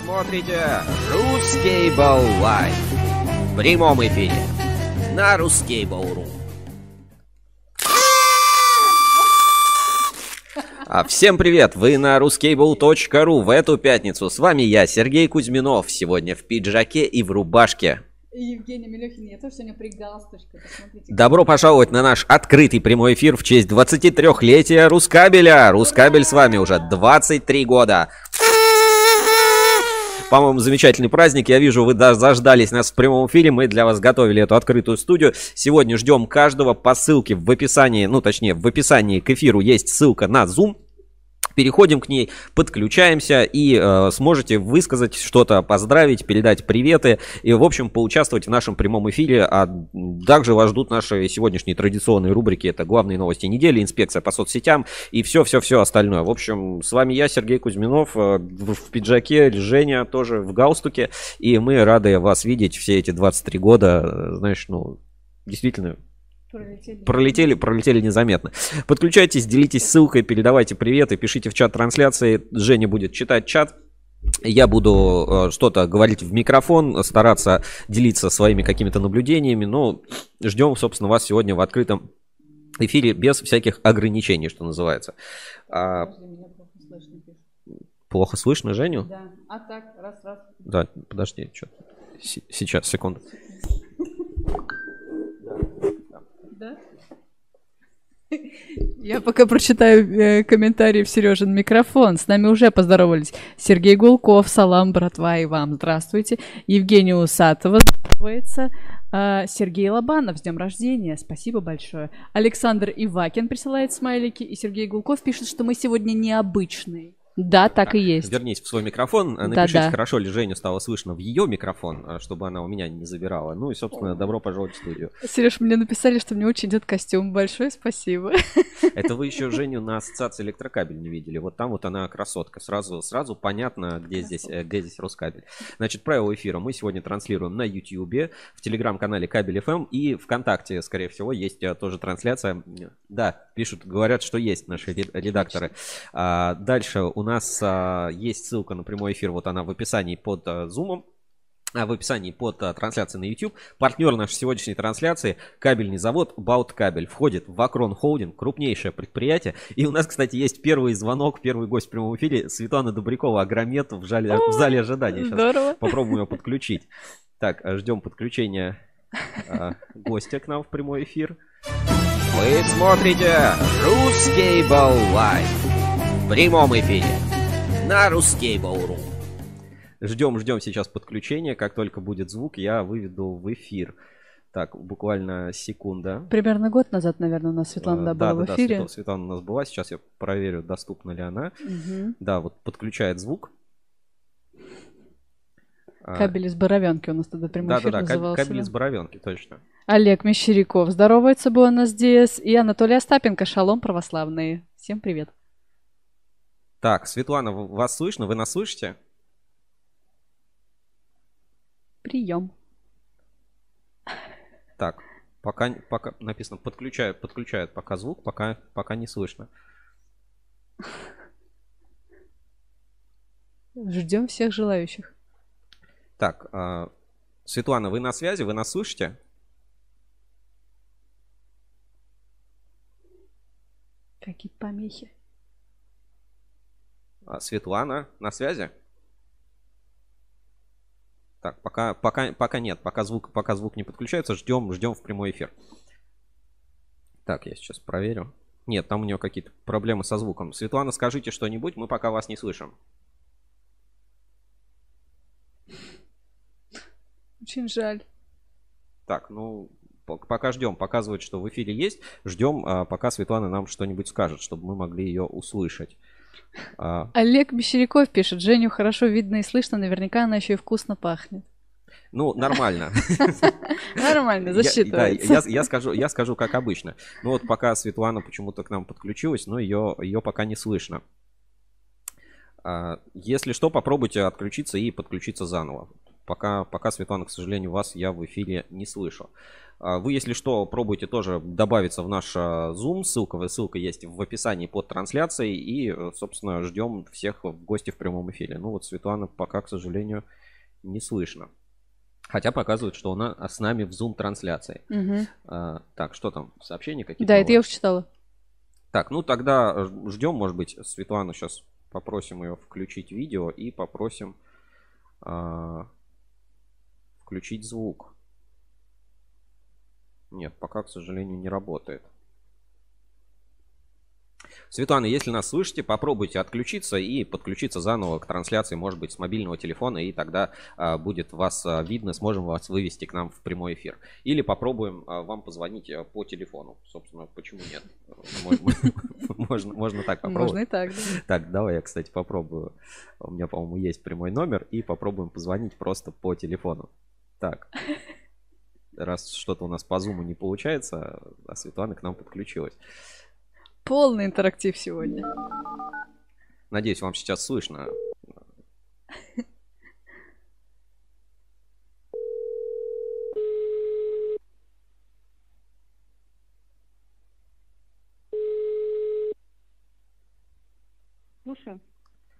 смотрите «Русский Лайв» в прямом эфире на ruskable.ru А всем привет! Вы на ruskable.ru в эту пятницу. С вами я, Сергей Кузьминов, сегодня в пиджаке и в рубашке. Евгений Мелехин, я тоже сегодня при галстучке, посмотрите. Добро пожаловать на наш открытый прямой эфир в честь 23-летия Рускабеля. Рускабель с вами уже 23 года. По-моему, замечательный праздник. Я вижу, вы заждались нас в прямом эфире. Мы для вас готовили эту открытую студию. Сегодня ждем каждого по ссылке в описании, ну, точнее, в описании к эфиру есть ссылка на Zoom. Переходим к ней, подключаемся и э, сможете высказать что-то, поздравить, передать приветы и, в общем, поучаствовать в нашем прямом эфире. А также вас ждут наши сегодняшние традиционные рубрики. Это главные новости недели, инспекция по соцсетям и все-все-все остальное. В общем, с вами я, Сергей Кузьминов, э, в пиджаке, Женя тоже в галстуке. И мы рады вас видеть все эти 23 года. Э, знаешь, ну, действительно, Пролетели. Пролетели, пролетели незаметно. Подключайтесь, делитесь ссылкой, передавайте приветы, пишите в чат трансляции. Женя будет читать чат. Я буду э, что-то говорить в микрофон, стараться делиться своими какими-то наблюдениями. Но ждем, собственно, вас сегодня в открытом эфире без всяких ограничений, что называется. А... Плохо слышно Женю? Да. А так, раз, раз. Да, подожди, что? Сейчас, секунду. Я пока прочитаю э, комментарии в Сережин микрофон. С нами уже поздоровались. Сергей Гулков, салам, братва, и вам здравствуйте. Евгений Усатова здравствуется. Э, Сергей Лобанов, с днем рождения, спасибо большое. Александр Ивакин присылает смайлики, и Сергей Гулков пишет, что мы сегодня необычные. Да, так и есть. Вернись в свой микрофон, э, напишите, да, да. хорошо ли Женю стало слышно в ее микрофон, э, чтобы она у меня не забирала. Ну и, собственно, добро пожаловать в студию. Сереж, мне написали, что мне очень идет костюм. Большое спасибо. Это вы еще Женю на ассоциации электрокабель не видели. Вот там вот она красотка. Сразу, сразу понятно, где здесь, э, где здесь Роскабель. Значит, правила эфира мы сегодня транслируем на YouTube, в телеграм-канале Кабель FM и ВКонтакте, скорее всего, есть тоже трансляция. Да, пишут, говорят, что есть наши редакторы. А, дальше у нас а, есть ссылка на прямой эфир, вот она в описании под зумом а, в описании под а, трансляцией на YouTube. Партнер нашей сегодняшней трансляции кабельный завод Бауткабель входит в Акрон Холдинг, крупнейшее предприятие. И у нас, кстати, есть первый звонок, первый гость в прямом эфире Светлана Добрякова, Агромет в, жале, в зале ожидания. Сейчас Здорово. попробуем ее подключить. Так, ждем подключения а, гостя к нам в прямой эфир. Вы смотрите «Русский Лайв» в прямом эфире на Ruskable.ru. Ждем, ждем сейчас подключения. Как только будет звук, я выведу в эфир. Так, буквально секунда. Примерно год назад, наверное, у нас Светлана да, была да, в эфире. Да, Светлана у нас была. Сейчас я проверю, доступна ли она. Угу. Да, вот подключает звук. А, кабель из Боровенки у нас тогда прямой да, эфир да, да, назывался. кабель из Боровенки, точно. Олег Мещеряков здоровается бы у нас здесь. И Анатолий Остапенко, шалом православные. Всем привет. Так, Светлана, вас слышно? Вы нас слышите? Прием. Так, пока, пока написано подключают, подключают пока звук, пока, пока не слышно. Ждем всех желающих. Так, э, Светлана, вы на связи? Вы нас слышите? Какие помехи? А, Светлана, на связи? Так, пока, пока, пока нет, пока звук, пока звук не подключается, ждем, ждем в прямой эфир. Так, я сейчас проверю. Нет, там у нее какие-то проблемы со звуком. Светлана, скажите что-нибудь, мы пока вас не слышим. Очень жаль. Так, ну, пока ждем. Показывает, что в эфире есть. Ждем, а, пока Светлана нам что-нибудь скажет, чтобы мы могли ее услышать. А... Олег Мещеряков пишет, Женю хорошо видно и слышно, наверняка она еще и вкусно пахнет. Ну, нормально. Нормально, засчитывается. Я, я, скажу, я скажу, как обычно. Ну вот пока Светлана почему-то к нам подключилась, но ее, ее пока не слышно. А, если что, попробуйте отключиться и подключиться заново. Пока, пока Светлана, к сожалению, вас я в эфире не слышу. А, вы, если что, пробуйте тоже добавиться в наш а, Zoom. Ссылка, ссылка есть в описании под трансляцией. И, э, собственно, ждем всех в гости в прямом эфире. Ну вот Светлана пока, к сожалению, не слышно. Хотя показывает, что она с нами в Zoom трансляции. Мгм. А, так, что там? Сообщения какие-то? Да, это новые? я уже читала. Так, ну тогда ждем, может быть, Светлану сейчас попросим ее включить видео и попросим а, включить звук. Нет, пока, к сожалению, не работает. Светлана, если нас слышите, попробуйте отключиться и подключиться заново к трансляции, может быть, с мобильного телефона, и тогда а, будет вас а, видно, сможем вас вывести к нам в прямой эфир. Или попробуем а, вам позвонить а, по телефону. Собственно, почему нет? Можно, можно, можно так попробовать. Можно и так, да. Так, давай я, кстати, попробую. У меня, по-моему, есть прямой номер, и попробуем позвонить просто по телефону. Так. Раз что-то у нас по зуму не получается, а Светлана к нам подключилась. Полный интерактив сегодня. Надеюсь, вам сейчас слышно. Слушаю.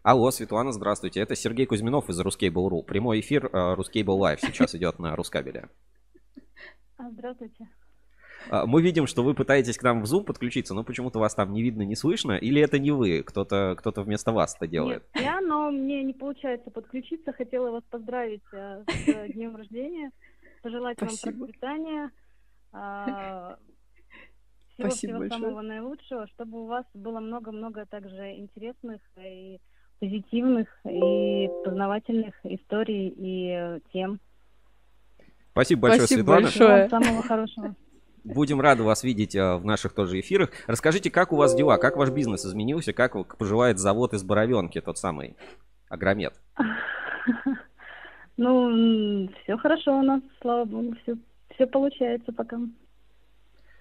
Алло, Светлана, здравствуйте. Это Сергей Кузьминов из Ruskable.ru. Прямой эфир э, Ruskable Live сейчас идет на Рускабеле. А, здравствуйте. А, Мы видим, что вы пытаетесь к нам в Zoom подключиться, но почему-то вас там не видно, не слышно. Или это не вы? Кто-то кто вместо вас это делает? Нет, я, но мне не получается подключиться. Хотела вас поздравить э, с днем рождения, пожелать Спасибо. вам процветания, а, Спасибо всего-всего большое. самого наилучшего, чтобы у вас было много-много также интересных и позитивных и познавательных историй и э, тем. Спасибо большое, Спасибо Светлана. большое. Всего вам самого хорошего. Будем рады вас видеть э, в наших тоже эфирах. Расскажите, как у вас дела, как ваш бизнес изменился, как поживает завод из Боровенки, тот самый Агромет. Ну, все хорошо у нас, слава богу, все, все получается пока.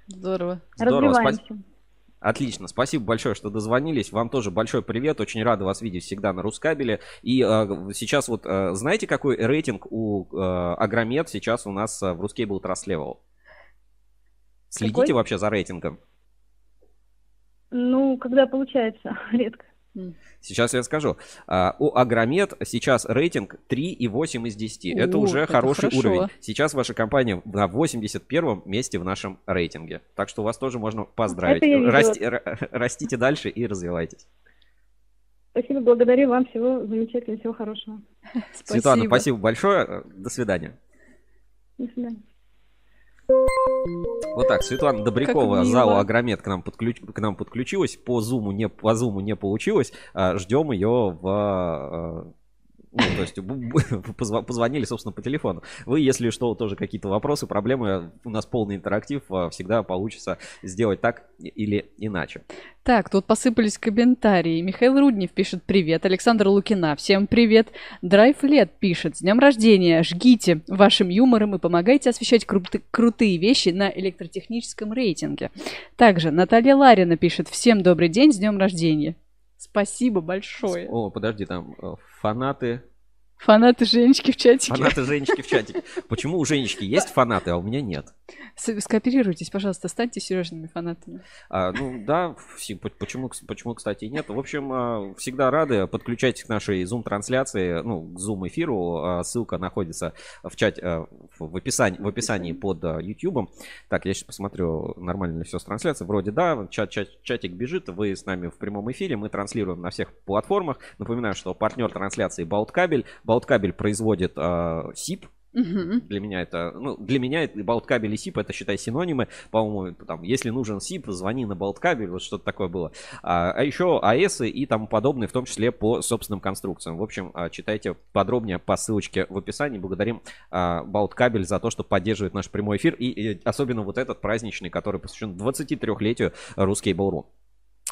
Здорово. Здорово, спа- Развиваемся. Отлично, спасибо большое, что дозвонились. Вам тоже большой привет, очень рада вас видеть всегда на Рускабеле. И э, сейчас вот, э, знаете, какой рейтинг у э, Агромет сейчас у нас э, в Рускейбл Level? Следите Какой? вообще за рейтингом? Ну, когда получается, редко. Сейчас я скажу. А, У Агромет сейчас рейтинг 3,8 из 10. это О, уже это хороший хорошо. уровень. Сейчас ваша компания на 81 месте в нашем рейтинге. Так что вас тоже можно поздравить. Это. Расти- ра- растите дальше и развивайтесь. Спасибо, благодарю вам. Всего замечательного, всего хорошего. Светлана, спасибо большое. До свидания. До свидания. Вот так, Светлана Добрякова, зала Агромет к нам, подключ- к нам подключилась. По зуму не, по зуму не получилось. А, Ждем ее в... Ну, то есть позвонили, собственно, по телефону. Вы, если что, тоже какие-то вопросы, проблемы, у нас полный интерактив, а, всегда получится сделать так или иначе. Так, тут посыпались комментарии. Михаил Руднев пишет привет. Александр Лукина, всем привет. Драйв Лет пишет, с днем рождения. Жгите вашим юмором и помогайте освещать крут- крутые вещи на электротехническом рейтинге. Также Наталья Ларина пишет, всем добрый день, с днем рождения. Спасибо большое. О, подожди, там э, фанаты... Фанаты Женечки в чатике. Фанаты Женечки в чатике. Почему у Женечки есть фанаты, а у меня нет? Скооперируйтесь, пожалуйста, станьте Сережными фанатами. А, ну да, почему, почему, кстати, и нет. В общем, а, всегда рады. Подключайтесь к нашей Zoom-трансляции, ну, к Zoom-эфиру. А, Ссылка находится в чате, а, в описании, в описании под а, YouTube. Так, я сейчас посмотрю, нормально ли все с трансляцией. Вроде да, чат, чат- чатик бежит, вы с нами в прямом эфире. Мы транслируем на всех платформах. Напоминаю, что партнер трансляции Бауткабель. Бауткабель производит а, SIP, Мгм. для меня это, ну, для меня это Болткабель и СИП, это, считай, синонимы. По-моему, там, если нужен СИП, звони на Болткабель, вот что-то такое было. А, а еще АЭС и тому подобное, в том числе по собственным конструкциям. В общем, а, читайте подробнее по ссылочке в описании. Благодарим а, Болткабель за то, что поддерживает наш прямой эфир. И, и особенно вот этот праздничный, который посвящен 23-летию Русский Бауру.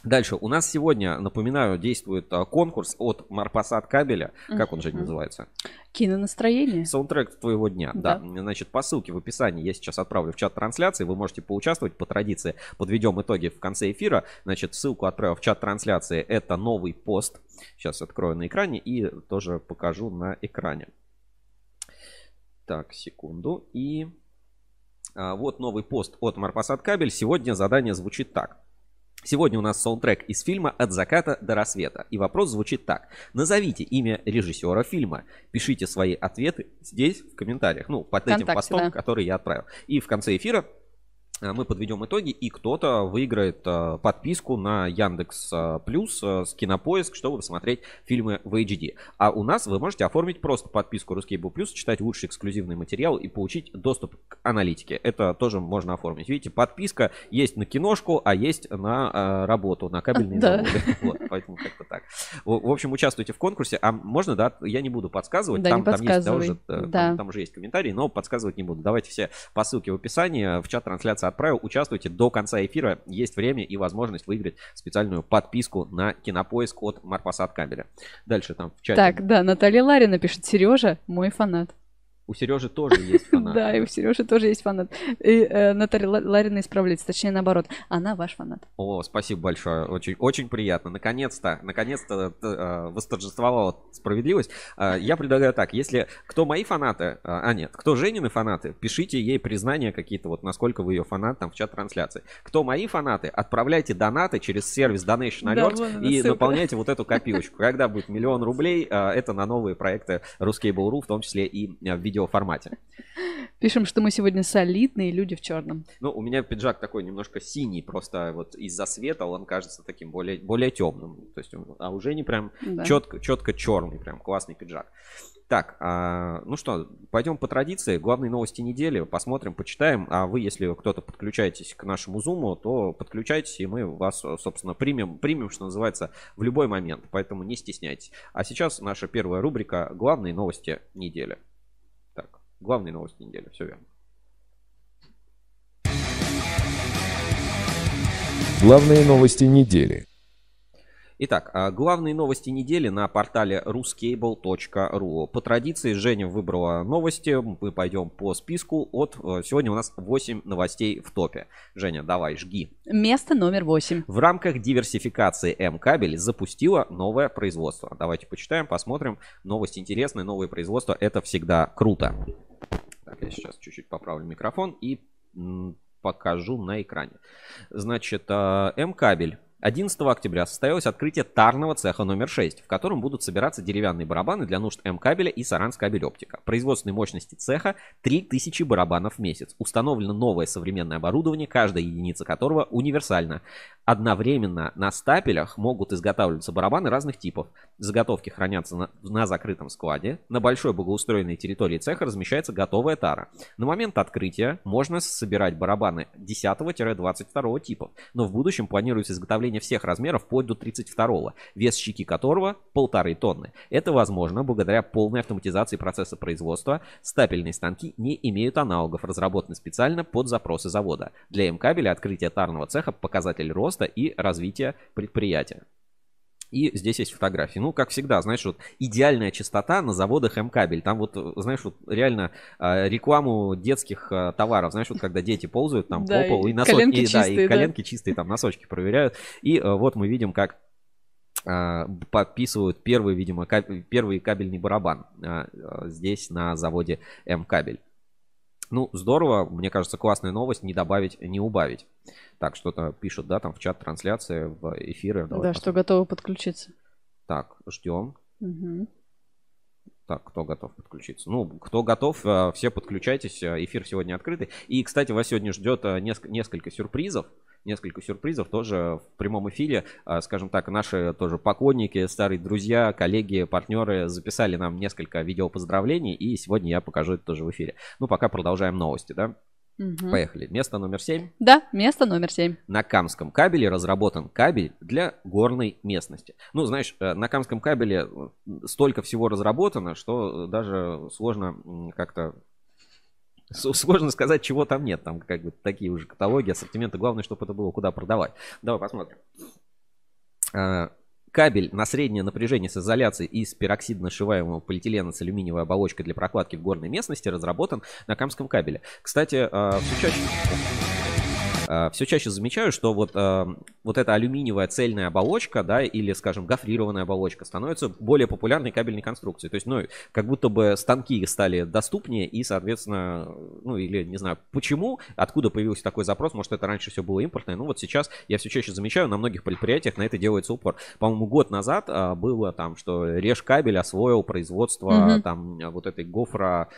Дальше. У нас сегодня, напоминаю, действует а, конкурс от Марпасад кабеля. Как он же называется? Кинонастроение. Саундтрек твоего дня, да. Да. Значит, по ссылке в описании я сейчас отправлю в чат трансляции. Вы можете поучаствовать по традиции. Подведем итоги в конце эфира. Значит, ссылку отправил в чат трансляции. Это новый пост. Сейчас открою на экране и тоже покажу на экране. Так, секунду. И А, вот новый пост от Марпасад Кабель. Сегодня задание звучит так. Сегодня у нас саундтрек из фильма «От заката до рассвета». И вопрос звучит так. Назовите имя режиссера фильма. Пишите свои ответы здесь, в комментариях. Ну, под этим Вконтакте, постом, да. который я отправил. И в конце эфира мы подведем итоги, и кто-то выиграет э, подписку на Яндекс э, Плюс с Кинопоиск, чтобы посмотреть фильмы в HD. А у нас вы можете оформить просто подписку Ruskable Плюс, читать лучший эксклюзивный материал и получить доступ к аналитике. Это тоже можно оформить. Видите, подписка есть на киношку, а есть на работу, на кабельные Да. заводы. Вот, поэтому как-то так. В, общем, участвуйте в конкурсе. А можно, да, я не буду подсказывать. Да, там, не там есть подсказывай. тоже, э, там- Да. там уже есть комментарии, но подсказывать не буду. Давайте все по ссылке в описании в чат трансляции отправил. Участвуйте до конца эфира. Есть время и возможность выиграть специальную подписку на кинопоиск от Марпасад Кабеля. Дальше там в чате. Так, да, Наталья Ларина пишет, Сережа мой фанат. У Сережи тоже есть фанат. Да, и у Сережи тоже есть фанат. И э, Наталья Ла- Ларина исправляется, точнее наоборот, она ваш фанат. О, спасибо большое. Очень, очень приятно. Наконец-то, наконец-то э, восторжествовала справедливость. Э, я предлагаю так, если кто мои фанаты, э, а нет, кто Женины фанаты, пишите ей признания какие-то, вот насколько вы ее фанат там в чат трансляции. Кто мои фанаты, отправляйте донаты через сервис Donation Да, Alert вон она и ссылка. наполняйте вот эту копилочку. Когда будет миллион рублей, это на новые проекты Ruskable.ru, в том числе и э, в видеоформате. Пишем, что мы сегодня солидные люди в черном. Ну, у меня пиджак такой немножко синий, просто вот из-за света он кажется таким более, более темным. То есть, а уже не прям Да. четко, четко черный, прям классный пиджак. Так, а, ну что, пойдем по традиции. Главные новости недели. Посмотрим, почитаем. А вы, если кто-то подключаетесь к нашему зуму, то подключайтесь, и мы вас, собственно, примем, примем, что называется, в любой момент. Поэтому не стесняйтесь. А сейчас наша первая рубрика «Главные новости недели». Главные новости недели, все верно. Главные новости недели. Итак, а, главные новости недели на портале ruscable.ru. По традиции Женя выбрала новости. Мы пойдем по списку. От э, сегодня у нас 8 новостей в топе. Женя, давай, жги. Место номер восемь. В рамках диверсификации М-кабель запустила новое производство. Давайте почитаем, посмотрим. Новость интересная, новое производство. Это всегда круто. Так, я сейчас чуть-чуть поправлю микрофон и покажу на экране. Значит, э, М-кабель. 11 октября состоялось открытие тарного цеха номер 6, в котором будут собираться деревянные барабаны для нужд М-кабеля и Саранскабель оптика. Производственной мощности цеха 3000 барабанов в месяц. Установлено новое современное оборудование, каждая единица которого универсальна. Одновременно на стапелях могут изготавливаться барабаны разных типов. Заготовки хранятся на, на закрытом складе. На большой благоустроенной территории цеха размещается готовая тара. На момент открытия можно собирать барабаны 10-22 типов, но в будущем планируется изготовление всех размеров вплоть до 32, вес щеки которого полторы тонны. Это возможно благодаря полной автоматизации процесса производства. Стапельные станки не имеют аналогов, разработаны специально под запросы завода. Для М-кабеля открытие тарного цеха показатель роста и развития предприятия. И здесь есть фотографии. Ну, как всегда, знаешь, вот идеальная чистота на заводах М-кабель. Там вот, знаешь, вот реально э, рекламу детских э, товаров. Знаешь, вот когда дети ползают там Да, по полу, и и, коленки и, да, чистые, и да. коленки чистые, там носочки проверяют. И э, вот мы видим, как э, подписывают первый, видимо, первый кабельный барабан здесь на заводе М-кабель. Ну, здорово, мне кажется, классная новость, не добавить, не убавить. Так, что-то пишут, да, там в чат трансляции, в эфиры. Давай да, что посмотрим. готовы подключиться. Так, ждем. Мгм. Так, кто готов подключиться? Ну, кто готов, э, все подключайтесь. э, Эфир сегодня открытый. И, кстати, вас сегодня ждет э, неск- несколько сюрпризов. Несколько сюрпризов тоже в прямом эфире. Скажем так, наши тоже поклонники, старые друзья, коллеги, партнеры записали нам несколько видео поздравлений. И сегодня я покажу это тоже в эфире. Ну, пока продолжаем новости, да? Мгм. Поехали. Место номер 7. Да, место номер семь. На Камском кабеле разработан кабель для горной местности. Ну, знаешь, э, на Камском кабеле э, столько всего разработано, что э, даже сложно как-то Сложно сказать, чего там нет. Там как бы такие уже каталоги, ассортименты. Главное, чтобы это было куда продавать. Давай посмотрим. Кабель на среднее напряжение с изоляцией из пероксидно сшиваемого полиэтилена с алюминиевой оболочкой для прокладки в горной местности разработан на Камском кабеле. Кстати, а, все чаще... все чаще замечаю, что вот, э, вот эта алюминиевая цельная оболочка, да, или, скажем, гофрированная оболочка становится более популярной кабельной конструкцией. То есть, ну, как будто бы станки стали доступнее и, соответственно, ну, или, не знаю, почему, откуда появился такой запрос, может, это раньше все было импортное, ну, вот сейчас я все чаще замечаю, на многих предприятиях на это делается упор. По-моему, год назад а, было там, что Реж кабель освоил производство угу. там вот этой гофра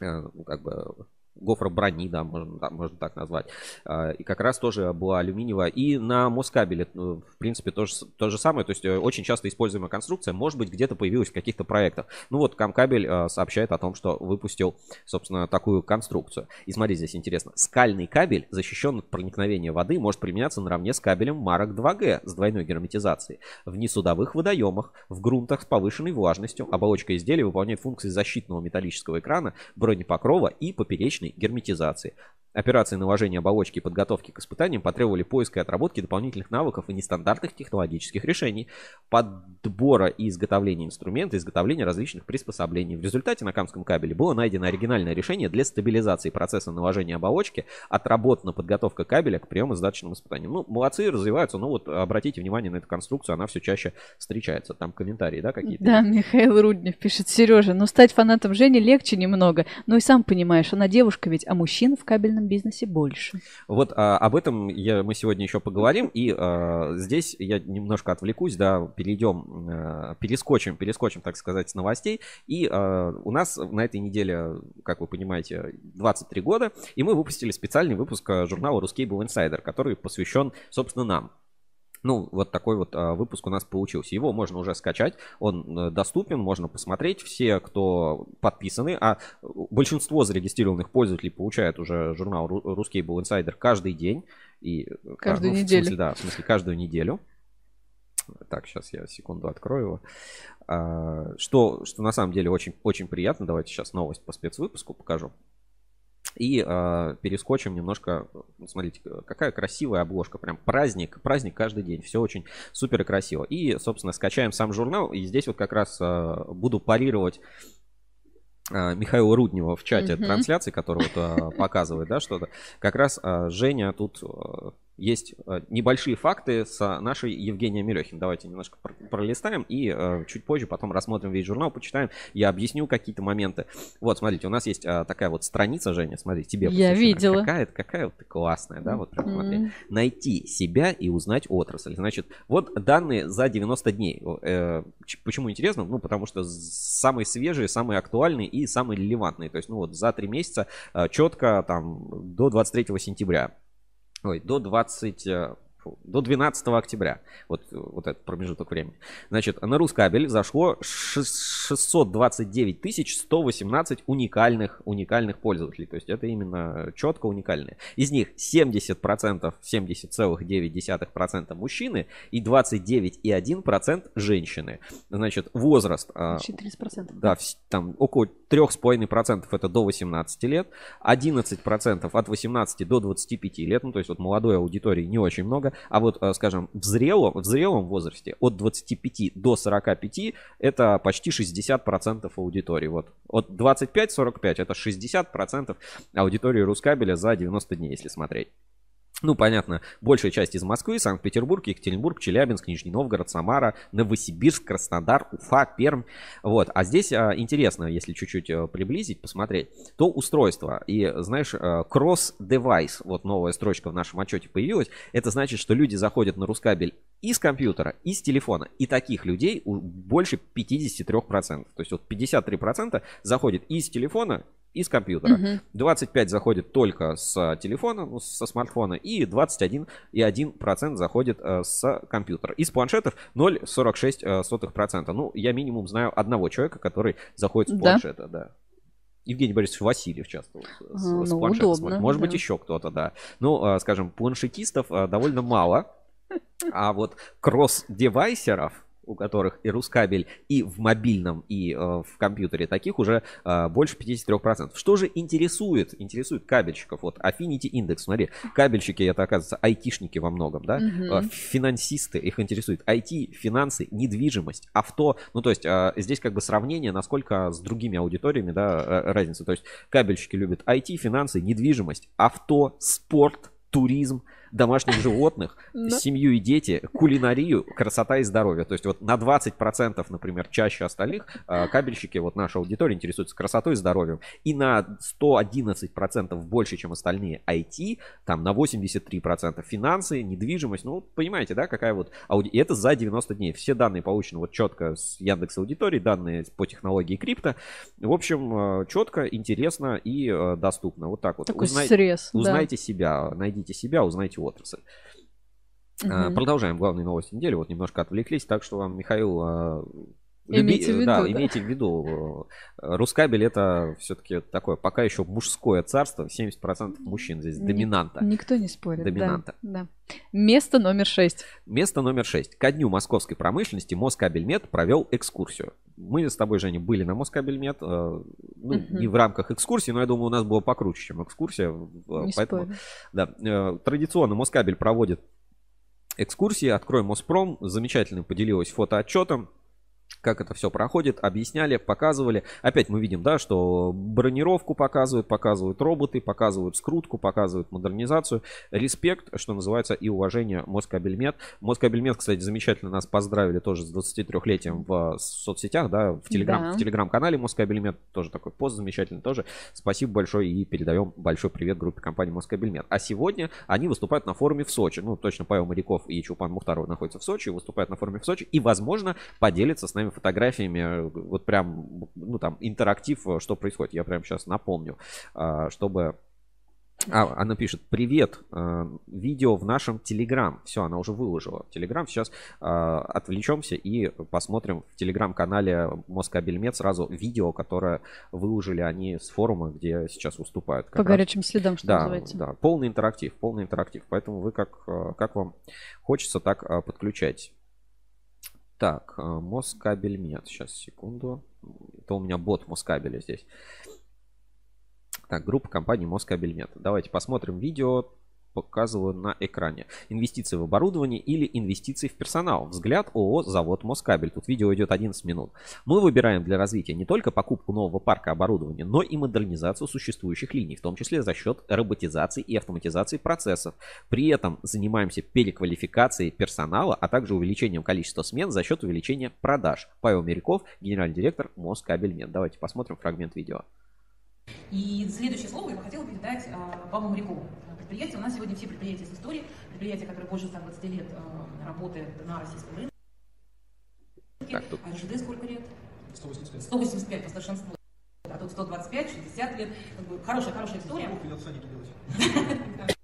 э, ну, как бы гофра брони, да, можно, можно так назвать. А, и как раз тоже была алюминиевая. И на Москабеле, ну, в принципе, то же, то же самое. То есть э, очень часто используемая конструкция, может быть, где-то появилась в каких-то проектах. Ну вот, Камкабель э, сообщает о том, что выпустил, собственно, такую конструкцию. И смотри, здесь интересно. Скальный кабель, защищен от проникновения воды, может применяться наравне с кабелем марок 2G с двойной герметизацией. В несудовых водоемах, в грунтах с повышенной влажностью. Оболочка изделия выполняет функции защитного металлического экрана, бронепокрова и поперечной частичной герметизации. Операции наложения оболочки и подготовки к испытаниям потребовали поиска и отработки дополнительных навыков и нестандартных технологических решений, подбора и изготовления инструмента, изготовления различных приспособлений. В результате на Камском кабеле было найдено оригинальное решение для стабилизации процесса наложения оболочки, отработана подготовка кабеля к приему-сдаточным испытаниям. Ну, молодцы, развиваются, но вот обратите внимание на эту конструкцию, она все чаще встречается. Там комментарии, да, какие-то? Да, Михаил Руднев пишет, Сережа, ну стать фанатом Жени легче немного, ну и сам понимаешь, она девушка ведь, а мужчин в кабельном кабельном бизнесе больше. Вот а, об этом я, мы сегодня еще поговорим. И а, здесь я немножко отвлекусь, да, перейдем, а, перескочим, перескочим, так сказать, с новостей. И а, у нас на этой неделе, как вы понимаете, 23 года, и мы выпустили специальный выпуск а, журнала Ruscable Insider, который посвящен, собственно, нам. Ну, вот такой вот а, выпуск у нас получился. Его можно уже скачать, он э, доступен, можно посмотреть. Все, кто подписаны, а большинство зарегистрированных пользователей получают уже журнал Русский был инсайдер каждый день. И, каждую ну, неделю. В смысле, да, в смысле каждую неделю. Так, сейчас я секунду открою его. А, что, что на самом деле очень, очень приятно. Давайте сейчас новость по спецвыпуску покажу. И э, перескочим немножко. Смотрите, какая красивая обложка. Прям праздник. Праздник каждый день. Все очень супер красиво. И, собственно, скачаем сам журнал. И здесь вот как раз э, буду парировать Михаила Руднева в чате mm-hmm. трансляции, который вот а, показывает, да, что-то. Как раз а, Женя тут а, есть э, небольшие факты с нашей Евгенией Мелехин. Давайте немножко пролистаем и э, чуть позже потом рассмотрим весь журнал, почитаем. Я объясню какие-то моменты. Вот, смотрите, у нас есть э, такая вот страница, Женя, смотри, тебе. Я видела. Какая, какая вот классная, да, вот прям смотри. Найти себя и узнать отрасль. Значит, вот данные за 90 дней. Почему интересно? Ну, потому что самые свежие, самые актуальные и самые релевантные. То есть, ну вот за три месяца четко там до 23 сентября ой, до 20, до 12 октября. Вот, вот этот промежуток времени. Значит, на Рускабель зашло 629 118 уникальных, уникальных пользователей. То есть это именно четко уникальные. Из них 70%, 70,9% мужчины и 29,1% женщины. Значит, возраст... 30%. Да, там около 3,5% это до 18 лет, 11% от 18 до 25 лет, ну то есть вот молодой аудитории не очень много, а вот, э, скажем, в зрелом, в зрелом возрасте от 25 до 45 это почти 60% аудитории. Вот от 25-45 это 60% аудитории Рускабеля за 90 дней, если смотреть. Ну, понятно, большая часть из Москвы, Санкт-Петербург, Екатеринбург, Челябинск, Нижний Новгород, Самара, Новосибирск, Краснодар, Уфа, Пермь. Вот. А здесь а, интересно, если чуть-чуть а, приблизить, посмотреть, то устройство. И, знаешь, а, cross-device, вот новая строчка в нашем отчете появилась, это значит, что люди заходят на Рускабель и с компьютера, и с телефона. И таких людей больше 53%. То есть вот 53% заходит и с телефона, и с компьютера. Угу. 25 заходит только с телефона, ну, со смартфона, и 21,1% заходит э, с компьютера. Из планшетов 0,46%. Ну, я минимум знаю одного человека, который заходит с планшета, да. да. Евгений Борисович Васильев часто вот, с, ну, с планшета удобно, смотрит. Может да. быть, еще кто-то, да. Ну, э, скажем, планшетистов э, довольно мало. А вот кросс-девайсеров, у которых и Рускабель и в мобильном, и э, в компьютере таких уже э, больше 53%. Что же интересует? Интересует кабельщиков. Вот Affinity Index, смотри, кабельщики это, оказывается, айтишники во многом, да? Угу. Финансисты, их интересует IT, финансы, недвижимость, авто. Ну, то есть э, здесь как бы сравнение, насколько с другими аудиториями, да, э, разница. То есть кабельщики любят IT, финансы, недвижимость, авто, спорт, туризм, домашних животных, Да. семью и дети, кулинарию, красота и здоровье. То есть вот на 20%, например, чаще остальных э, кабельщики, вот наша аудитория интересуется красотой и здоровьем. И на 111% больше, чем остальные IT, там на 83% финансы, недвижимость. Ну, понимаете, да, какая вот ауди... И это за 90 дней. Все данные получены вот четко с Яндекс аудитории, данные по технологии крипто. В общем, четко, интересно и э, доступно. Вот так вот. Такой Узнай- срез. да. Узнайте себя, найдите себя, узнайте отрасль. А, Мгм. Продолжаем главные новости недели. Вот немножко отвлеклись, так что вам, Михаил, а, Имейте в виду, да, да. имейте в виду, э, Рускабель это все-таки такое пока еще мужское царство, 70% мужчин здесь Ни- доминанта. Никто не спорит. да, Доминанта. Да, Место номер шесть. Место номер 6. Ко дню московской промышленности Москабельмет провел экскурсию. Мы с тобой, Женя, были на Москабельмет. э, Ну, Мгм. не в рамках экскурсии, но я думаю, у нас было покруче, чем экскурсия. э, Не Поэтому спорю. Да, э, традиционно Москабель проводит экскурсии. Открой Моспром. Замечательно поделилась фотоотчетом. Как это все проходит, объясняли, показывали. Опять мы видим, да, что бронировку показывают, показывают роботы, показывают скрутку, показывают модернизацию. Респект, что называется, и уважение Москабельмет. Москабельмет, кстати, замечательно нас поздравили тоже с 23-летием в соцсетях, да, в, телеграм, Да. в телеграм-канале Москабельмет. Тоже такой пост замечательный тоже. Спасибо большое и передаем большой привет группе компании Москабельмет. А сегодня они выступают на форуме в Сочи. Ну, точно Павел Моряков и Чупан Мухтаров находятся в Сочи, выступают на форуме в Сочи и, возможно, поделятся с нами фотографиями. э, Вот прям, ну, там, интерактив, э, что происходит. Я прям сейчас напомню, а, чтобы... А, она пишет, привет, э, видео в нашем Телеграм. Все, она уже выложила Телеграм. Сейчас э, отвлечемся и посмотрим в Телеграм-канале Москабельмет сразу видео, которое выложили они с форума, где сейчас выступают. как По раз. горячим следам, что Да, называется. да, полный интерактив, полный интерактив. Поэтому вы как, э, как вам хочется, так э, подключайте. Так, э, Москабельмет. Сейчас, секунду. Это у меня бот Москабеля здесь. Так, группа компании Москабельмет. Давайте посмотрим видео. Показываю на экране. Инвестиции в оборудование или инвестиции в персонал. Взгляд ООО «Завод Москабель». Тут видео идет 11 минут. Мы выбираем для развития не только покупку нового парка оборудования, но и модернизацию существующих линий, в том числе за счет роботизации и автоматизации процессов. При этом занимаемся переквалификацией персонала, а также увеличением количества смен за счет увеличения продаж. Павел Меряков, генеральный директор Москабельмет. Давайте посмотрим фрагмент видео. И следующее слово я бы хотела передать а, Павлу Морякову. Предприятие, у нас сегодня все предприятия с историей, предприятие, которое больше 120 лет а, работает на российском рынке. Так, тут- А РЖД сколько лет? 185. 185 по старшинству. А тут 125, 60 лет. Как бы хорошая, хорошая история. Делать.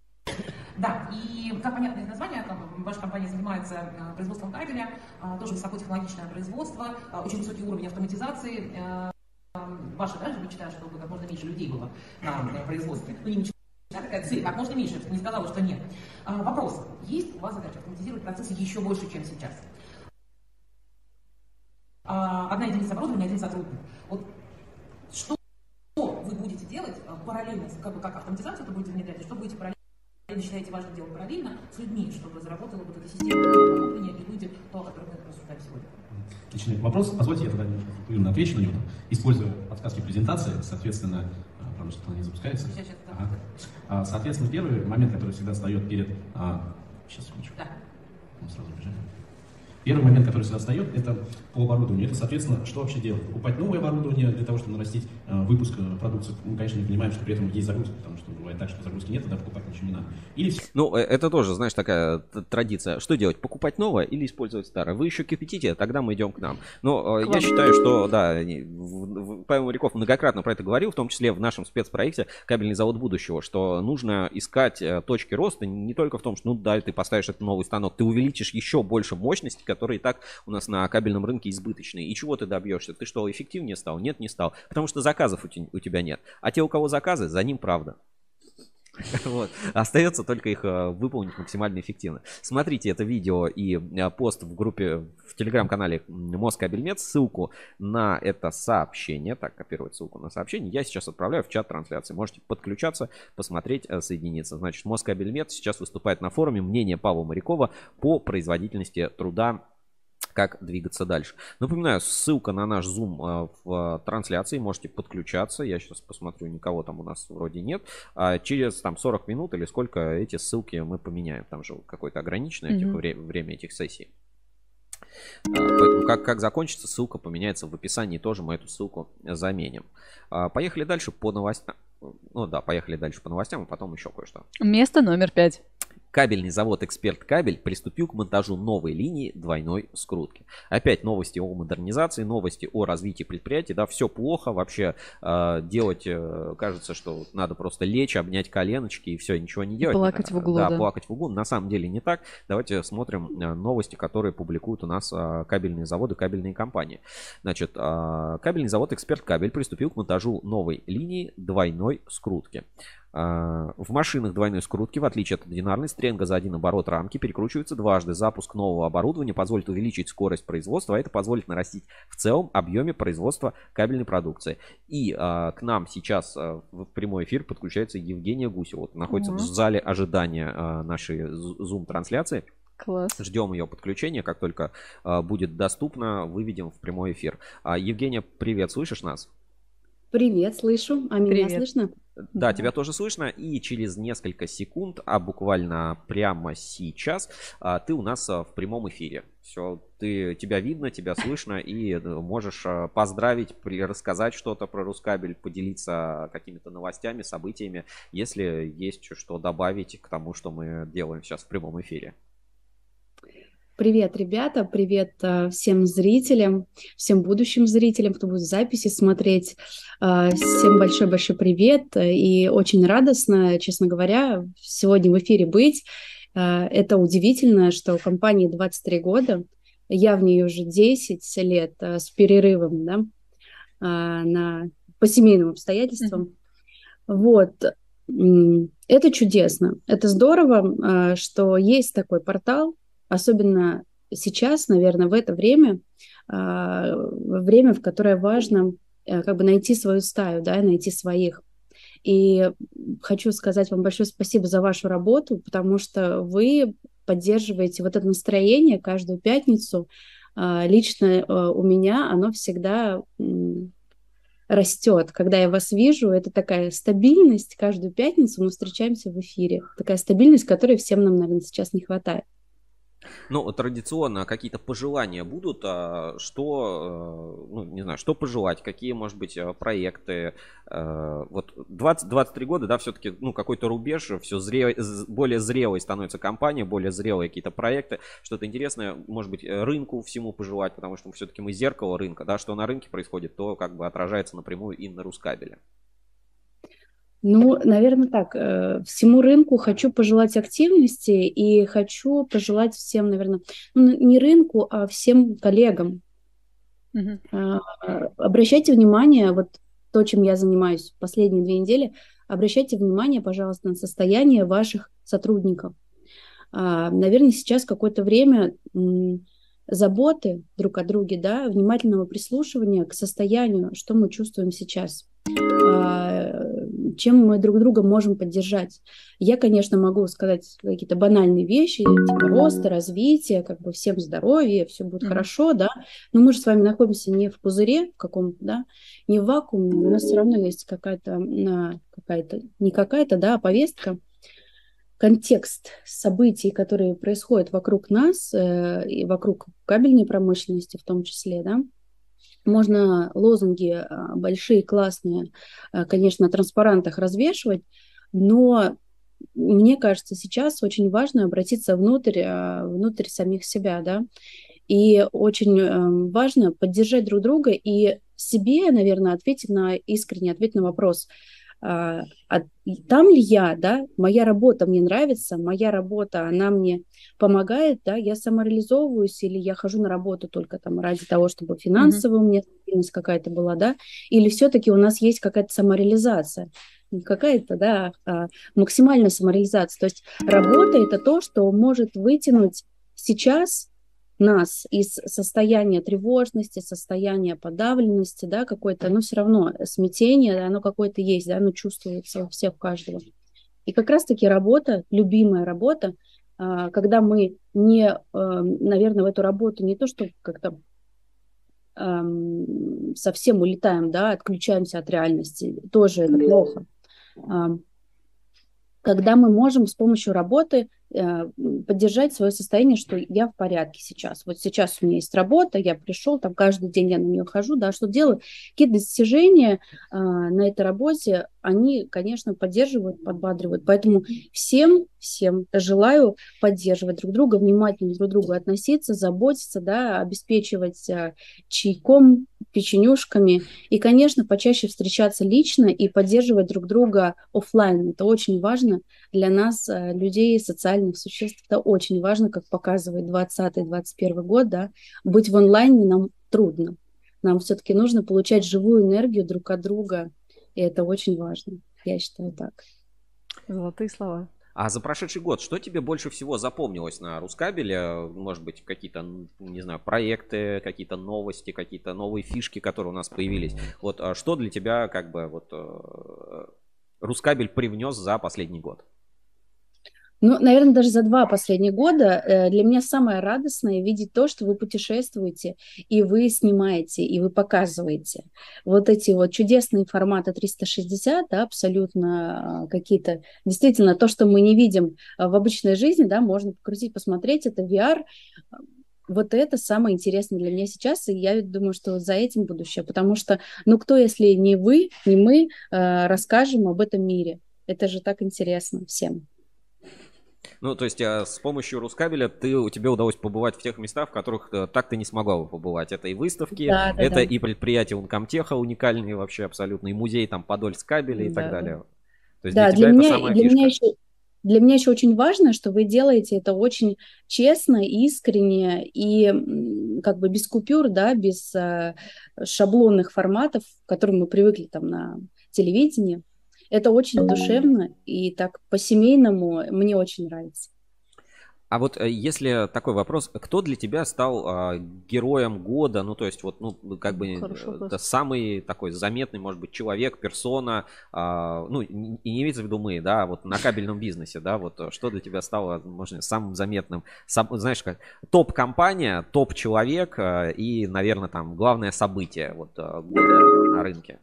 Да, и как понятно из названия, там, ваша компания занимается а, производством кабеля, а, тоже высокотехнологичное производство, очень высокий уровень автоматизации. а, а, Ваша, да, же мечта, чтобы как можно меньше людей было на, на производстве. Ну, не мечта, а такая цель, как можно меньше, не сказала, что нет. А, Вопрос. Есть у вас задача автоматизировать процессы еще больше, чем сейчас? А, Одна единица оборудования, один сотрудник. Вот что вы будете делать а, параллельно, как как автоматизацию это будете внедрять, и что будете параллельно считаете важным делать параллельно с людьми, чтобы заработала вот эта система оборудования и люди, то, о котором мы рассуждаем сегодня. Отличный вопрос. Позвольте, я тогда немножко отвечу на него. Используя подсказки презентации, соответственно, правда, что она не запускается. Ага. А, Соответственно, первый момент, который всегда встает перед... а, Сейчас, секундочку. Да. Мы сразу бежим. Первый момент, который всегда встает, это по оборудованию. Это, соответственно, что вообще делать? Покупать новое оборудование для того, чтобы нарастить э, выпуск э, продукции. Мы, конечно, не понимаем, что при этом есть загрузка, потому что бывает так, что загрузки нет, тогда покупать ничего не надо. Или Ну, э, это тоже, знаешь, такая традиция. Что делать? Покупать новое или использовать старое? Вы еще кипятите, тогда мы идем к нам. Но э, я считаю, что, да, они- в- в- Павел Моряков многократно про это говорил, в том числе в нашем спецпроекте «Кабельный завод будущего», что нужно искать э, точки роста не только в том, что, ну да, ты поставишь этот новый станок, ты увеличишь еще больше мощности, которые и так у нас на кабельном рынке избыточные. И чего ты добьешься? Ты что, эффективнее стал? Нет, не стал. Потому что заказов у те- у тебя нет. А те, у кого заказы, за ним правда. Вот. Остается только их э, выполнить максимально эффективно. Смотрите это видео и э, пост в группе в телеграм-канале Москабельмет. Ссылку на это сообщение, так, копировать ссылку на сообщение, я сейчас отправляю в чат трансляции. Можете подключаться, посмотреть, э, соединиться. Значит, Москабельмет сейчас выступает на форуме мнение Павла Морякова по производительности труда как двигаться дальше. Напоминаю, ссылка на наш Zoom в трансляции, можете подключаться. Я сейчас посмотрю, никого там у нас вроде нет. А через там 40 минут или сколько эти ссылки мы поменяем. Там же какое-то ограниченное mm-hmm. время, время этих сессий. Поэтому как, как закончится, ссылка поменяется в описании. Тоже мы эту ссылку заменим. Поехали дальше по новостям. Ну да, поехали дальше по новостям, а потом еще кое-что. Место номер пять. Кабельный завод «Эксперт Кабель» приступил к монтажу новой линии двойной скрутки. Опять новости о модернизации, новости о развитии предприятия. Да, все плохо. Вообще э, делать, э, кажется, что надо просто лечь, обнять коленочки и все, ничего не делать. Плакать в углу. Да, да, плакать в углу. На самом деле не так. Давайте смотрим э, новости, которые публикуют у нас э, кабельные заводы, кабельные компании. Значит, э, кабельный завод «Эксперт Кабель» приступил к монтажу новой линии двойной скрутки. А, в машинах двойной скрутки, в отличие от одинарной, стренга за один оборот рамки перекручивается дважды. Запуск нового оборудования позволит увеличить скорость производства, а это позволит нарастить в целом объеме производства кабельной продукции. И а, к нам сейчас а, в прямой эфир подключается Евгения Гусева. Вот, находится угу. в зале ожидания а, нашей Zoom-трансляции. Класс. Ждем ее подключения. Как только а, будет доступно, выведем в прямой эфир. А, Евгения, привет, слышишь нас? Привет, слышу. А меня Привет. слышно? Да, тебя тоже слышно. И через несколько секунд, а буквально прямо сейчас, а, ты у нас а, в прямом эфире. Все, ты, тебя видно, тебя слышно, и э, можешь а, поздравить, рассказать что-то про Рускабель, поделиться какими-то новостями, событиями, если есть что добавить к тому, что мы делаем сейчас в прямом эфире. Привет, ребята, привет э, всем зрителям, всем будущим зрителям, кто будет записи смотреть. Э, всем большой-большой привет и очень радостно, честно говоря, сегодня в эфире быть. Э, это удивительно, что компании 23 года, я в ней уже 10 лет с перерывом да, на, по семейным обстоятельствам. Mm-hmm. Вот, это чудесно, это здорово, что есть такой портал, особенно сейчас, наверное, в это время, а, время, в которое важно э, как бы найти свою стаю, да, найти своих. И хочу сказать вам большое спасибо за вашу работу, потому что вы поддерживаете вот это настроение каждую пятницу. А, лично э, у меня оно всегда растет. Когда я вас вижу, это такая стабильность. Каждую пятницу мы встречаемся в эфире. Такая стабильность, которой всем нам, наверное, сейчас не хватает. Ну, традиционно какие-то пожелания будут, а что, э, ну, не знаю, что пожелать, какие, может быть, э, проекты. Э, вот 20, 23 года, да, все-таки, ну, какой-то рубеж, все зре, более зрелой становится компания, более зрелые какие-то проекты, что-то интересное, может быть, рынку всему пожелать, потому что все-таки мы зеркало рынка, да, что на рынке происходит, то как бы отражается напрямую и на Рускабеле. Ну, наверное, так. Э, всему рынку хочу пожелать активности и хочу пожелать всем, наверное, ну, не рынку, а всем коллегам. Uh-huh. Обращайте внимание, вот то, чем я занимаюсь последние две недели, обращайте внимание, пожалуйста, на состояние ваших сотрудников. А, наверное, сейчас какое-то время заботы друг о друге, да, внимательного прислушивания к состоянию, что мы чувствуем сейчас а, чем мы друг друга можем поддержать. Я, конечно, могу сказать какие-то банальные вещи, типа роста, развития, как бы всем здоровья, все будет mm-hmm. хорошо, да, но мы же с вами находимся не в пузыре каком-то, да, не в вакууме, у нас все равно есть какая-то, какая-то, не какая-то, да, а повестка, контекст событий, которые происходят вокруг нас э, и вокруг кабельной промышленности в том числе, да, можно лозунги а, большие, классные, а, конечно, на транспарантах развешивать, но мне кажется, сейчас очень важно обратиться внутрь, а, внутрь самих себя, да, и очень эм, важно поддержать друг друга и себе, наверное, ответить на искренний ответ на вопрос – а, а там ли я, да, моя работа мне нравится, моя работа, она мне помогает, да, я самореализовываюсь или я хожу на работу только там ради того, чтобы финансовая mm-hmm. у меня стабильность какая-то была, да, или все-таки у нас есть какая-то самореализация, какая-то, да, а максимальная самореализация. То есть работа это то, что может вытянуть сейчас нас из состояния тревожности, состояния подавленности, да, какой-то, но все равно смятение, оно какое-то есть, да, оно чувствуется у всех, у каждого. И как раз-таки работа, любимая работа, а, когда мы не, наверное, в эту работу не то, что как-то совсем улетаем, да, отключаемся от реальности, тоже это плохо. Когда мы можем с помощью работы Э, поддержать свое состояние, что я в порядке сейчас. Вот сейчас у меня есть работа, я пришел, там каждый день я на нее хожу, да, что делаю. Какие достижения э, на этой работе, они, конечно, поддерживают, подбадривают. Поэтому всем, всем желаю поддерживать друг друга, внимательно друг к другу относиться, заботиться, да, обеспечивать э, чайком, печенюшками. И, конечно, почаще встречаться лично и поддерживать друг друга офлайн. Это очень важно для нас, э, людей, социальных существ. Это очень важно, как показывает 2020-2021 год. Да, быть в онлайне нам трудно. Нам все-таки нужно получать живую энергию друг от друга. И это очень важно. Я считаю так. Золотые слова. А за прошедший год, что тебе больше всего запомнилось на Рускабеле? Может быть, какие-то, не знаю, проекты, какие-то новости, какие-то новые фишки, которые у нас появились. Вот а что для тебя, как бы, вот э, Рускабель привнес за последний год? Ну, наверное, даже за два последних года э, для меня самое радостное видеть то, что вы путешествуете, и вы снимаете, и вы показываете. Вот эти вот чудесные форматы 360, да, абсолютно а, какие-то, действительно, то, что мы не видим а, в обычной жизни, да, можно покрутить, посмотреть, это VR. Вот это самое интересное для меня сейчас, и я думаю, что за этим будущее, потому что, ну, кто, если не вы, не мы, э, расскажем об этом мире? Это же так интересно всем. Ну, то есть а, с помощью Рускабеля ты, у тебя удалось побывать в тех местах, в которых а, так ты не смогла бы побывать. Это и выставки, да, да, это да. и предприятия Ункомтеха уникальные вообще абсолютно, и музей там Подольск кабеля и да, так далее. То есть да, для, для, меня, для меня еще для меня еще очень важно, что вы делаете это очень честно, искренне и как бы без купюр, да, без э, шаблонных форматов, к которым мы привыкли там на телевидении. Это очень душевно и так по-семейному мне очень нравится. А вот э, если такой вопрос, кто для тебя стал а, героем года? Ну, то есть, вот, ну, как бы это самый такой заметный, может быть, человек, персона, а, ну, и не имеется в виду мы, да, вот на кабельном бизнесе, да, вот э, что для тебя стало, можно, самым заметным, сам, знаешь, как топ-компания, топ-человек э, и, наверное, там главное событие вот года на рынке?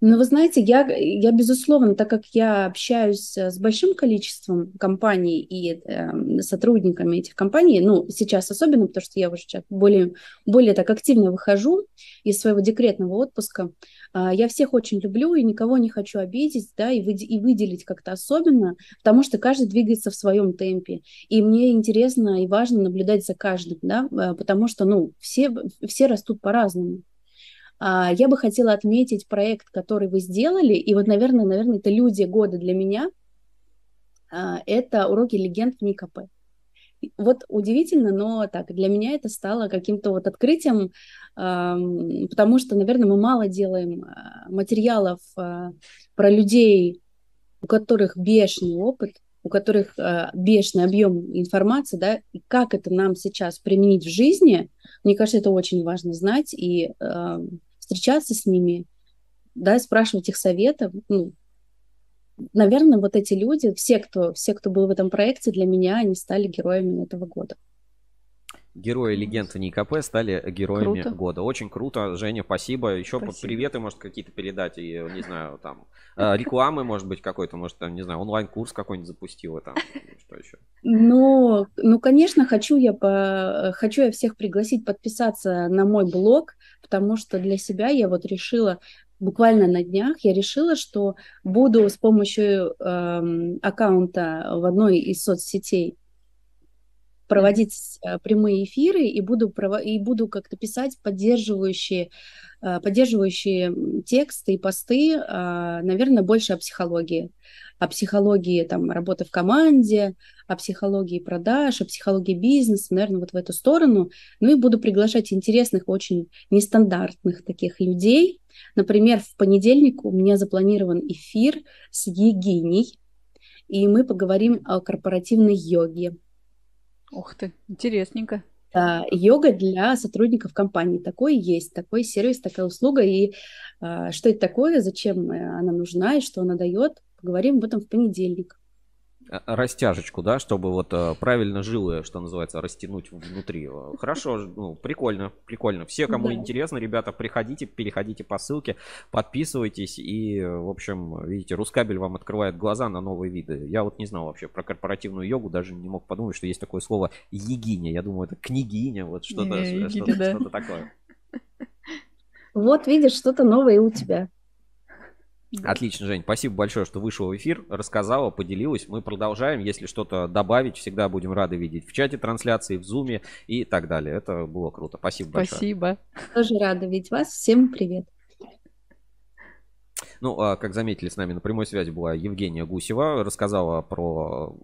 Ну, вы знаете, я, я, безусловно, так как я общаюсь э, с большим количеством компаний и э, сотрудниками этих компаний, ну, сейчас особенно, потому что я уже сейчас более, более так активно выхожу из своего декретного отпуска, э, я всех очень люблю и никого не хочу обидеть, да, и, вы, и выделить как-то особенно, потому что каждый двигается в своем темпе, и мне интересно и важно наблюдать за каждым, да, э, потому что, ну, все, все растут по-разному. А, я бы хотела отметить проект, который вы сделали, и вот, наверное, наверное, это люди года для меня. А, это уроки легенд в НИКП. Вот удивительно, но так для меня это стало каким-то вот открытием, потому что, наверное, мы мало делаем а, материалов про людей, у которых бешеный опыт, у которых бешеный объем информации, да, и как это нам сейчас применить в жизни, мне кажется, это очень важно знать, и встречаться с ними, да, спрашивать их советов. Ну, наверное, вот эти люди, все кто, все, кто был в этом проекте, для меня они стали героями этого года. Герои легенды НИКП стали героями круто. года. Очень круто, Женя, спасибо. Еще спасибо. приветы, может, какие-то передать, и, не знаю, там, э, рекламы, может быть, какой-то, может, там, не знаю, онлайн-курс какой-нибудь запустила там, что еще? Ну, ну, конечно, хочу я, по... хочу я всех пригласить подписаться на мой блог, потому что для себя я вот решила буквально на днях я решила, что буду с помощью э, аккаунта в одной из соцсетей проводить э, прямые эфиры и буду, и буду как-то писать поддерживающие, э, поддерживающие тексты и посты, э, наверное, больше о психологии. О психологии там, работы в команде, о психологии продаж, о психологии бизнеса, наверное, вот в эту сторону. Ну и буду приглашать интересных, очень нестандартных таких людей. Например, в понедельник у меня запланирован эфир с Егиней, и мы поговорим о корпоративной йоге. Ух ты, интересненько. Да, йога для сотрудников компании. Такой есть, такой сервис, такая услуга. И а, что это такое, зачем э, она нужна и что она дает, поговорим об этом в понедельник. Э, растяжечку, да, чтобы вот э, правильно жилы, что называется, растянуть внутри. Э, Хорошо, ну, прикольно, прикольно. Все, кому Да. интересно, ребята, приходите, переходите по ссылке, подписывайтесь и, э, в общем, видите, Рускабель вам открывает глаза на новые виды. Я вот не знал вообще про корпоративную йогу, даже не мог подумать, что есть такое слово егиня. Я думаю, это княгиня, вот что-то, егиня, что-то, да. что-то такое. Вот видишь, что-то новое у тебя. Отлично, Жень, спасибо большое, что вышел в эфир, рассказала, поделилась. Мы продолжаем. Если что-то добавить, всегда будем рады видеть в чате трансляции, в зуме и так далее. Это было круто. Спасибо большое. Спасибо. Тоже рада видеть вас. Всем привет. Ну, а, как заметили, с нами на прямой связи была Евгения Гусева. Рассказала про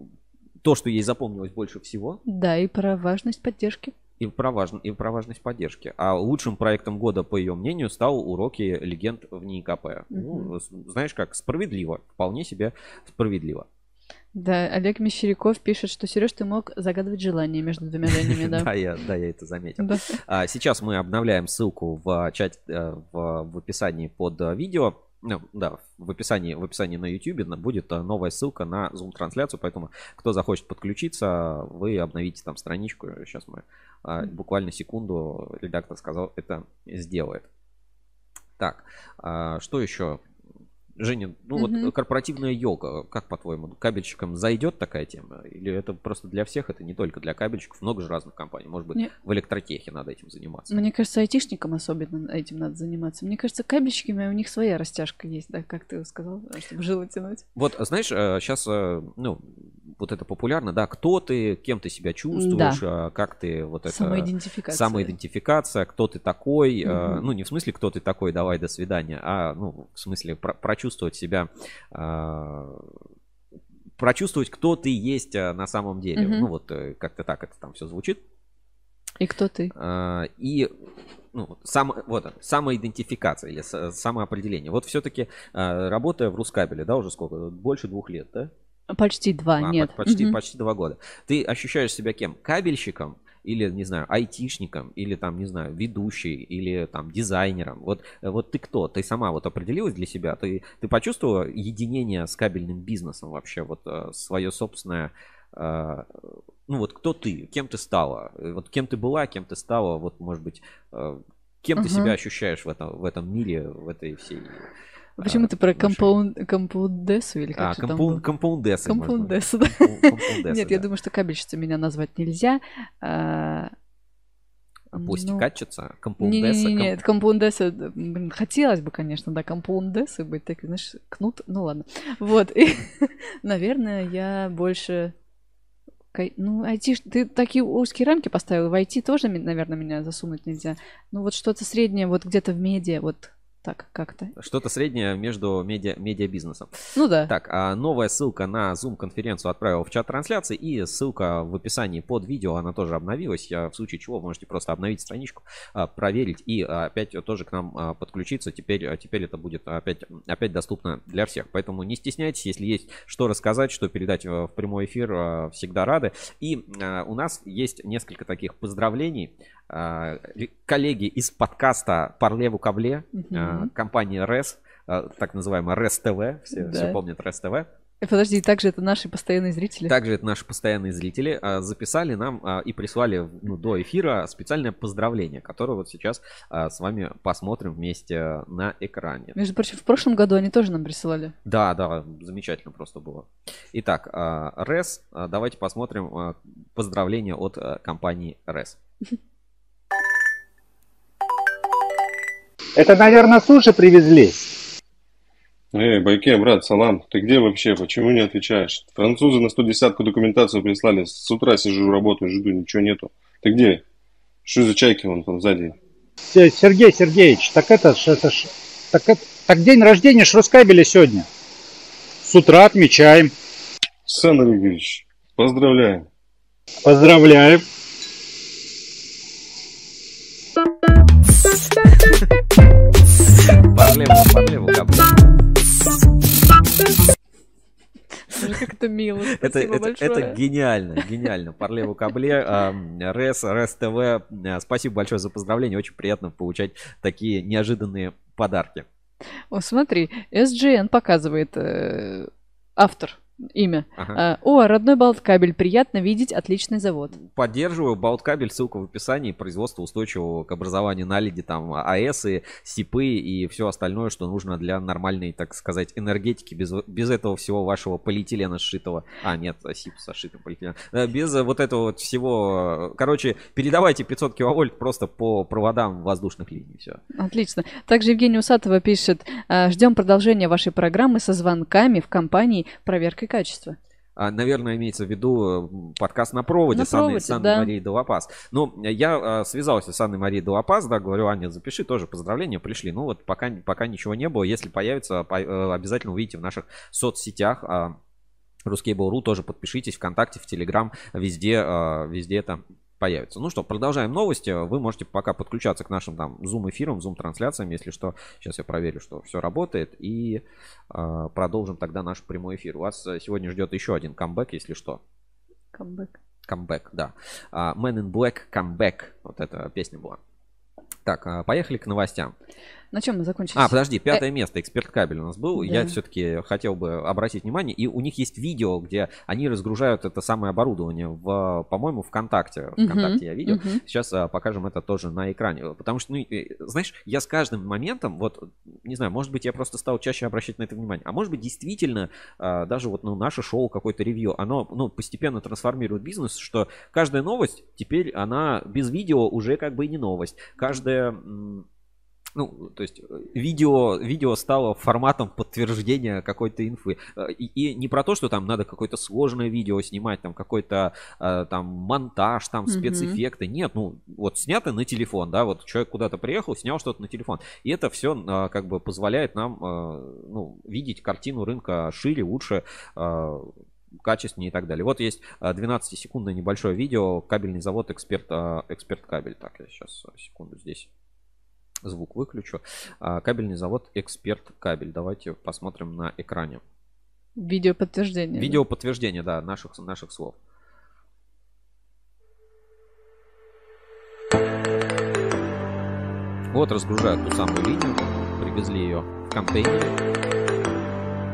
то, что ей запомнилось больше всего. Да, и про важность поддержки. И про, важн- и про важность поддержки. А лучшим проектом года, по ее мнению, стал уроки легенд в НИИКП. Ну, с- знаешь как, справедливо. Вполне себе справедливо. Да, Олег Мещеряков пишет, что Сереж, ты мог загадывать желание между двумя Женями, да. Да, я, да, я это заметил. А, Сейчас мы обновляем ссылку в чате, э, в, в описании под э, видео. Ну, да, в описании, в описании на YouTube будет э, новая ссылка на Zoom-трансляцию, поэтому кто захочет подключиться, вы обновите там страничку. Сейчас мы а, буквально секунду, редактор сказал, это сделает. Так, а, что еще? Женя, ну Мгм. вот корпоративная йога, как по-твоему, кабельщикам зайдет такая тема? Или это просто для всех, это не только для кабельщиков, много же разных компаний. Может быть, Не. в электротехе надо этим заниматься. Мне кажется, айтишникам особенно этим надо заниматься. Мне кажется, кабельщиками у них своя растяжка есть, да, как ты сказал, чтобы жилы тянуть. Вот, знаешь, сейчас, ну, вот это популярно, да, кто ты, кем ты себя чувствуешь, а, как ты вот это... Самоидентификация. Самоидентификация, кто ты такой, э, Мгм. ну не в смысле кто ты такой, давай до свидания, а ну в смысле про- прочувствовать себя, а, прочувствовать, кто ты есть а, на самом деле. Мгм. Ну вот э, как-то так это там все звучит. И кто ты? А, И ну, сам, вот самоидентификация или самоопределение. Вот все-таки работая в Рускабеле, да, уже сколько? Больше двух лет, да? Почти два, А, нет. по- Почти, Мгм. почти два года. Ты ощущаешь себя кем? Кабельщиком или, не знаю, айтишником, или там, не знаю, ведущий, или там дизайнером. Вот, э, вот ты кто? Ты сама вот определилась для себя? Ты, ты почувствовала единение с кабельным бизнесом вообще? Вот свое собственное... э, Ну вот кто ты? Кем ты стала? Э, Вот кем ты была, кем ты стала? Вот, может быть, э, кем ты Мгм. себя ощущаешь в этом, в этом мире, в этой всей... Почему а, ты про компаунд, компаундессу или как А, же там компаун- было? компаундессы. можно. Компаундессу, да. Компау- компаундессы, Нет, я думаю, что кабельщицей меня назвать нельзя. А, ну, Пластикатчица, компаундесса. Не-не-не, комп- компаундесса, да, блин, хотелось бы, конечно, да, компаундессы быть, так, знаешь, кнут, ну ладно. Вот, и, наверное, я больше... Ну, IT, ты такие узкие рамки поставил, в IT тоже, наверное, меня засунуть нельзя. Ну, вот что-то среднее, вот где-то в медиа, вот так как-то. Что-то среднее между медиа, медиабизнесом. Ну да. Так, а новая ссылка на Zoom-конференцию отправил в чат трансляции. И ссылка в описании под видео, она тоже обновилась. В случае чего можете просто обновить страничку, а, проверить и а, опять тоже к нам подключиться. Теперь, теперь это будет опять, опять доступно для всех. Поэтому не стесняйтесь, если есть что рассказать, что передать э, в прямой эфир, а, всегда рады. И а, у нас есть несколько таких поздравлений. А, Коллеги из подкаста «Парлеву кабле», Мгм. а, компания РЕС, а, так называемая РЕС ТВ, все, Да. все помнят РЕС ТВ. Э, Подожди, также это наши постоянные зрители. Также это наши постоянные зрители записали нам и прислали ну, до эфира специальное поздравление, которое вот сейчас с вами посмотрим вместе на экране. Между прочим, в прошлом году они тоже нам присылали. Да, да, замечательно просто было. Итак, а, давайте посмотрим поздравление от компании РЕС. Это, наверное, суши привезли. Эй, Байке, брат, салам, ты где вообще? Почему не отвечаешь? Французы на 110-ку документацию прислали. С утра сижу, работаю, жду, ничего нету. Ты где? Что за чайки вон там сзади? Се- Сергей Сергеевич, так это ж, это ж, так, это, так день рождения Шрускабеля сегодня. С утра отмечаем. Сан Олегович, поздравляем. Поздравляем. Это мило. Это, это, это гениально, гениально. Парлеву Кабле, ам, Рес, Рес ТВ. э, Спасибо большое за поздравление. Очень приятно получать такие неожиданные подарки. О, смотри, SGN показывает э, автор Имя. Ага. А, О, родной Балткабель. Приятно видеть. Отличный завод. Поддерживаю Балткабель, ссылка в описании, производство устойчивого к образованию наледи, там АЭС и СИПы и все остальное, что нужно для нормальной, так сказать, энергетики, без, без этого всего вашего полиэтилена сшитого. А, нет, СИП со сшитым полиэтиленом. Э, Без э, вот этого вот всего. э, Короче, передавайте 500 киловольт просто по проводам воздушных линий, все. Отлично. Также Евгения Усатова пишет, «А, ждем продолжения вашей программы со звонками в компании проверкой качества. А, Наверное, имеется в виду э, подкаст на проводе, На проводе, с Анной да. Марией Долопас. Ну, я э, связался с Анной Марией Долопас, да, говорю, Аня, запиши, тоже поздравления пришли. Ну вот пока, пока ничего не было. Если появится, по- э, обязательно увидите в наших соцсетях. а, Ruskable.ru тоже подпишитесь ВКонтакте, в Телеграм, везде, везде это появится. Ну что, продолжаем новости. Вы можете пока подключаться к нашим там Zoom эфирам, Zoom трансляциям, если что. Сейчас я проверю, что все работает и э, продолжим тогда наш прямой эфир. У вас э, сегодня ждет еще один камбэк, если что. Камбэк. Камбэк, да. А, Man in Black Comeback. Вот эта песня была. Так, а, поехали к новостям. На чем мы закончили? А, подожди, пятое место, эксперт кабель у нас был. Я Да. все-таки хотел бы обратить внимание, и у них есть видео, где они разгружают это самое оборудование в, по-моему, ВКонтакте. ВКонтакте я видел. мгм. Сейчас а, покажем это тоже на экране. Потому что, ну, знаешь, я с каждым моментом, вот, не знаю, может быть, я просто стал чаще обращать на это внимание. А может быть, действительно, а, даже вот ну, наше шоу, какое-то ревью, оно ну, постепенно трансформирует бизнес, что каждая новость теперь, она без видео уже как бы и не новость. Каждая... м, ну, то есть э, видео, видео стало форматом подтверждения какой-то инфы. Э, И, и не про то, что там надо какое-то сложное видео снимать, там какой-то э, там монтаж, там спецэффекты. Нет, ну вот снято на телефон, да, вот человек куда-то приехал, снял что-то на телефон. И это все как бы позволяет нам ну, видеть картину рынка шире, лучше, качественнее и так далее. Вот есть э, 12-секундное небольшое видео, кабельный завод эксперт, эксперт кабель. Так, я сейчас секунду здесь звук выключу. А, Кабельный завод Эксперт Кабель. Давайте посмотрим на экране. Видео подтверждение. Видео подтверждение, да, наших, наших слов. Вот разгружают ту самую линию. Привезли ее в контейнере.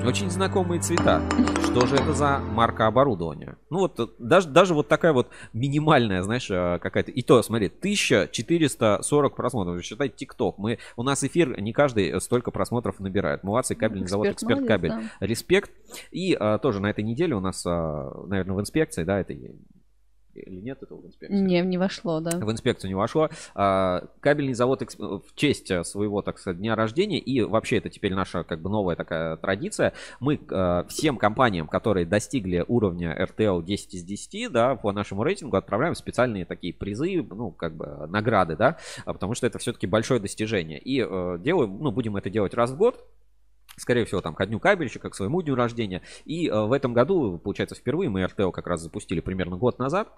Очень знакомые цвета. Что же это за марка оборудования? Ну вот э, даже, даже вот такая вот минимальная, знаешь, э, какая-то. И то, смотри, 1440 просмотров. Считай, ТикТок. Мы, у нас эфир не каждый столько просмотров набирает. Молодцы, кабельный завод Эксперт Эксперт молодец, Кабель. да. Респект. И а, тоже на этой неделе у нас, а, наверное, в инспекции, да, это или нет этого в инспекции? Не, не вошло, да. В инспекцию не вошло. А, Кабельный завод в честь а, своего, так сказать, дня рождения, и вообще это теперь наша как бы новая такая традиция, мы а, всем компаниям, которые достигли уровня RTL 10 из 10, да, по нашему рейтингу отправляем специальные такие призы, ну, как бы награды, да, а, потому что это все-таки большое достижение. И э, делаем, ну, будем это делать раз в год, скорее всего, там, ко дню кабельщика, к своему дню рождения. И э, в этом году, получается, впервые мы РТО как раз запустили примерно год назад.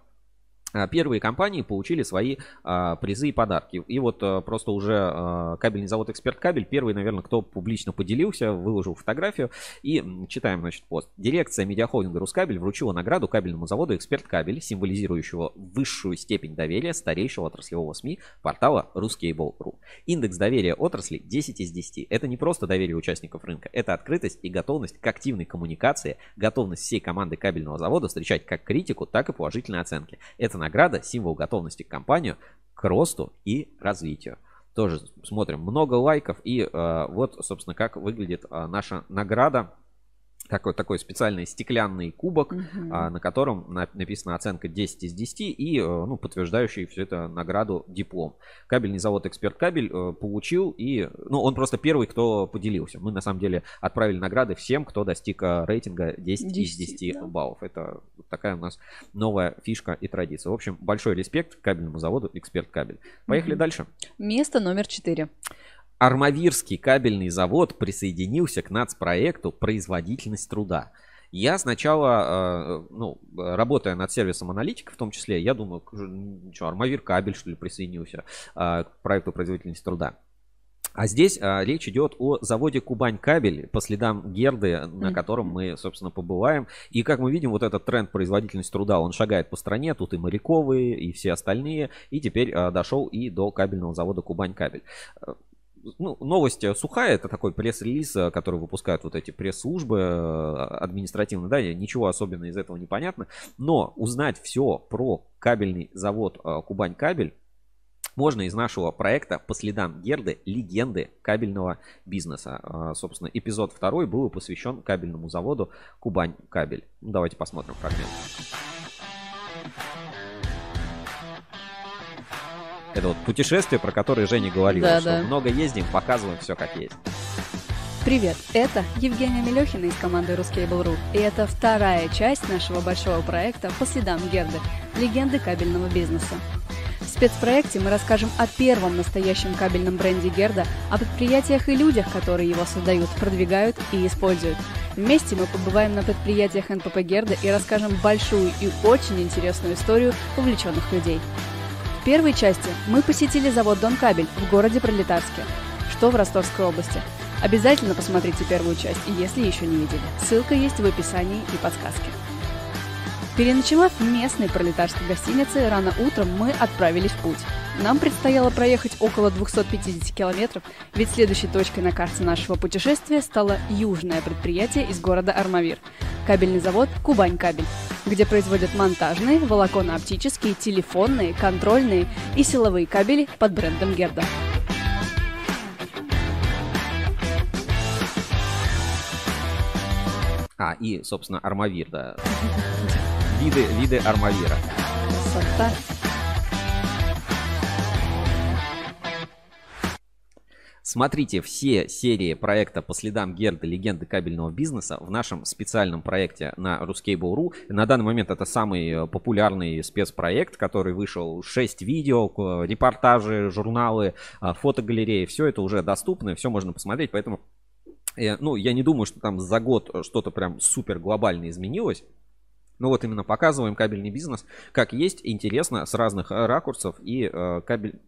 А, Первые компании получили свои а, призы и подарки. И вот а, просто уже а, кабельный завод Эксперт Кабель, первый, наверное, кто публично поделился, выложил фотографию. И читаем, значит, пост. Дирекция медиахолдинга Рускабель вручила награду кабельному заводу Эксперт Кабель, символизирующего высшую степень доверия старейшего отраслевого СМИ портала Ruskable.ru. Индекс доверия отрасли 10 из 10. Это не просто доверие участников рынка, это открытость и готовность к активной коммуникации, готовность всей команды кабельного завода встречать как критику, так и положительные оценки. Эта награда – символ готовности к компанию к росту и развитию. Тоже смотрим много лайков и э, вот, собственно, как выглядит э, наша награда. Такой, такой специальный стеклянный кубок, Мгм. а, на котором на- написана оценка 10 из 10 и э, ну, подтверждающий всю эту награду диплом. Кабельный завод Эксперт Кабель э, получил и, ну, он просто первый, кто поделился. Мы на самом деле отправили награды всем, кто достиг э, рейтинга 10 из 10, 10 да. баллов. Это вот такая у нас новая фишка и традиция. В общем, большой респект кабельному заводу Эксперт Кабель. Поехали Мгм. дальше. Место номер четыре. Армавирский кабельный завод присоединился к нацпроекту «Производительность труда». Я сначала, э, ну, работая над сервисом аналитика, в том числе, я думаю, что, Армавир кабель, что ли, присоединился э, к проекту «Производительность труда». А здесь а, речь идет о заводе Кубань кабель по следам Герды, на котором мы, собственно, побываем. И как мы видим, вот этот тренд производительность труда, он шагает по стране. Тут и моряковые, и все остальные. И теперь а, дошел и до кабельного завода Кубань кабель. Ну, новость сухая, это такой пресс-релиз, э, который выпускают вот эти пресс-службы э, административные, да, ничего особенного из этого не понятно. Но узнать все про кабельный завод э, Кубань Кабель можно из нашего проекта по следам Герды «Легенды кабельного бизнеса». Собственно, эпизод второй был посвящен кабельному заводу «Кубань Кабель». Ну, давайте посмотрим фрагмент. Это вот путешествие, про которое Женя говорила, Да, что да. много ездим, показываем все как есть. Привет, это Евгения Мелехина из команды Ruskable.ru, и это вторая часть нашего большого проекта по следам Герды «Легенды кабельного бизнеса». В спецпроекте мы расскажем о первом настоящем кабельном бренде Герда, о предприятиях и людях, которые его создают, продвигают и используют. Вместе мы побываем на предприятиях НПП Герда и расскажем большую и очень интересную историю увлеченных людей. В первой части мы посетили завод Дон Кабель в городе Пролетарске, что в Ростовской области. Обязательно посмотрите первую часть, если еще не видели. Ссылка есть в описании и подсказке. Переночевав в местной пролетарской гостинице, рано утром мы отправились в путь. Нам предстояло проехать около 250 километров, ведь следующей точкой на карте нашего путешествия стало южное предприятие из города Армавир – кабельный завод «Кубань Кабель», где производят монтажные, волоконно-оптические, телефонные, контрольные и силовые кабели под брендом Герда. А, и, собственно, Армавир, да. Виды, виды Армавира. Красота! Смотрите все серии проекта по следам Герды «Легенды кабельного бизнеса» в нашем специальном проекте на Ruskable.ru. На данный момент это самый э, популярный спецпроект, который вышел 6 видео, репортажи, журналы, а, фотогалереи. Все это уже доступно, все можно посмотреть, поэтому э, ну, я не думаю, что там за год что-то прям супер глобально изменилось. Ну вот именно показываем кабельный бизнес, как есть, интересно, с разных э, ракурсов. И э, кабель,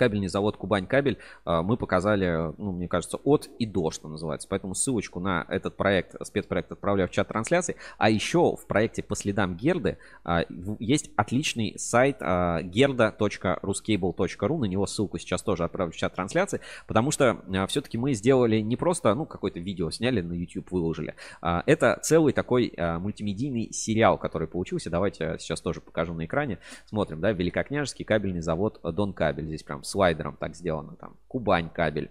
кабельный завод Кубань Кабель э, мы показали, ну, мне кажется, от и до, что называется. Поэтому ссылочку на этот проект, спецпроект отправляю в чат трансляции. А еще в проекте по следам Герды э, есть отличный сайт э, gerda.ruscable.ru. На него ссылку сейчас тоже отправлю в чат трансляции. Потому что все-таки мы сделали не просто, ну, какое-то видео сняли на YouTube, выложили. А, Это целый такой мультимедийный сериал, который получился. Давайте сейчас тоже покажу на экране. Смотрим, да, Великокняжеский кабельный завод Дон Кабель. Здесь прям слайдером так сделано. Там Кубань кабель.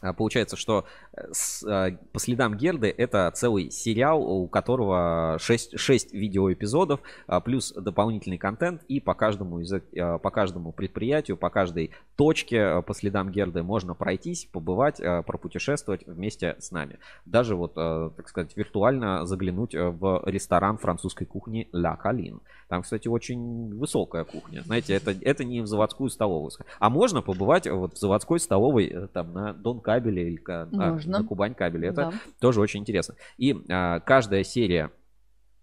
А, Получается, что э, с, э, по следам Герды это целый сериал, у которого 6, 6 видеоэпизодов, а, плюс дополнительный контент, и по каждому, из, э, по каждому предприятию, по каждой точке э, по следам Герды можно пройтись, побывать, э, пропутешествовать вместе с нами. Даже вот, э, так сказать, виртуально заглянуть э, в ресторан французской кухни Ла Калин. Там, кстати, очень высокая кухня. Знаете, это, это не в заводскую столовую. А можно побывать вот в заводской столовой э, там на Дон Кабеле или а, Можно. на Кубань Кабеле. Это Да. тоже очень интересно. И а, каждая серия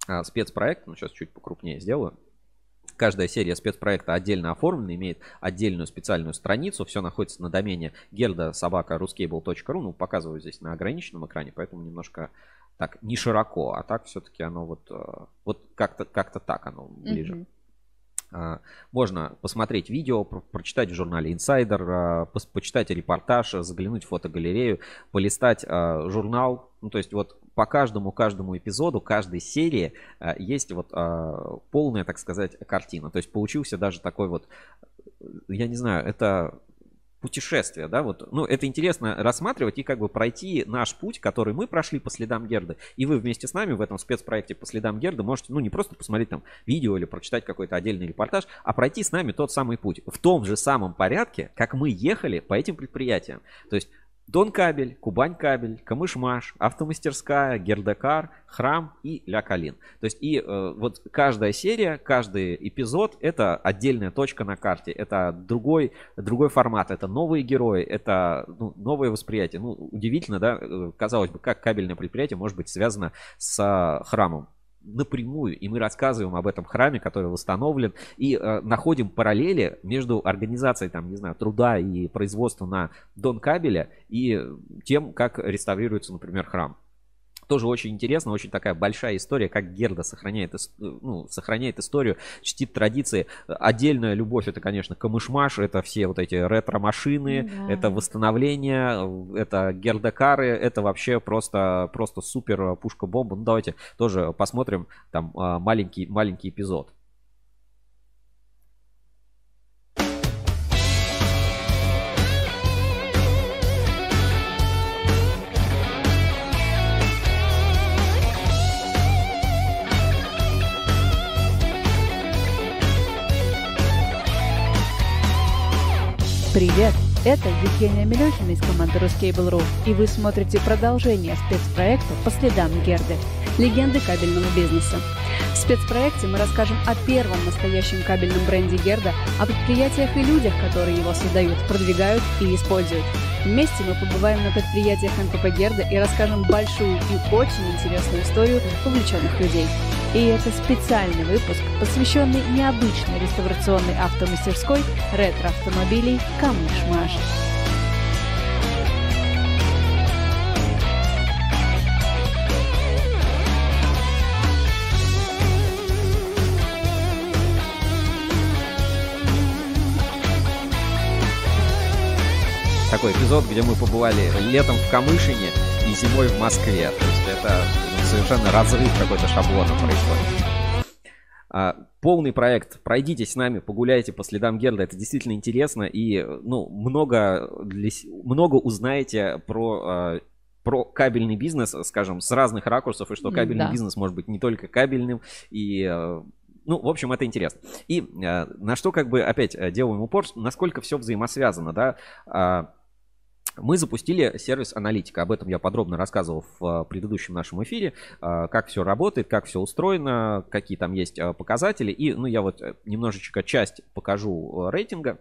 а, спецпроекта, ну сейчас чуть покрупнее сделаю, Каждая серия спецпроекта отдельно оформлена, имеет отдельную специальную страницу. Все находится на домене gerda.sobaka.ruscable.ru. Ну, показываю здесь на ограниченном экране, поэтому немножко так не широко, а так все-таки оно вот, э, вот как-то как так оно ближе. Мгм. А, Можно посмотреть видео, про- прочитать в журнале Insider, а, почитать репортаж, заглянуть в фотогалерею, полистать а, журнал. Ну, то есть вот по каждому, каждому эпизоду, каждой серии а, есть вот а, полная, так сказать, картина. То есть получился даже такой вот, я не знаю, это путешествие, да, вот, ну, это интересно рассматривать и как бы пройти наш путь, который мы прошли по следам Герды, и вы вместе с нами в этом спецпроекте по следам Герды можете, ну, не просто посмотреть там видео или прочитать какой-то отдельный репортаж, а пройти с нами тот самый путь в том же самом порядке, как мы ехали по этим предприятиям. То есть Дон Кабель, Кубань Кабель, Камышмаш, Автомастерская, Гердекар, Храм и Ля Калин. То есть и э, вот каждая серия, каждый эпизод это отдельная точка на карте, это другой, другой формат, это новые герои, это ну, новое восприятие. Ну, удивительно, да, э, казалось бы, как кабельное предприятие может быть связано с э, храмом напрямую, и мы рассказываем об этом храме, который восстановлен, и э, находим параллели между организацией, там, не знаю, труда и производства на Дон Кабеля и тем, как реставрируется, например, храм. Тоже очень интересно, очень такая большая история, как Герда сохраняет, ну, сохраняет историю, чтит традиции. Отдельная любовь это, конечно, камышмаш, это все вот эти ретро-машины, Ну да. это восстановление, это гердакары, это вообще просто, просто супер пушка-бомба. Ну, давайте тоже посмотрим там а, маленький, маленький эпизод. Привет! Это Евгения Мелехина из команды Ruskable.ru, и вы смотрите продолжение спецпроекта «По следам Герды. Легенды кабельного бизнеса». В спецпроекте мы расскажем о первом настоящем кабельном бренде Герда, о предприятиях и людях, которые его создают, продвигают и используют. Вместе мы побываем на предприятиях НПП Герда и расскажем большую и очень интересную историю увлеченных людей. И это специальный выпуск, посвященный необычной реставрационной автомастерской ретро-автомобилей «Камыш-Маш». Такой эпизод, где мы побывали летом в Камышине и зимой в Москве. То есть это совершенно разрыв какой-то шаблона происходит. А, полный проект. Пройдитесь с нами, погуляйте по следам Герда. Это действительно интересно. И ну, много, для много узнаете про, а, про кабельный бизнес, скажем, с разных ракурсов. И что кабельный да. бизнес может быть не только кабельным. И э, ну, в общем, это интересно. И э, на что как бы опять э, делаем упор, насколько все взаимосвязано, да. Мы запустили сервис аналитика. Об этом я подробно рассказывал в э, предыдущем нашем эфире. э, Как все работает, как все устроено, какие там есть э, показатели. И ну, я вот немножечко часть покажу рейтинга,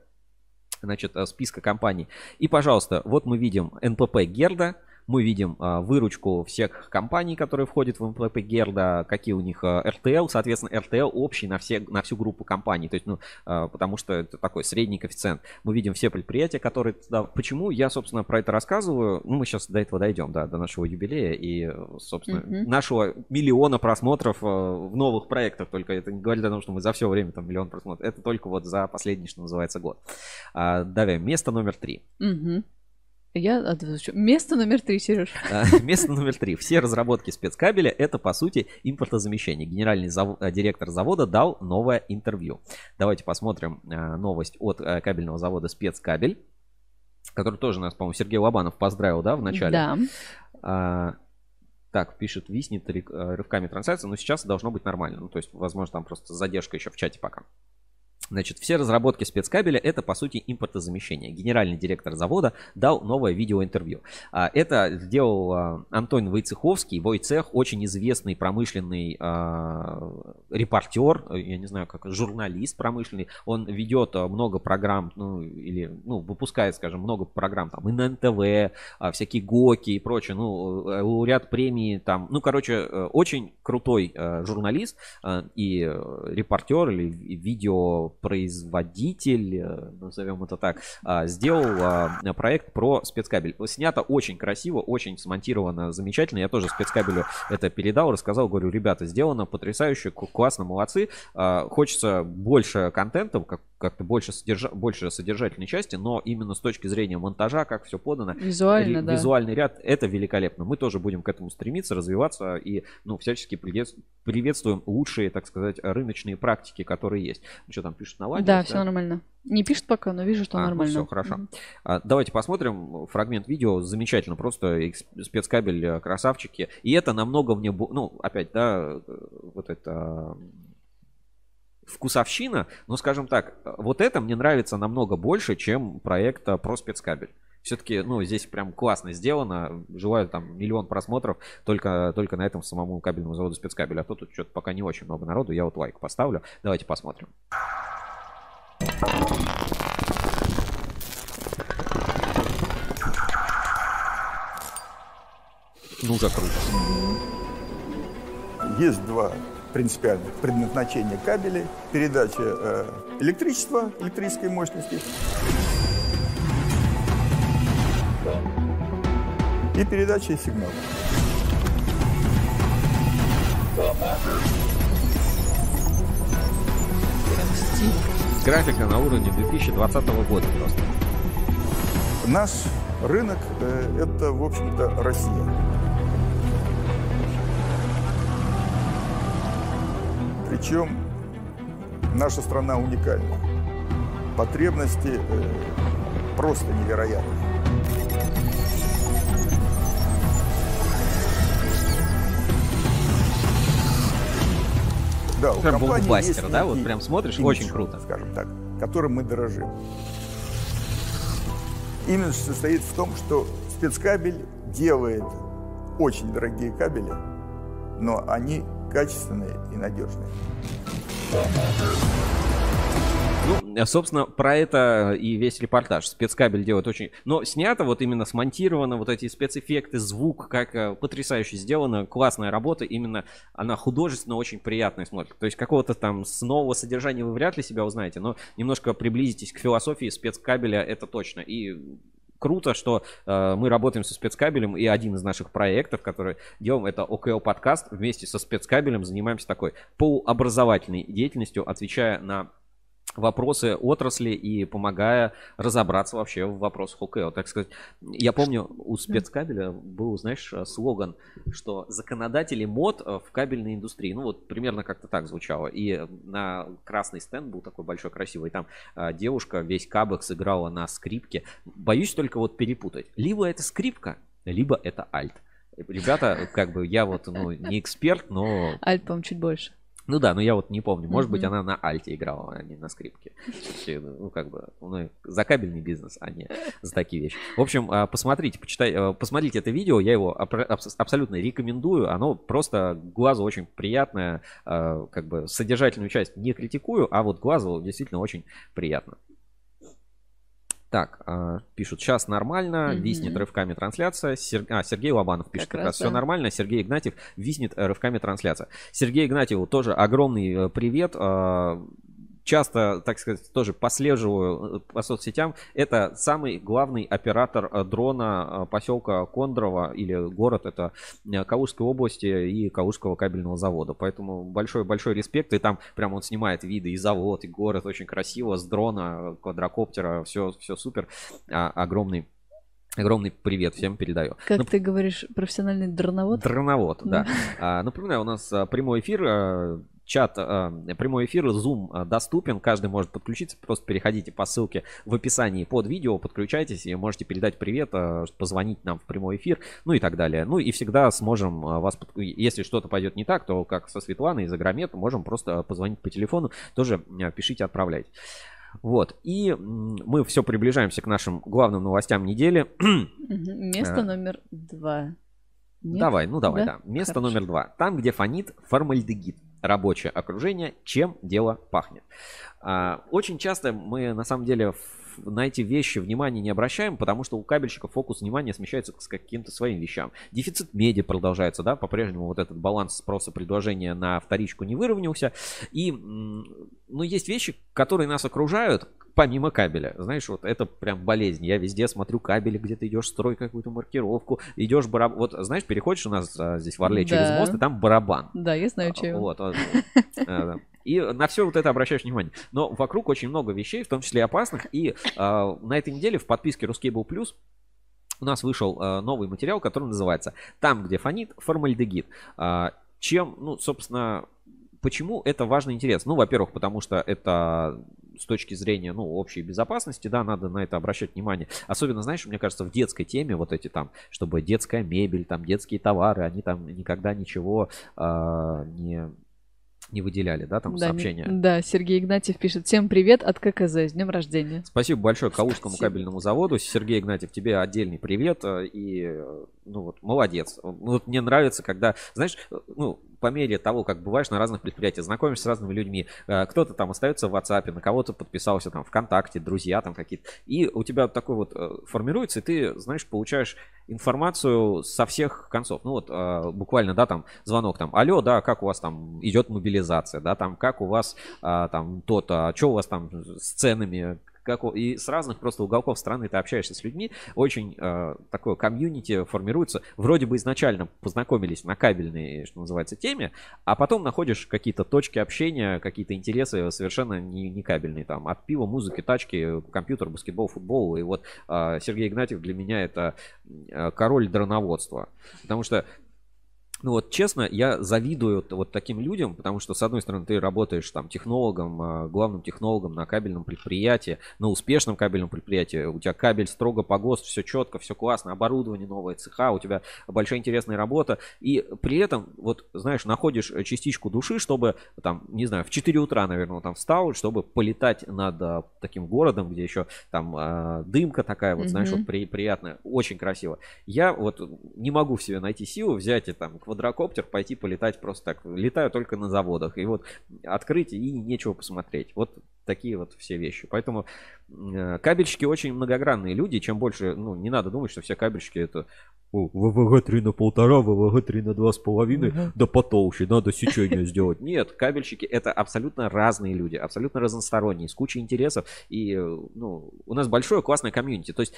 значит, списка компаний. И, пожалуйста, вот мы видим НПП Герда. Мы видим а, выручку всех компаний, которые входят в МПП Герда, какие у них а, RTL, соответственно, RTL общий на, все, на всю группу компаний, то есть, ну, а, потому что это такой средний коэффициент. Мы видим все предприятия, которые туда... Почему я, собственно, про это рассказываю? Ну, мы сейчас до этого дойдем, да, до нашего юбилея и, собственно, Мгм. нашего миллиона просмотров в новых проектах, только это не говорит о том, что мы за все время там миллион просмотров, это только вот за последний, что называется, год. А, место номер три. Мгм. Я отвечу. Место номер три, Сереж. А, Место номер три. Все разработки спецкабеля это по сути импортозамещение. Генеральный зав- э, директор завода дал новое интервью. Давайте посмотрим э, новость от э, кабельного завода спецкабель, который тоже нас, по-моему, Сергей Лобанов поздравил, да, в начале. Да. А, так, пишет, виснет рывками трансляция, но сейчас должно быть нормально. Ну, то есть, возможно, там просто задержка еще в чате пока. Значит, все разработки спецкабеля это по сути импортозамещение. Генеральный директор завода дал новое видеоинтервью. А, Это сделал а, Антон Войцеховский. Войцех очень известный промышленный а, репортер, э, я не знаю, как журналист промышленный. Он ведет много программ, ну или ну выпускает, скажем, много программ там и на НТВ, всякие ГОКи и прочее. Ну э, лауреат премии там. Ну короче, э, очень крутой журналист и репортер или ви- видеопроизводитель, э, назовем это так, а, сделал а, проект про спецкабель. Снято очень красиво, очень смонтировано замечательно. Я тоже спецкабелю это передал, рассказал, говорю, ребята, сделано потрясающе, классно, молодцы. А, Хочется больше контента, как- как-то больше, содержа... больше содержательной части, но именно с точки зрения монтажа, как все подано, Визуально, ре- да. визуальный ряд, это великолепно. Мы тоже будем к этому стремиться, развиваться и, ну, всячески привет- приветствуем лучшие, так сказать, рыночные практики, которые есть. Ну, что там пишут, наладилось? Да, все нормально. Не пишет пока, но вижу, что А, нормально. Ну, все, хорошо. Мгм. А, давайте посмотрим фрагмент видео. Замечательно, просто спецкабель, э, красавчики. И это намного мне, ну, опять, да, э, вот это м, вкусовщина, но, скажем так, э, вот это мне нравится намного больше, чем проект э, про спецкабель. Все-таки, ну, здесь прям классно сделано. Желаю там миллион просмотров только, только на этом самому кабельному заводу спецкабель. А то тут что-то пока не очень много народу. Я вот лайк поставлю. Давайте посмотрим. Ну, уже круто. Есть два принципиальных предназначения кабелей. Передача э, электричества, электрической мощности и передача сигнала. Графика на уровне 2020 года просто. Наш рынок э, это, в общем-то, Россия. Причем наша страна уникальна. Потребности э, просто невероятны. Да, у Прям блокбастер, да? Вот прям смотришь, имидж, очень круто. Скажем так, которым мы дорожим. Имидж состоит в том, что спецкабель делает очень дорогие кабели, но они качественные и надежные. Ну, собственно, про это и весь репортаж. Спецкабель делает очень... Но снято вот именно смонтировано, вот эти спецэффекты, звук, как э, потрясающе сделано, классная работа, именно она художественно очень приятная смотрит. То есть какого-то там нового содержания вы вряд ли себя узнаете, но немножко приблизитесь к философии спецкабеля, это точно. И круто, что э, мы работаем со спецкабелем, и один из наших проектов, который делаем, это ОКЛ подкаст, вместе со спецкабелем занимаемся такой полуобразовательной деятельностью, отвечая на вопросы отрасли и помогая разобраться вообще в вопросах ОКЛ. Так сказать, я помню, у спецкабеля был, знаешь, слоган, что законодатели мод в кабельной индустрии. Ну вот примерно как-то так звучало. И на красный стенд был такой большой, красивый. Там а, девушка весь кабек сыграла на скрипке. Боюсь только вот перепутать. Либо это скрипка, либо это альт. Ребята, как бы я вот ну, не эксперт, но... Альт, по-моему, чуть больше. Ну да, но я вот не помню. Может быть, она на альте играла, а не на скрипке. Ну, как бы, ну, за кабельный бизнес, а не за такие вещи. В общем, а, посмотрите, почитай, а, посмотрите это видео, я его абсолютно рекомендую. Оно просто глазу очень приятное, а, как бы содержательную часть не критикую, а вот глазу действительно очень приятно. Так, а, пишут, сейчас нормально, Мгм. виснет рывками трансляция. Сер- а, Сергей Лобанов пишет, Как как, раз, раз, все да. нормально, Сергей Игнатьев виснет э, рывками трансляция. Сергею Игнатьеву тоже огромный э, привет. а, Часто, так сказать, тоже послеживаю э, по соцсетям. Это самый главный оператор э, дрона э, поселка Кондрово или город это Калужской области и Калужского кабельного завода. Поэтому большой-большой респект. И там прям он снимает виды и завод, и город очень красиво, с дрона, квадрокоптера, все, все супер. А, огромный Огромный привет всем передаю. Как Ну, ты говоришь, профессиональный дроновод? Дроновод, да. Да. А, Напоминаю, у нас прямой эфир, чат, а, прямой эфир, Zoom а, доступен, каждый может подключиться, просто переходите по ссылке в описании под видео, подключайтесь и можете передать привет, а, позвонить нам в прямой эфир, ну и так далее. Ну и всегда сможем вас, подк- если что-то пойдет не так, то как со Светланой из Агромета, можем просто позвонить по телефону, тоже пишите, отправляйте. Вот, и мы все приближаемся к нашим главным новостям недели. Место номер два. Нет? Давай, ну давай, Да? да. Место Хорошо. номер два. Там, где фонит формальдегид. Рабочее окружение, чем дело пахнет. А, очень часто мы, на самом деле, на эти вещи внимания не обращаем, потому что у кабельщиков фокус внимания смещается к каким-то своим вещам. Дефицит меди продолжается, да, по-прежнему вот этот баланс спроса предложения на вторичку не выровнялся. И, ну, есть вещи, которые нас окружают, помимо кабеля. Знаешь, вот это прям болезнь. Я везде смотрю кабели, где ты идешь строй какую-то маркировку, идешь барабан. Вот, знаешь, переходишь у нас а, здесь в Орле через Да. мост, и там барабан. Да, я знаю, чего. Вот, вот. А, да. И на все вот это обращаешь внимание. Но вокруг очень много вещей, в том числе опасных. И а, на этой неделе в подписке Ruscable Plus у нас вышел а, новый материал, который называется «Там, где фонит, формальдегид». А, чем, ну, собственно, почему это важно и интересно? Ну, во-первых, потому что это с точки зрения, ну, общей безопасности, да, надо на это обращать внимание. Особенно, знаешь, мне кажется, в детской теме вот эти там, чтобы детская мебель, там, детские товары, они там никогда ничего а, не, не выделяли, да, там Да, сообщения. Да, Сергей Игнатьев пишет. Всем привет от ККЗ. С днем рождения. Спасибо большое Калужскому Спасибо. кабельному заводу. Сергей Игнатьев, тебе отдельный привет. э, И, э, ну вот, молодец. Вот мне нравится, когда, знаешь, э, ну, по мере того, как бываешь на разных предприятиях, знакомишься с разными людьми, э, кто-то там остается в WhatsApp, на кого-то подписался там ВКонтакте, друзья там какие-то. И у тебя такой вот э, формируется, и ты, знаешь, получаешь информацию со всех концов. Ну вот э, буквально, да, там звонок там, алло, да, как у вас там идет мобилизация, да, там, как у вас а, там то-то, а что у вас там с ценами, как, и с разных просто уголков страны ты общаешься с людьми, очень э, такое комьюнити формируется. Вроде бы изначально познакомились на кабельной, что называется, теме, а потом находишь какие-то точки общения, какие-то интересы совершенно не, не кабельные. Там от пива, музыки, тачки, компьютер, баскетбол, футбол. И вот э, Сергей Игнатьев для меня это э, король дроноводства. Потому что ну вот честно, я завидую вот таким людям, потому что, с одной стороны, ты работаешь там технологом, а, главным технологом на кабельном предприятии, на успешном кабельном предприятии, у тебя кабель строго по ГОСТ, все четко, все классно, оборудование новое, цеха, у тебя большая интересная работа, и при этом, вот, знаешь, находишь э, частичку души, чтобы, там, не знаю, в 4 утра, наверное, там встал, чтобы полетать над а, таким городом, где еще там а, дымка такая, вот, знаешь, Мгм. вот при- приятная, очень красиво. Я вот не могу в себе найти силу взять и там квадрокоптер, пойти полетать просто так. Летаю только на заводах. И вот открыть и нечего посмотреть. Вот такие вот все вещи. Поэтому э, кабельщики очень многогранные люди. Чем больше, ну, не надо думать, что все кабельщики это «О, ВВГ 3 на полтора, ВВГ 3 на два с половиной, да потолще, надо сечение сделать. Нет, кабельщики это абсолютно разные люди, абсолютно разносторонние, с кучей интересов. И, э, ну, у нас большое классное комьюнити. То есть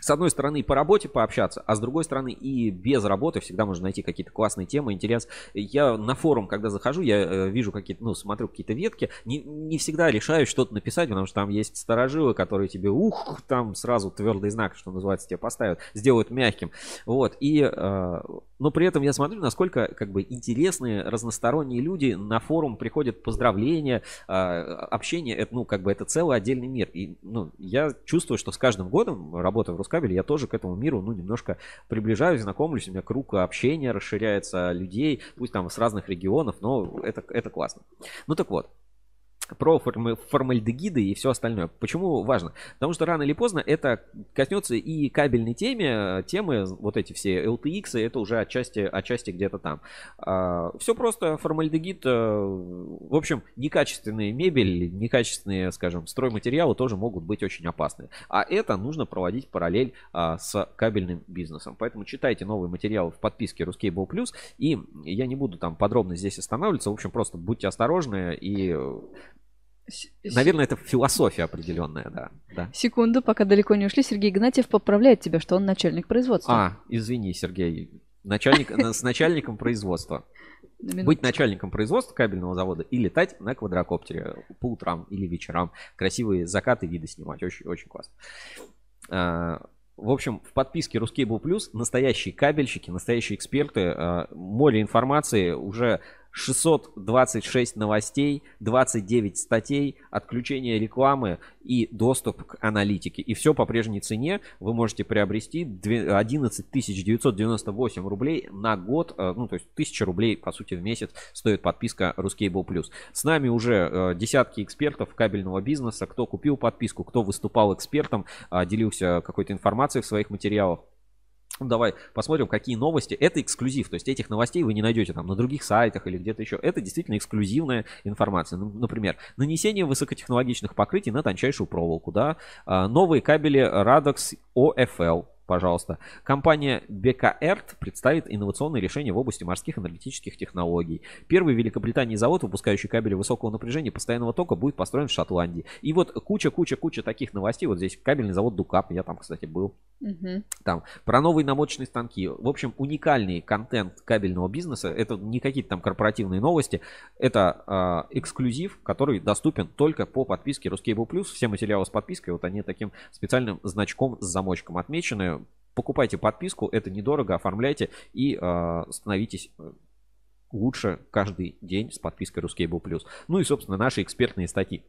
с одной стороны, по работе пообщаться, а с другой стороны, и без работы всегда можно найти какие-то классные темы, интерес. Я на форум, когда захожу, я э, вижу какие-то, ну, смотрю какие-то ветки, не, не всегда решаю что-то написать, потому что там есть старожилы, которые тебе, ух, там сразу твердый знак, что называется, тебе поставят, сделают мягким. Вот, и, э, но при этом я смотрю, насколько, как бы, интересные, разносторонние люди на форум приходят поздравления, э, общение, это, ну, как бы, это целый отдельный мир. И, ну, я чувствую, что с каждым годом, работая в Рускабеле, я тоже к этому миру, ну, немножко приближаюсь, знакомлюсь, у меня круг общения расширяется, людей, пусть там с разных регионов, но это, это классно. Ну, так вот, про формальдегиды и все остальное. Почему важно? Потому что рано или поздно это коснется и кабельной теме, темы, вот эти все LTX, это уже отчасти, отчасти где-то там. все просто, формальдегид, э, в общем, некачественные мебель, некачественные, скажем, стройматериалы тоже могут быть очень опасны. А это нужно проводить параллель а, с кабельным бизнесом. Поэтому читайте новые материалы в подписке Ruscable Plus, и я не буду там подробно здесь останавливаться. В общем, просто будьте осторожны и э, Наверное, это философия определенная, да. да. Секунду, пока далеко не ушли, Сергей Игнатьев поправляет тебя, что он начальник производства. А, извини, Сергей. Начальник, с начальником производства. Быть начальником производства кабельного завода и летать на квадрокоптере по утрам или вечерам. Красивые закаты, виды снимать. Очень, очень классно. А, В общем, в подписке Ruscable Plus настоящие кабельщики, настоящие эксперты, а, море информации, уже 626 новостей, 29 статей, отключение рекламы и доступ к аналитике. И все по прежней цене вы можете приобрести две- 11 998 рублей на год, э, ну то есть 1000 рублей по сути в месяц стоит подписка Ruscable Plus. С нами уже э, десятки экспертов кабельного бизнеса, кто купил подписку, кто выступал экспертом, а, делился какой-то информацией в своих материалах. Давай посмотрим, какие новости. Это эксклюзив. То есть этих новостей вы не найдете там на других сайтах или где-то еще. Это действительно эксклюзивная информация. Ну, Например, нанесение высокотехнологичных покрытий на тончайшую проволоку. Да? А, Новые кабели Radox OFL. Пожалуйста. Компания BKERT представит инновационные решения в области морских энергетических технологий. Первый в Великобритании завод, выпускающий кабели высокого напряжения постоянного тока, будет построен в Шотландии. И вот куча-куча-куча таких новостей. Вот здесь кабельный завод Дукап. Я там, кстати, был Мгм. там про новые намочечные станки. В общем, уникальный контент кабельного бизнеса. Это не какие-то там корпоративные новости. Это а, эксклюзив, который доступен только по подписке Ruscable Plus. Все материалы с подпиской, вот они таким специальным значком с замочком отмечены. Покупайте подписку, это недорого, оформляйте и а, становитесь э, лучше каждый день с подпиской Ruscable. Ну и, собственно, наши экспертные статьи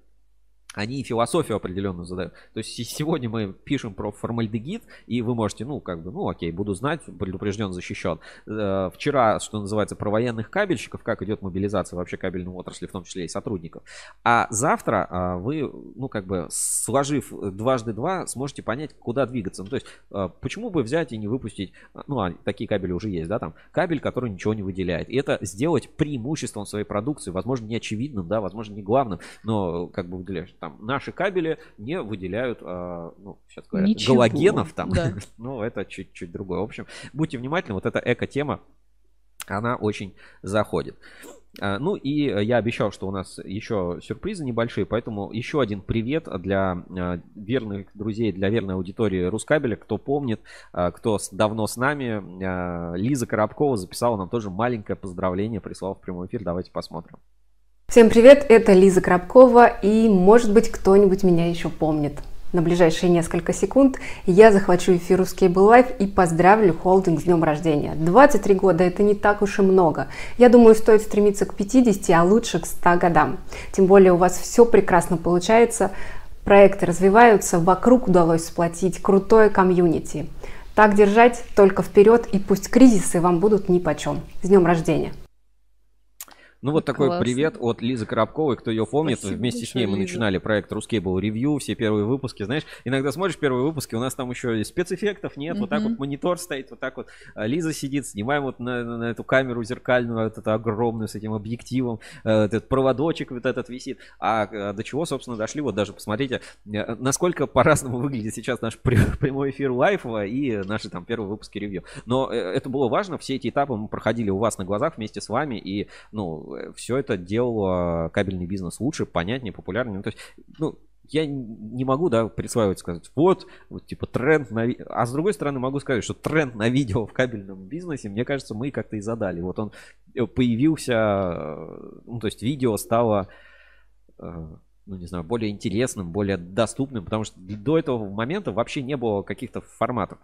они философию определенную задают. То есть се- сегодня мы пишем про формальдегид, и вы можете, ну, как бы, ну, окей, буду знать, предупрежден, защищен. Э, Вчера, что называется, про военных кабельщиков, как идет мобилизация вообще кабельной отрасли, в том числе и сотрудников. А завтра а, вы, ну, как бы, сложив дважды два, сможете понять, куда двигаться. Ну, то есть, э, почему бы взять и не выпустить, ну, а такие кабели уже есть, да, там, кабель, который ничего не выделяет. И это сделать преимуществом своей продукции, возможно, не очевидным, да, возможно, не главным, но, как бы, выделяешь, там, наши кабели не выделяют, а, ну, сейчас говорят, Ничего, галогенов там, да. ну, это чуть-чуть другое. В общем, будьте внимательны, вот эта эко-тема, она очень заходит. А, Ну и э, я обещал, что у нас еще сюрпризы небольшие, поэтому еще один привет для а, верных друзей, для верной аудитории Рускабеля. Кто помнит, кто давно с нами, Лиза Коробкова записала нам тоже маленькое поздравление, прислала в прямой эфир. Давайте посмотрим. Всем привет, это Лиза Коробкова, и может быть кто-нибудь меня еще помнит. На ближайшие несколько секунд я захвачу эфир Cable Life и поздравлю холдинг с днем рождения. 23 года это не так уж и много. Я думаю, стоит стремиться к 50, а лучше к 100 годам. Тем более у вас все прекрасно получается, проекты развиваются, вокруг удалось сплотить крутое комьюнити. Так держать, только вперед, и пусть кризисы вам будут нипочем. С днем рождения! Ну вот такой Классно. привет от Лизы Коробковой, кто ее помнит. Спасибо Вместе с ней мы Лиза. начинали проект Ruscable Review, все первые выпуски. Знаешь, иногда смотришь первые выпуски, у нас там еще и спецэффектов нет, вот так вот монитор стоит, вот так вот а, Лиза сидит, снимаем вот на, на- на эту камеру зеркальную, вот эту огромную с этим объективом, э, этот проводочек вот этот висит. А э, до чего, собственно, дошли, вот даже посмотрите, э, насколько по-разному выглядит сейчас наш пря- прямой эфир лайфа и наши там первые выпуски ревью. Но это было важно, все эти этапы мы проходили у вас на глазах вместе с вами, и, ну, все это делало кабельный бизнес лучше, понятнее, популярнее. Ну, то есть, ну, я не могу, да, присваивать, сказать, вот, вот, типа, тренд на... А с другой стороны, могу сказать, что тренд на видео в кабельном бизнесе, мне кажется, мы как-то и задали. Вот он э, появился, э, ну, то есть, видео стало э, ну, не знаю, более интересным, более доступным, потому что до этого момента вообще не было каких-то форматов.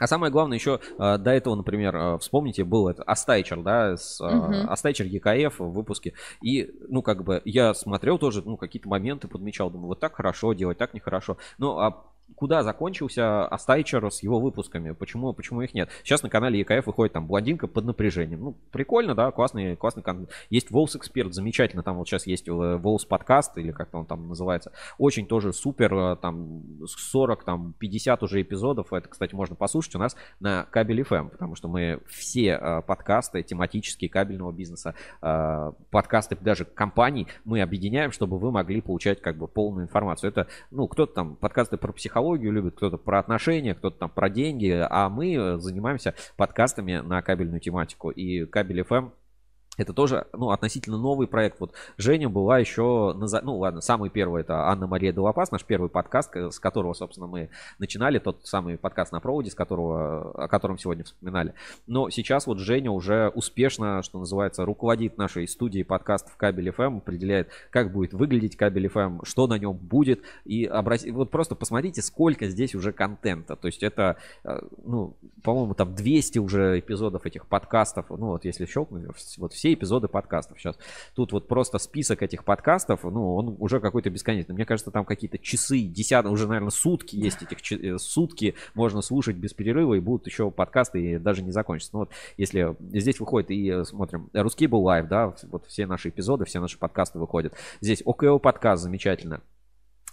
А самое главное, еще э, до этого, например, э, вспомните, был это Астайчер, да, с, э, Мгм. Астайчер ЕКФ в выпуске. И, ну, как бы, я смотрел тоже, ну, какие-то моменты подмечал, думаю, вот так хорошо делать, так нехорошо. Ну, а куда закончился Астайчер с его выпусками? Почему, почему их нет? Сейчас на канале ЕКФ выходит там блондинка под напряжением. Ну, прикольно, да, классный, классный контент. Есть ВОЛС Эксперт, замечательно, там вот сейчас есть ВОЛС подкаст, или как он там называется. Очень тоже супер, э, там 40, там 50 уже эпизодов. Это, кстати, можно послушать у нас на Кабель FM, потому что мы все э, подкасты тематические кабельного бизнеса, э, подкасты даже компаний мы объединяем, чтобы вы могли получать как бы полную информацию. Это, ну, кто-то там подкасты про психологию любит, кто-то про отношения, кто-то там про деньги, а мы э, занимаемся подкастами на кабельную тематику. И Кабель FM это тоже, ну, относительно новый проект. Вот Женя была еще, на, ну, ладно, самый первый это Анна-Мария Делопас, наш первый подкаст, к- с которого, собственно, мы начинали, тот самый подкаст на проводе, с которого, о котором сегодня вспоминали. Но сейчас вот Женя уже успешно, что называется, руководит нашей студией подкастов Кабель FM, определяет, как будет выглядеть Кабель FM, что на нем будет. И обрати- вот просто посмотрите, сколько здесь уже контента. То есть это, э, ну, по-моему, там 200 уже эпизодов этих подкастов. Ну, вот если щелкнуть, вот все эпизоды подкастов сейчас. Тут вот просто список этих подкастов, ну, он уже какой-то бесконечный. Мне кажется, там какие-то часы, десятые, уже, наверное, сутки есть этих э, сутки можно слушать без перерыва, и будут еще подкасты, и даже не закончатся. Ну, вот если здесь выходит и э, смотрим Рускабель Live, да, вот все наши эпизоды, все наши подкасты выходят. Здесь ОКО подкаст замечательно.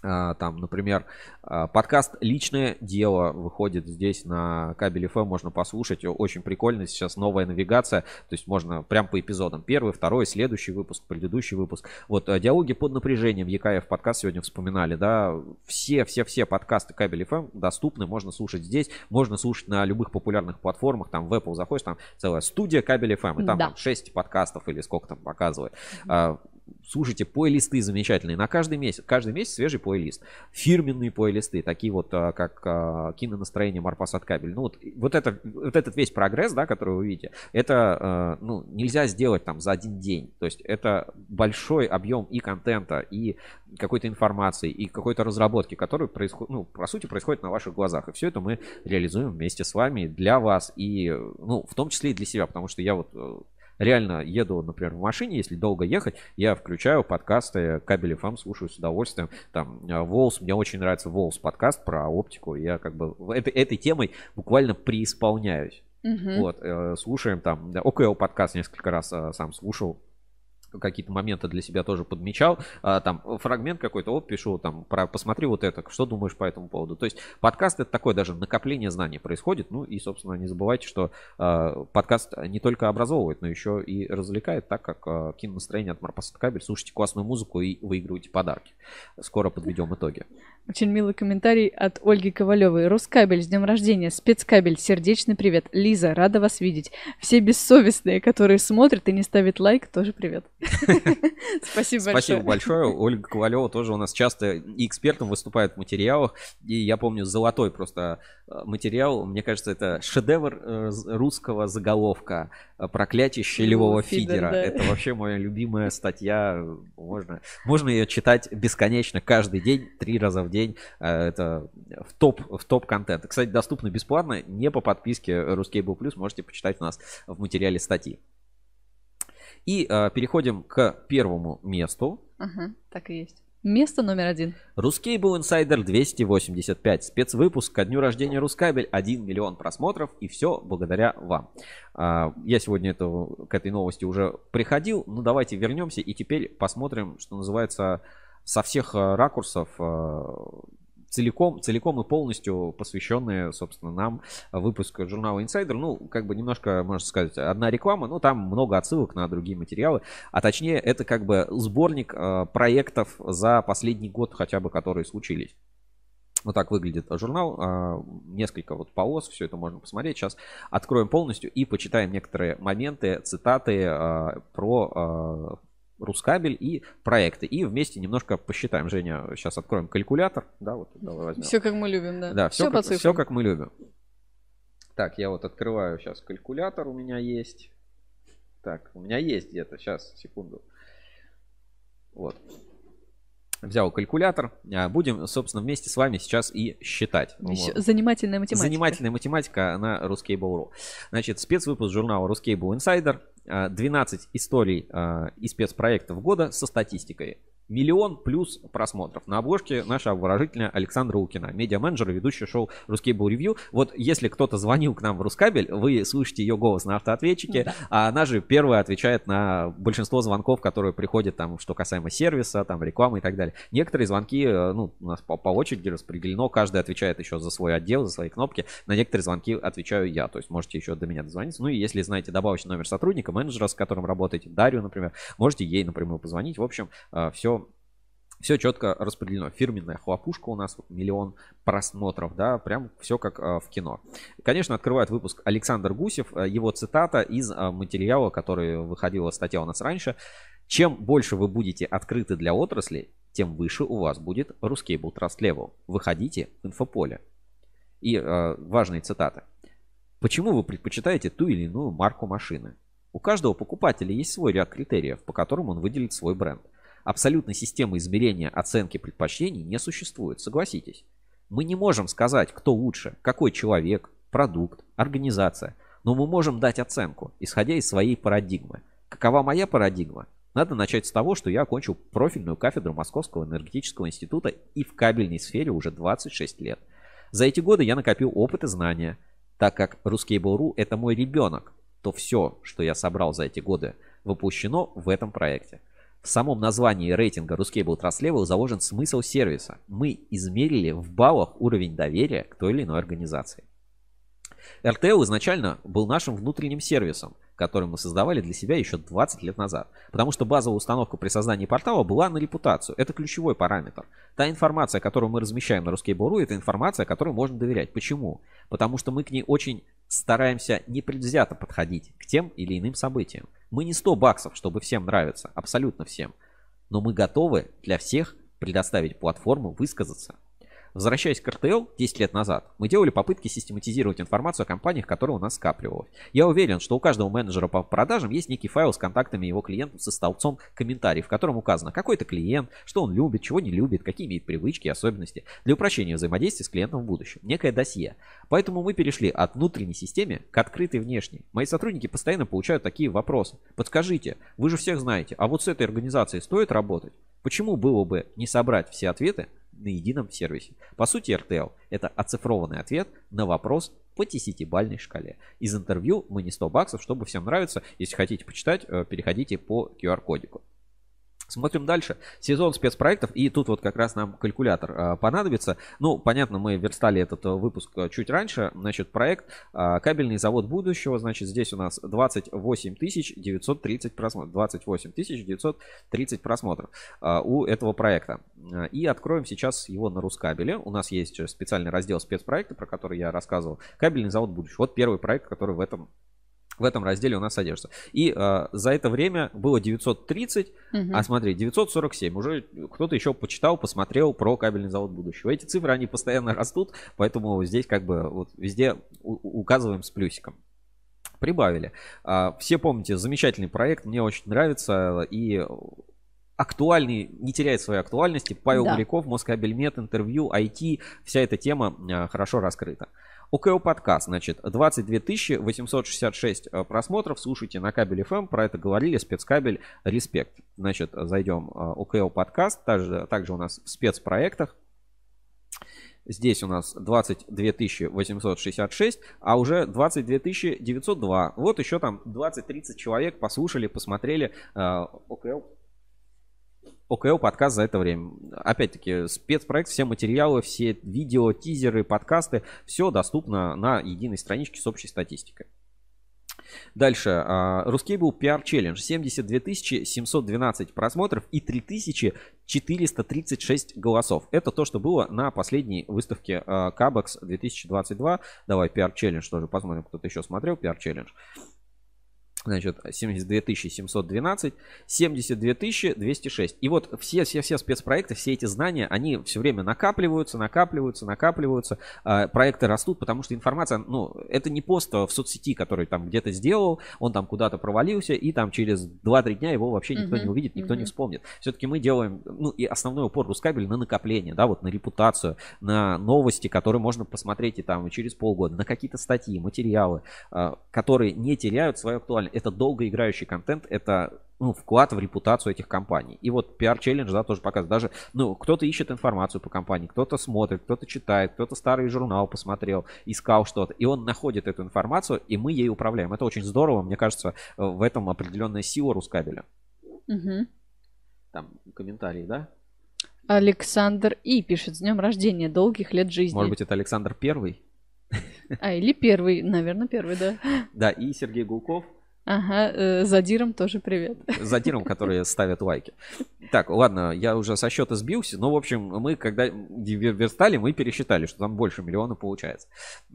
А, Там, например, а, подкаст «Личное дело» выходит здесь на Кабель FM, можно послушать. Очень прикольно, сейчас новая навигация, то есть можно прям по эпизодам. Первый, второй, следующий выпуск, предыдущий выпуск. Вот а, «Диалоги под напряжением», ЕКФ подкаст сегодня вспоминали, да. Все-все-все подкасты кабель FM доступны, можно слушать здесь, можно слушать на любых популярных платформах, там в Apple заходишь, там целая студия кабель FM, и там, Да. там 6 подкастов или сколько там показывает. А, Слушайте, плейлисты замечательные. На каждый месяц. Каждый месяц свежий плейлист. Фирменные плейлисты, такие вот, а, как а, кинонастроение Марпасад Кабель. Ну, вот, вот, это, вот этот весь прогресс, да, который вы видите, это а, ну, нельзя сделать там за один день. То есть это большой объем и контента, и какой-то информации, и какой-то разработки, который происходит, ну, по сути, происходит на ваших глазах. И все это мы реализуем вместе с вами, для вас, и, ну, в том числе и для себя, потому что я вот э, реально еду, например, в машине, если долго ехать, я включаю подкасты Кабель FM, слушаю с удовольствием. Там э, Волс, мне очень нравится Волс подкаст про оптику. Я как бы этой, этой темой буквально преисполняюсь. Мгм. Вот, э, слушаем там, ОКЛ подкаст несколько раз э, сам слушал. Какие-то моменты для себя тоже подмечал. А, там фрагмент какой-то, вот пишу, там, про, посмотри вот это, что думаешь по этому поводу. То есть подкаст это такое даже накопление знаний происходит. Ну и, собственно, не забывайте, что а, подкаст не только образовывает, но еще и развлекает, так как а, кинонастроение от Марпасад Кабель. Слушайте классную музыку и выигрывайте подарки. Скоро подведем итоги. Очень милый комментарий от Ольги Ковалевой. Рускабель, с днем рождения. Спецкабель, сердечный привет. Лиза, рада вас видеть. Все бессовестные, которые смотрят и не ставят лайк, тоже привет. Спасибо большое. Спасибо большое. Ольга Ковалева тоже у нас часто и экспертом выступает в материалах. И я помню золотой просто э, материал. Мне кажется, это шедевр э, русского заголовка «Проклятие щелевого фидера». да. Это вообще моя любимая статья. Можно, можно ее читать бесконечно каждый день, три раза в день. Э, Это в топ, в топ контент. Кстати, доступно бесплатно, не по подписке Ruskable Plus. Можете почитать у нас в материале статьи. И э, переходим к первому месту. Ага, так и есть. Место номер один. Рускейбл Insider 285. Спецвыпуск ко дню рождения Рускабель. 1 миллион просмотров. И все благодаря вам. А, Я сегодня эту, к этой новости уже приходил. Ну давайте вернемся и теперь посмотрим, что называется, со всех э, ракурсов целиком, целиком и полностью посвященные, собственно, нам выпуск журнала Insider. Ну, как бы немножко, можно сказать, одна реклама, но там много отсылок на другие материалы. А точнее, это как бы сборник э, проектов за последний год хотя бы, которые случились. Вот так выглядит журнал. а, Несколько вот полос, все это можно посмотреть. Сейчас откроем полностью и почитаем некоторые моменты, цитаты а, про Рускабель и проекты. И вместе немножко посчитаем. Женя, сейчас откроем калькулятор. Да, вот давай возьмем. Все как мы любим, да. Да, все, по как, всё как мы любим. Так, я вот открываю сейчас калькулятор, у меня есть. Так, у меня есть где-то, сейчас, секунду. Вот. Взял калькулятор. А, Будем, собственно, вместе с вами сейчас и считать. Вот. Занимательная математика. Занимательная математика на Ruskable.ru. Значит, спецвыпуск журнала Ruskable Insider. А, 12 историй а, и спецпроектов года со статистикой. Миллион плюс просмотров. На обложке наша обворожительная Александра Укина, медиа-менеджер и ведущий шоу Ruskable Review. Вот если кто-то звонил к нам в Рускабель, вы слышите ее голос на автоответчике, а она же первая отвечает на большинство звонков, которые приходят там, что касаемо сервиса, там, рекламы и так далее. Некоторые звонки, э, ну, у нас по, по очереди распределено, каждый отвечает еще за свой отдел, за свои кнопки. На некоторые звонки отвечаю я, то есть можете еще до меня дозвониться. Ну и если знаете добавочный номер сотрудника, менеджера, с которым работаете, Дарью, например, можете ей напрямую позвонить. В общем, все все четко распределено. Фирменная хлопушка у нас, вот миллион просмотров, да, прям все как э, в кино. Конечно, открывает выпуск Александр Гусев, э, его цитата из э, материала, который выходила статья у нас раньше. Чем больше вы будете открыты для отрасли, тем выше у вас будет Ruskable Trust Level. Выходите в инфополе. И э, важные цитаты. Почему вы предпочитаете ту или иную марку машины? У каждого покупателя есть свой ряд критериев, по которым он выделит свой бренд. Абсолютной системы измерения оценки предпочтений не существует, согласитесь. Мы не можем сказать, кто лучше, какой человек, продукт, организация, но мы можем дать оценку, исходя из своей парадигмы. Какова моя парадигма? Надо начать с того, что я окончил профильную кафедру Московского энергетического института и в кабельной сфере уже 26 лет. За эти годы я накопил опыт и знания. Так как Ruskable.ru это мой ребенок, то все, что я собрал за эти годы, воплощено в этом проекте. В самом названии рейтинга Ruskable Trust Level заложен смысл сервиса. Мы измерили в баллах уровень доверия к той или иной организации. RTL изначально был нашим внутренним сервисом, который мы создавали для себя еще 20 лет назад. Потому что базовая установка при создании портала была на репутацию. Это ключевой параметр. Та информация, которую мы размещаем на Ruskable.ru, это информация, которой можно доверять. Почему? Потому что мы к ней очень стараемся непредвзято подходить к тем или иным событиям. Мы не 100 баксов, чтобы всем нравиться, абсолютно всем. Но мы готовы для всех предоставить платформу высказаться. Возвращаясь к RTL 10 лет назад, мы делали попытки систематизировать информацию о компаниях, которая у нас скапливалась. Я уверен, что у каждого менеджера по продажам есть некий файл с контактами его клиентов со столбцом комментариев, в котором указано, какой это клиент, что он любит, чего не любит, какие имеет привычки и особенности для упрощения взаимодействия с клиентом в будущем. Некое досье. Поэтому мы перешли от внутренней системы к открытой внешней. Мои сотрудники постоянно получают такие вопросы. Подскажите, вы же всех знаете, а вот с этой организацией стоит работать? Почему было бы не собрать все ответы на едином сервисе. По сути, RTL – это оцифрованный ответ на вопрос по 10-бальной шкале. Из интервью мы не 100 баксов, чтобы всем нравится. Если хотите почитать, э, переходите по QR-кодику. Смотрим дальше. Сезон спецпроектов. И тут вот как раз нам калькулятор а, понадобится. Ну, понятно, мы верстали этот а, выпуск а, чуть раньше. Значит, проект а, «Кабельный завод будущего». Значит, здесь у нас 28 930 просмотров. 28 930 просмотров а, у этого проекта. И откроем сейчас его на Рускабеле. У нас есть специальный раздел спецпроекта, про который я рассказывал. «Кабельный завод будущего». Вот первый проект, который в этом в этом разделе у нас содержится. И э, за это время было 930, угу. а смотри, 947. Уже кто-то еще почитал, посмотрел про кабельный завод будущего. Эти цифры, они постоянно растут, поэтому здесь как бы вот везде указываем с плюсиком. Прибавили. А, все помните, замечательный проект, мне очень нравится. И актуальный, не теряет своей актуальности. Павел да. Гуляков, Москабельмет, интервью, IT, вся эта тема а, хорошо раскрыта. ОКО подкаст, значит, 22 866 э, просмотров, слушайте на кабеле FM, про это говорили, спецкабель, респект. Значит, зайдем э, ОКО подкаст, также, также у нас в спецпроектах, Здесь у нас 22 866, а уже 22 902. Вот еще там 20-30 человек послушали, посмотрели э, ОКЛ ОКЛ подкаст за это время. Опять-таки, спецпроект, все материалы, все видео, тизеры, подкасты, все доступно на единой страничке с общей статистикой. Дальше. был PR Challenge. 72 712 просмотров и 3436 голосов. Это то, что было на последней выставке Кабекс 2022. Давай PR Challenge тоже посмотрим, кто-то еще смотрел PR Challenge значит, 72 712, 72 206. И вот все, все, все спецпроекты, все эти знания, они все время накапливаются, накапливаются, накапливаются. А, проекты растут, потому что информация, ну, это не пост в соцсети, который там где-то сделал, он там куда-то провалился, и там через 2-3 дня его вообще никто uh-huh, не увидит, никто uh-huh. не вспомнит. Все-таки мы делаем, ну, и основной упор Рускабель на накопление, да, вот на репутацию, на новости, которые можно посмотреть и там через полгода, на какие-то статьи, материалы, а, которые не теряют свою актуальность это долгоиграющий контент, это ну, вклад в репутацию этих компаний. И вот PR Challenge, да, тоже показывает. Даже, ну, кто-то ищет информацию по компании, кто-то смотрит, кто-то читает, кто-то старый журнал посмотрел, искал что-то. И он находит эту информацию, и мы ей управляем. Это очень здорово. Мне кажется, в этом определенная сила Рускабеля. Угу. Там комментарии, да? Александр И пишет, с днем рождения, долгих лет жизни. Может быть, это Александр Первый? А, или первый, наверное, первый, да. Да, и Сергей Гулков. Ага, э, задиром тоже привет. Задиром, которые ставят лайки. Так, ладно, я уже со счета сбился, но, в общем, мы, когда верстали, мы пересчитали, что там больше миллиона получается.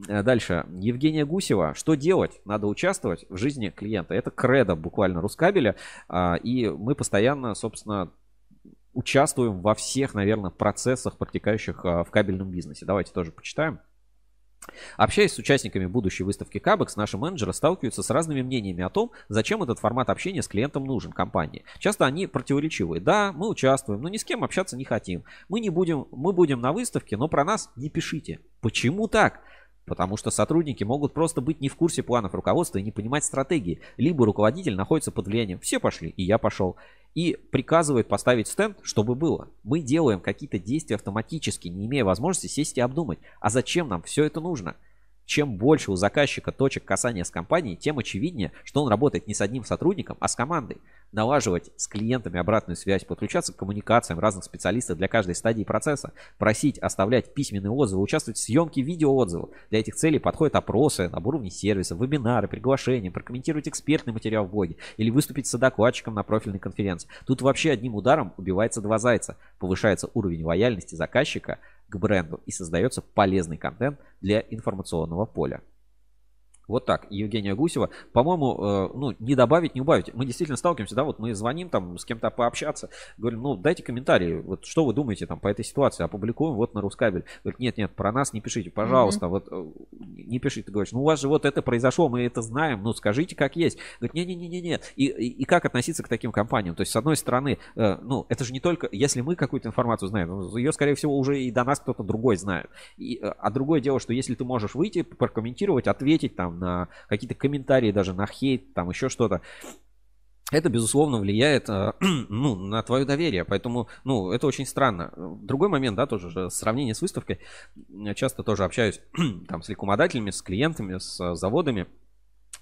Э, дальше. Евгения Гусева. Что делать? Надо участвовать в жизни клиента. Это кредо буквально Рускабеля, а, и мы постоянно, собственно, участвуем во всех, наверное, процессах, протекающих а, в кабельном бизнесе. Давайте тоже почитаем. Общаясь с участниками будущей выставки Кабекс, наши менеджеры сталкиваются с разными мнениями о том, зачем этот формат общения с клиентом нужен компании. Часто они противоречивые. Да, мы участвуем, но ни с кем общаться не хотим. Мы не будем, мы будем на выставке, но про нас не пишите. Почему так? Потому что сотрудники могут просто быть не в курсе планов руководства и не понимать стратегии. Либо руководитель находится под влиянием. Все пошли, и я пошел. И приказывает поставить стенд, чтобы было. Мы делаем какие-то действия автоматически, не имея возможности сесть и обдумать. А зачем нам все это нужно? Чем больше у заказчика точек касания с компанией, тем очевиднее, что он работает не с одним сотрудником, а с командой. Налаживать с клиентами обратную связь, подключаться к коммуникациям разных специалистов для каждой стадии процесса, просить, оставлять письменные отзывы, участвовать в съемке видеоотзывов. Для этих целей подходят опросы на уровне сервиса, вебинары, приглашения, прокомментировать экспертный материал в блоге или выступить с докладчиком на профильной конференции. Тут вообще одним ударом убивается два зайца. Повышается уровень лояльности заказчика, к бренду и создается полезный контент для информационного поля. Вот так, Евгения Гусева. По-моему, э, ну, не добавить, не убавить. Мы действительно сталкиваемся, да, вот мы звоним там с кем-то пообщаться, говорим, ну, дайте комментарии, вот что вы думаете там по этой ситуации, опубликуем вот на Рускабель. Говорит, нет, нет, про нас не пишите, пожалуйста, mm-hmm. вот э, не пишите. Ты говоришь, ну, у вас же вот это произошло, мы это знаем, ну, скажите, как есть. Говорит, не-не-не-не, и, и, и как относиться к таким компаниям? То есть, с одной стороны, э, ну, это же не только, если мы какую-то информацию знаем, ну, ее, скорее всего, уже и до нас кто-то другой знает. И, а другое дело, что если ты можешь выйти, прокомментировать, ответить там на какие-то комментарии даже на хейт, там еще что-то. это, безусловно, влияет э, ну, на твое доверие. Поэтому, ну, это очень странно. Другой момент, да, тоже же, сравнение с выставкой. Я часто тоже общаюсь там с рекламодателями, с клиентами, с э, заводами.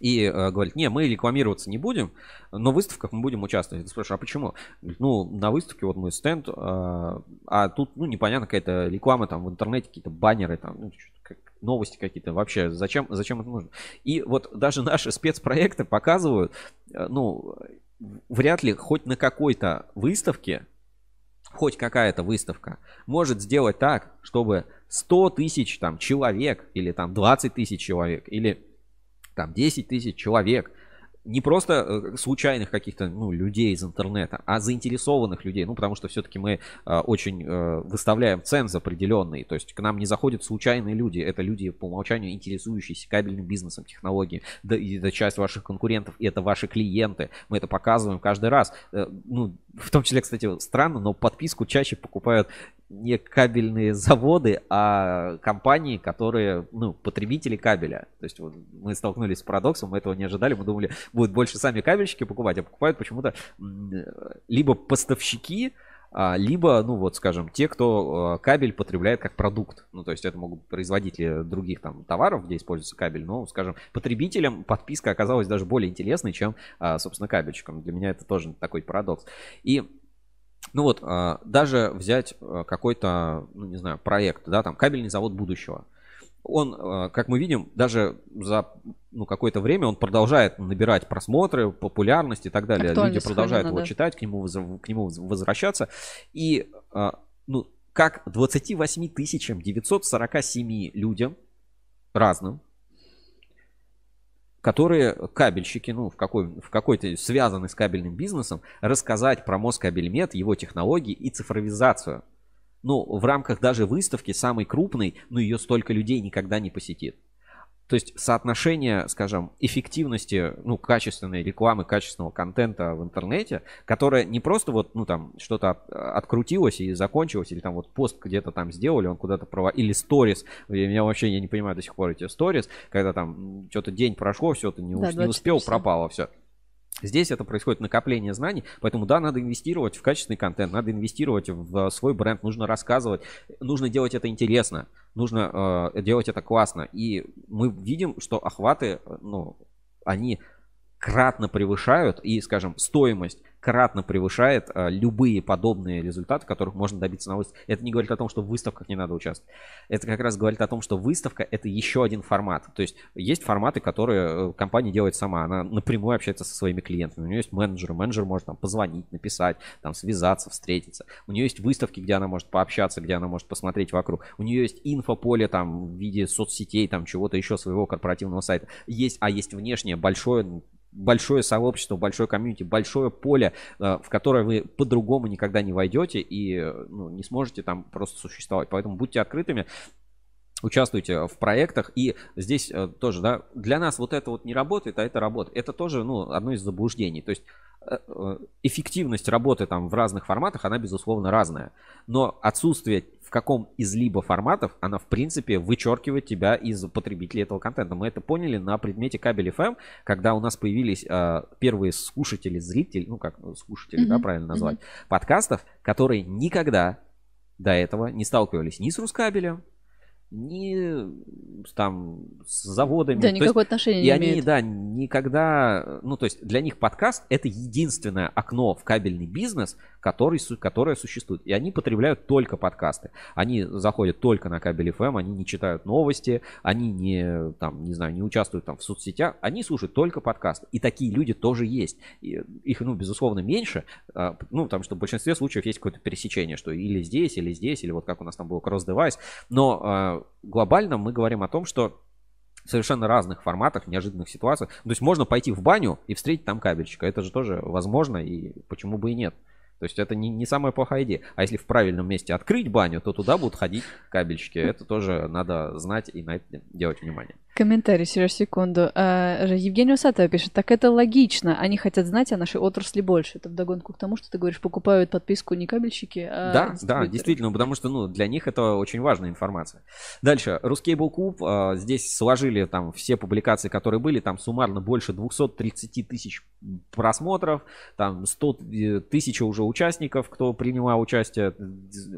И э, говорит, не, мы рекламироваться не будем, но в выставках мы будем участвовать. Ты спрашиваешь, а почему? Ну, на выставке вот мой стенд, э, а тут, ну, непонятно, какая-то реклама там в интернете, какие-то баннеры, там, ну, как, новости какие-то. Вообще, зачем, зачем это нужно? И вот даже наши спецпроекты показывают, э, ну, вряд ли хоть на какой-то выставке, хоть какая-то выставка может сделать так, чтобы 100 тысяч там человек или там 20 тысяч человек или там 10 тысяч человек не просто э, случайных каких-то ну, людей из интернета, а заинтересованных людей. Ну, потому что все-таки мы э, очень э, выставляем ценз определенный. То есть к нам не заходят случайные люди. Это люди по умолчанию интересующиеся кабельным бизнесом, технологией. Да, и это часть ваших конкурентов, и это ваши клиенты. Мы это показываем каждый раз. Э, ну, в том числе, кстати, странно, но подписку чаще покупают не кабельные заводы, а компании, которые, ну, потребители кабеля. То есть вот мы столкнулись с парадоксом, мы этого не ожидали, мы думали, будут больше сами кабельщики покупать, а покупают почему-то либо поставщики, а, либо, ну вот, скажем, те, кто а, кабель потребляет как продукт. Ну, то есть это могут производители других там товаров, где используется кабель, но, скажем, потребителям подписка оказалась даже более интересной, чем, а, собственно, кабельщикам. Для меня это тоже такой парадокс. И ну вот, а, даже взять а, какой-то, ну не знаю, проект, да, там кабельный завод будущего. Он, а, как мы видим, даже за ну, какое-то время он продолжает набирать просмотры, популярность и так далее. Люди продолжают его да. читать, к нему, к нему возвращаться. И, ну, как 28 947 людям разным, которые кабельщики, ну, в, какой, в какой-то связаны с кабельным бизнесом, рассказать про Москабельмет, его технологии и цифровизацию. Ну, в рамках даже выставки самой крупной, ну, ее столько людей никогда не посетит. То есть соотношение, скажем, эффективности, ну, качественной рекламы, качественного контента в интернете, которая не просто вот, ну, там, что-то открутилось и закончилось, или там вот пост где-то там сделали, он куда-то проводил, или сторис, я, меня вообще, я не понимаю до сих пор эти сторис, когда там что-то день прошло, все, ты не, да, не успел, часа. пропало все. Здесь это происходит накопление знаний, поэтому да, надо инвестировать в качественный контент, надо инвестировать в свой бренд, нужно рассказывать, нужно делать это интересно, нужно э, делать это классно. И мы видим, что охваты, ну, они кратно превышают и, скажем, стоимость кратно превышает а, любые подобные результаты, которых можно добиться на выставке. Это не говорит о том, что в выставках не надо участвовать. Это как раз говорит о том, что выставка это еще один формат. То есть есть форматы, которые э, компания делает сама. Она напрямую общается со своими клиентами. У нее есть менеджер. Менеджер может там позвонить, написать, там связаться, встретиться. У нее есть выставки, где она может пообщаться, где она может посмотреть вокруг. У нее есть инфополе там в виде соцсетей, там чего-то еще своего корпоративного сайта. Есть, а есть внешнее большое большое сообщество, большое комьюнити, большое поле, э, в которое вы по-другому никогда не войдете и э, ну, не сможете там просто существовать. Поэтому будьте открытыми, участвуйте в проектах. И здесь э, тоже, да, для нас вот это вот не работает, а это работает. Это тоже, ну, одно из заблуждений. То есть эффективность работы там в разных форматах, она, безусловно, разная. Но отсутствие в каком из либо форматов она, в принципе, вычеркивает тебя из потребителей этого контента. Мы это поняли на предмете кабель FM, когда у нас появились э, первые слушатели, зрители, ну как слушатели, mm-hmm. да, правильно назвать, mm-hmm. подкастов, которые никогда до этого не сталкивались ни с Рускабелем, ни там с заводами. Да, никакого отношения не И они, да, никогда... Ну, то есть для них подкаст — это единственное окно в кабельный бизнес, который, которое существует. И они потребляют только подкасты. Они заходят только на кабель FM, они не читают новости, они не, там, не знаю, не участвуют там в соцсетях, они слушают только подкасты. И такие люди тоже есть. И их, ну, безусловно, меньше, а, ну, потому что в большинстве случаев есть какое-то пересечение, что или здесь, или здесь, или вот как у нас там был кросс-девайс. Но а, глобально мы говорим о том, что в совершенно разных форматах, неожиданных ситуациях. То есть можно пойти в баню и встретить там кабельщика. Это же тоже возможно, и почему бы и нет. То есть это не, не самая плохая идея. А если в правильном месте открыть баню, то туда будут ходить кабельщики. Это тоже надо знать и на это делать внимание. Комментарий, Сереж, секунду. А, Евгения Усатова пишет, так это логично, они хотят знать о нашей отрасли больше. Это вдогонку к тому, что ты говоришь, покупают подписку не кабельщики, а Да, да, действительно, потому что, ну, для них это очень важная информация. Дальше, Ruscable Club, а, здесь сложили там все публикации, которые были, там суммарно больше 230 тысяч просмотров, там 100 тысяч уже участников, кто принимал участие,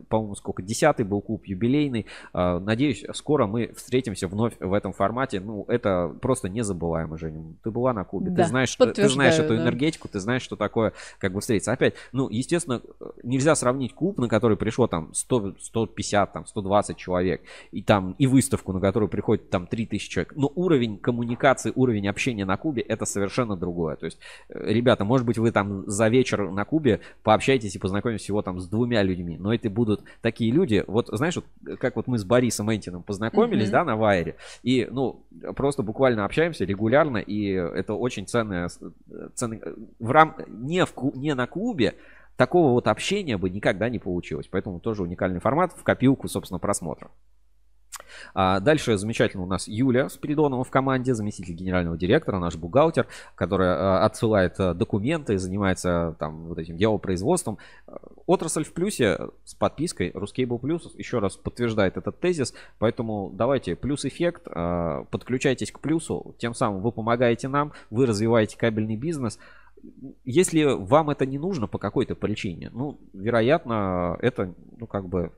по-моему, сколько, десятый был клуб, юбилейный. А, Надеюсь, скоро мы встретимся вновь в этом формате. Ну, это просто незабываемо, Женя. Ты была на клубе, Да, ты знаешь, ты знаешь эту да. энергетику, ты знаешь, что такое, как бы встретиться. Опять, ну, естественно, нельзя сравнить клуб, на который пришло там 100, 150, там 120 человек, и там и выставку, на которую приходит там 3000 человек. Но уровень коммуникации, уровень общения на клубе это совершенно другое. То есть, э, ребята, может быть, вы там за вечер на клубе пообщаетесь и познакомитесь всего там с двумя людьми, но это будут такие люди, вот знаешь, вот, как вот мы с Борисом Энтином познакомились, Мгм. да, на Вайере, и, ну, просто буквально общаемся регулярно, и это очень ценное, ценный, э, в рам, не, в, не на клубе, такого вот общения бы никогда не получилось. Поэтому тоже уникальный формат в копилку, собственно, просмотра. А дальше замечательно у нас Юля Спиридонова в команде, заместитель генерального директора, наш бухгалтер, которая а, отсылает а, документы, занимается там вот этим делопроизводством. Отрасль в плюсе с подпиской Ruscable Plus еще раз подтверждает этот тезис, поэтому давайте плюс эффект, а, подключайтесь к плюсу, тем самым вы помогаете нам, вы развиваете кабельный бизнес. Если вам это не нужно по какой-то причине, ну, вероятно, это, ну, как бы,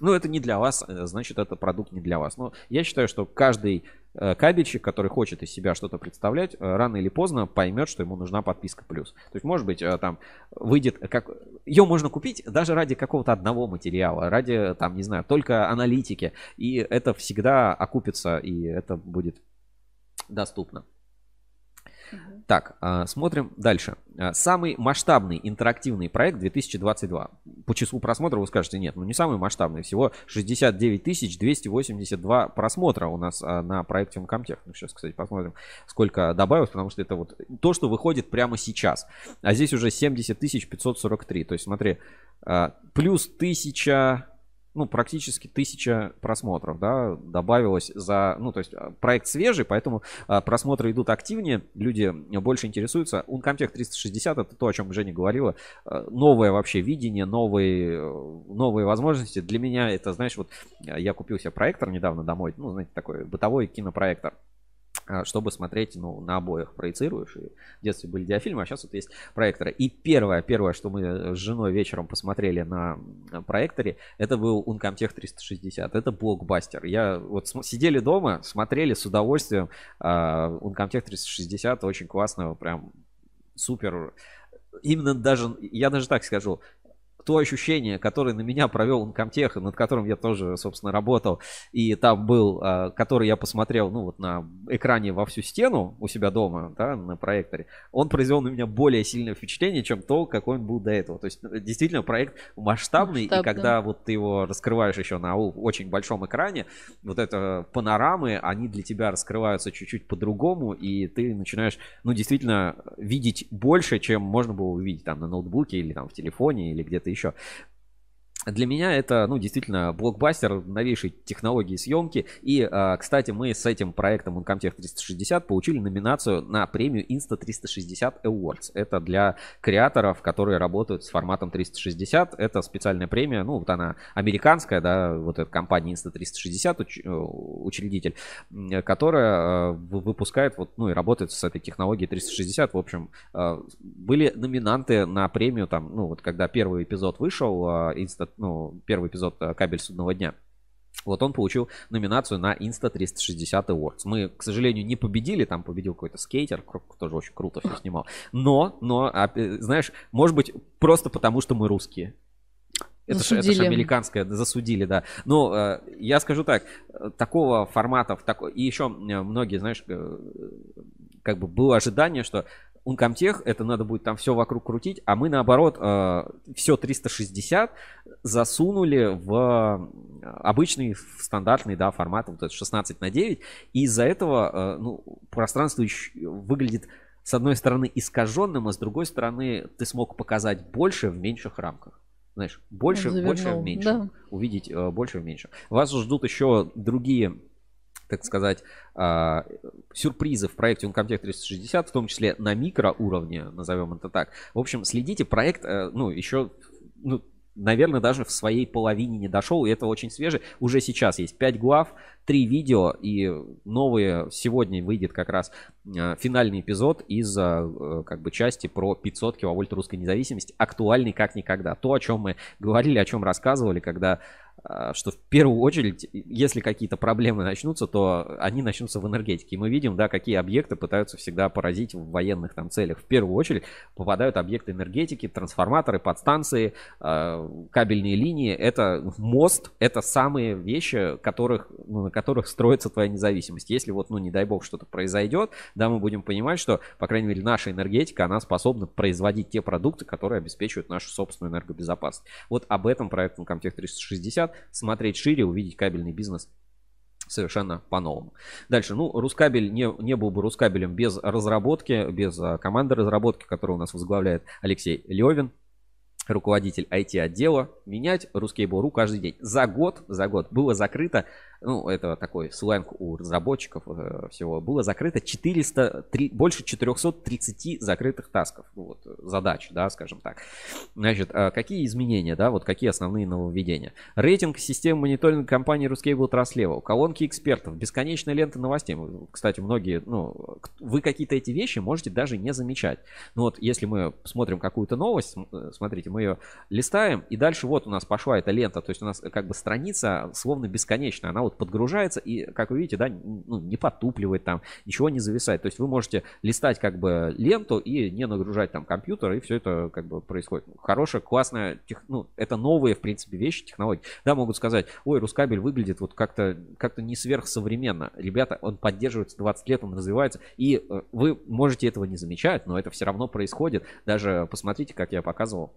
ну, это не для вас, э, значит, это продукт не для вас. Но я считаю, что каждый э, кабельщик, который хочет из себя что-то представлять, э, рано или поздно поймет, что ему нужна подписка плюс. То есть, может быть, там выйдет, как ее можно купить даже ради какого-то одного материала, ради, там, не знаю, только аналитики. И это всегда окупится, и это будет доступно. Так, а, смотрим дальше. А, Самый масштабный интерактивный проект 2022. По числу просмотров вы скажете, нет, ну не самый масштабный. Всего 69 282 просмотра у нас а, на проекте Uncomtech. Ну, сейчас, кстати, посмотрим, сколько добавилось, потому что это вот то, что выходит прямо сейчас. А здесь уже 70 543. То есть, смотри, плюс 1000 ну, практически тысяча просмотров, да, добавилось за, ну, то есть а, проект свежий, поэтому а, просмотры идут активнее, люди больше интересуются. Uncomtech 360 это то, о чем Женя говорила, А, новое вообще видение, новые, новые возможности. Для меня это, знаешь, вот я купил себе проектор недавно домой, ну, знаете, такой бытовой кинопроектор чтобы смотреть, ну, на обоих проецируешь. И в детстве были диафильмы, а сейчас вот есть проекторы. И первое, первое, что мы с женой вечером посмотрели на проекторе, это был Uncomtech 360. Это блокбастер. Я вот сидели дома, смотрели с удовольствием а, Uncomtech 360. Очень классно, прям супер. Именно даже, я даже так скажу, то ощущение, которое на меня провел Uncomtech, над которым я тоже, собственно, работал, и там был, а, который я посмотрел, ну, вот на экране во всю стену у себя дома, да, на проекторе, он произвел на меня более сильное впечатление, чем то, какой он был до этого. То есть, э, действительно, проект масштабный, и Масштабный. когда вот ты его раскрываешь еще на очень большом экране, вот это панорамы, они для тебя раскрываются чуть-чуть по-другому, и ты начинаешь, ну, действительно, видеть больше, чем можно было увидеть там на ноутбуке или там в телефоне или где-то еще. Для меня это, ну, действительно, блокбастер новейшей технологии съемки. И, а, кстати, мы с этим проектом Uncomtech 360 получили номинацию на премию Insta360 Awards. Это для креаторов, которые работают с форматом 360. Это специальная премия, ну, вот она американская, да, вот эта компания Insta360, уч- э, учредитель, которая э, вы- выпускает, вот, ну, и работает с этой технологией 360. В общем, э, были номинанты на премию, там, ну, вот когда первый эпизод вышел, Insta, ну, первый эпизод э, «Кабель судного дня», вот он получил номинацию на Insta 360 Awards. Мы, к сожалению, не победили, там победил какой-то скейтер, тоже очень круто все снимал. Но, но, а, э, знаешь, может быть, просто потому, что мы русские. Это же американское, засудили, да. Но э, я скажу так, э, такого формата, в тако- и еще многие, знаешь, э, как бы было ожидание, что Uncomtech, это надо будет там все вокруг крутить, а мы наоборот все 360 засунули в э, обычный, в стандартный, да, формат, вот этот 16 на 9, и из-за этого, э, ну, пространство выглядит с одной стороны искаженным, а с другой стороны ты смог показать больше в меньших рамках. Знаешь, больше, Он больше в меньшем. да. Увидеть э, больше в меньшем. Вас ждут еще другие так сказать, а, сюрпризы в проекте Uncomtech 360, в том числе на микроуровне, назовем это так. В общем, следите, проект, э, ну, еще, ну, наверное, даже в своей половине не дошел, и это очень свеже. Уже сейчас есть 5 глав, 3 видео, и новые, сегодня выйдет как раз э, финальный эпизод из э, как бы части про 500 киловольт русской независимости, актуальный как никогда. То, о чем мы говорили, о чем рассказывали, когда что в первую очередь, если какие-то проблемы начнутся, то они начнутся в энергетике. И мы видим, да, какие объекты пытаются всегда поразить в военных там целях. В первую очередь попадают объекты энергетики, трансформаторы, подстанции, а, кабельные линии. Это мост, это самые вещи, которых, ну, на которых строится твоя независимость. Если вот, ну, не дай бог, что-то произойдет, да, мы будем понимать, что, по крайней мере, наша энергетика, она способна производить те продукты, которые обеспечивают нашу собственную энергобезопасность. Вот об этом проект Comtech 360 смотреть шире, увидеть кабельный бизнес совершенно по-новому. Дальше, ну, Рускабель не, не был бы Рускабелем без разработки, без а, команды разработки, которую у нас возглавляет Алексей Левин, руководитель IT-отдела, менять Ruskable.ru каждый день. За год, за год было закрыто ну, это такой сленг у разработчиков э, всего, было закрыто 400, 3, больше 430 закрытых тасков, ну, вот, задач, да, скажем так. Значит, а какие изменения, да, вот какие основные нововведения? Рейтинг системы мониторинга компании Ruscable Trust колонки экспертов, бесконечная лента новостей. Кстати, многие, ну, вы какие-то эти вещи можете даже не замечать. Ну вот, если мы смотрим какую-то новость, э, смотрите, мы ее листаем, и дальше вот у нас пошла эта лента, то есть у нас как бы страница словно бесконечная, она вот подгружается и, как вы видите, да, ну, не потупливает там, ничего не зависает. То есть вы можете листать как бы ленту и не нагружать там компьютер, и все это как бы происходит. Хорошая, классная, тех, ну, это новые, в принципе, вещи, технологии. Да, могут сказать, ой, Рускабель выглядит вот как-то как не сверхсовременно. Ребята, он поддерживается 20 лет, он развивается, и э, вы можете этого не замечать, но это все равно происходит. Даже посмотрите, как я показывал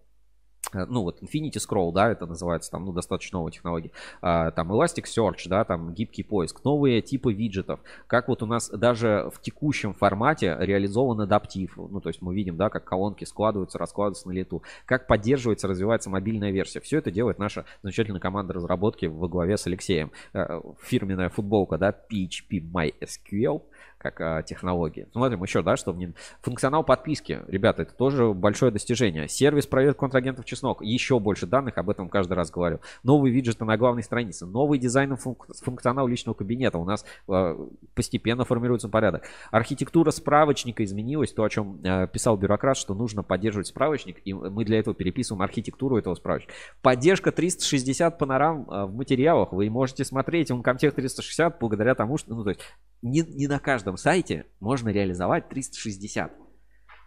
ну вот Infinity Scroll, да, это называется, там, ну, достаточно новая технология, а, там Elasticsearch, да, там гибкий поиск, новые типы виджетов, как вот у нас даже в текущем формате реализован адаптив, ну, то есть мы видим, да, как колонки складываются, раскладываются на лету, как поддерживается, развивается мобильная версия, все это делает наша замечательная команда разработки во главе с Алексеем, э, фирменная футболка, да, PHP MySQL, как а, технологии. Смотрим еще, да, что. Функционал подписки, ребята, это тоже большое достижение. Сервис проверки контрагентов чеснок, еще больше данных, об этом каждый раз говорю. Новые виджеты на главной странице, новый дизайн функ... функционал личного кабинета. У нас а, постепенно формируется порядок. Архитектура справочника изменилась, то, о чем а, писал бюрократ, что нужно поддерживать справочник, и мы для этого переписываем архитектуру этого справочника. Поддержка 360 панорам в материалах. Вы можете смотреть он Comtech 360 благодаря тому, что, ну, то есть не, не на каждом сайте можно реализовать 360.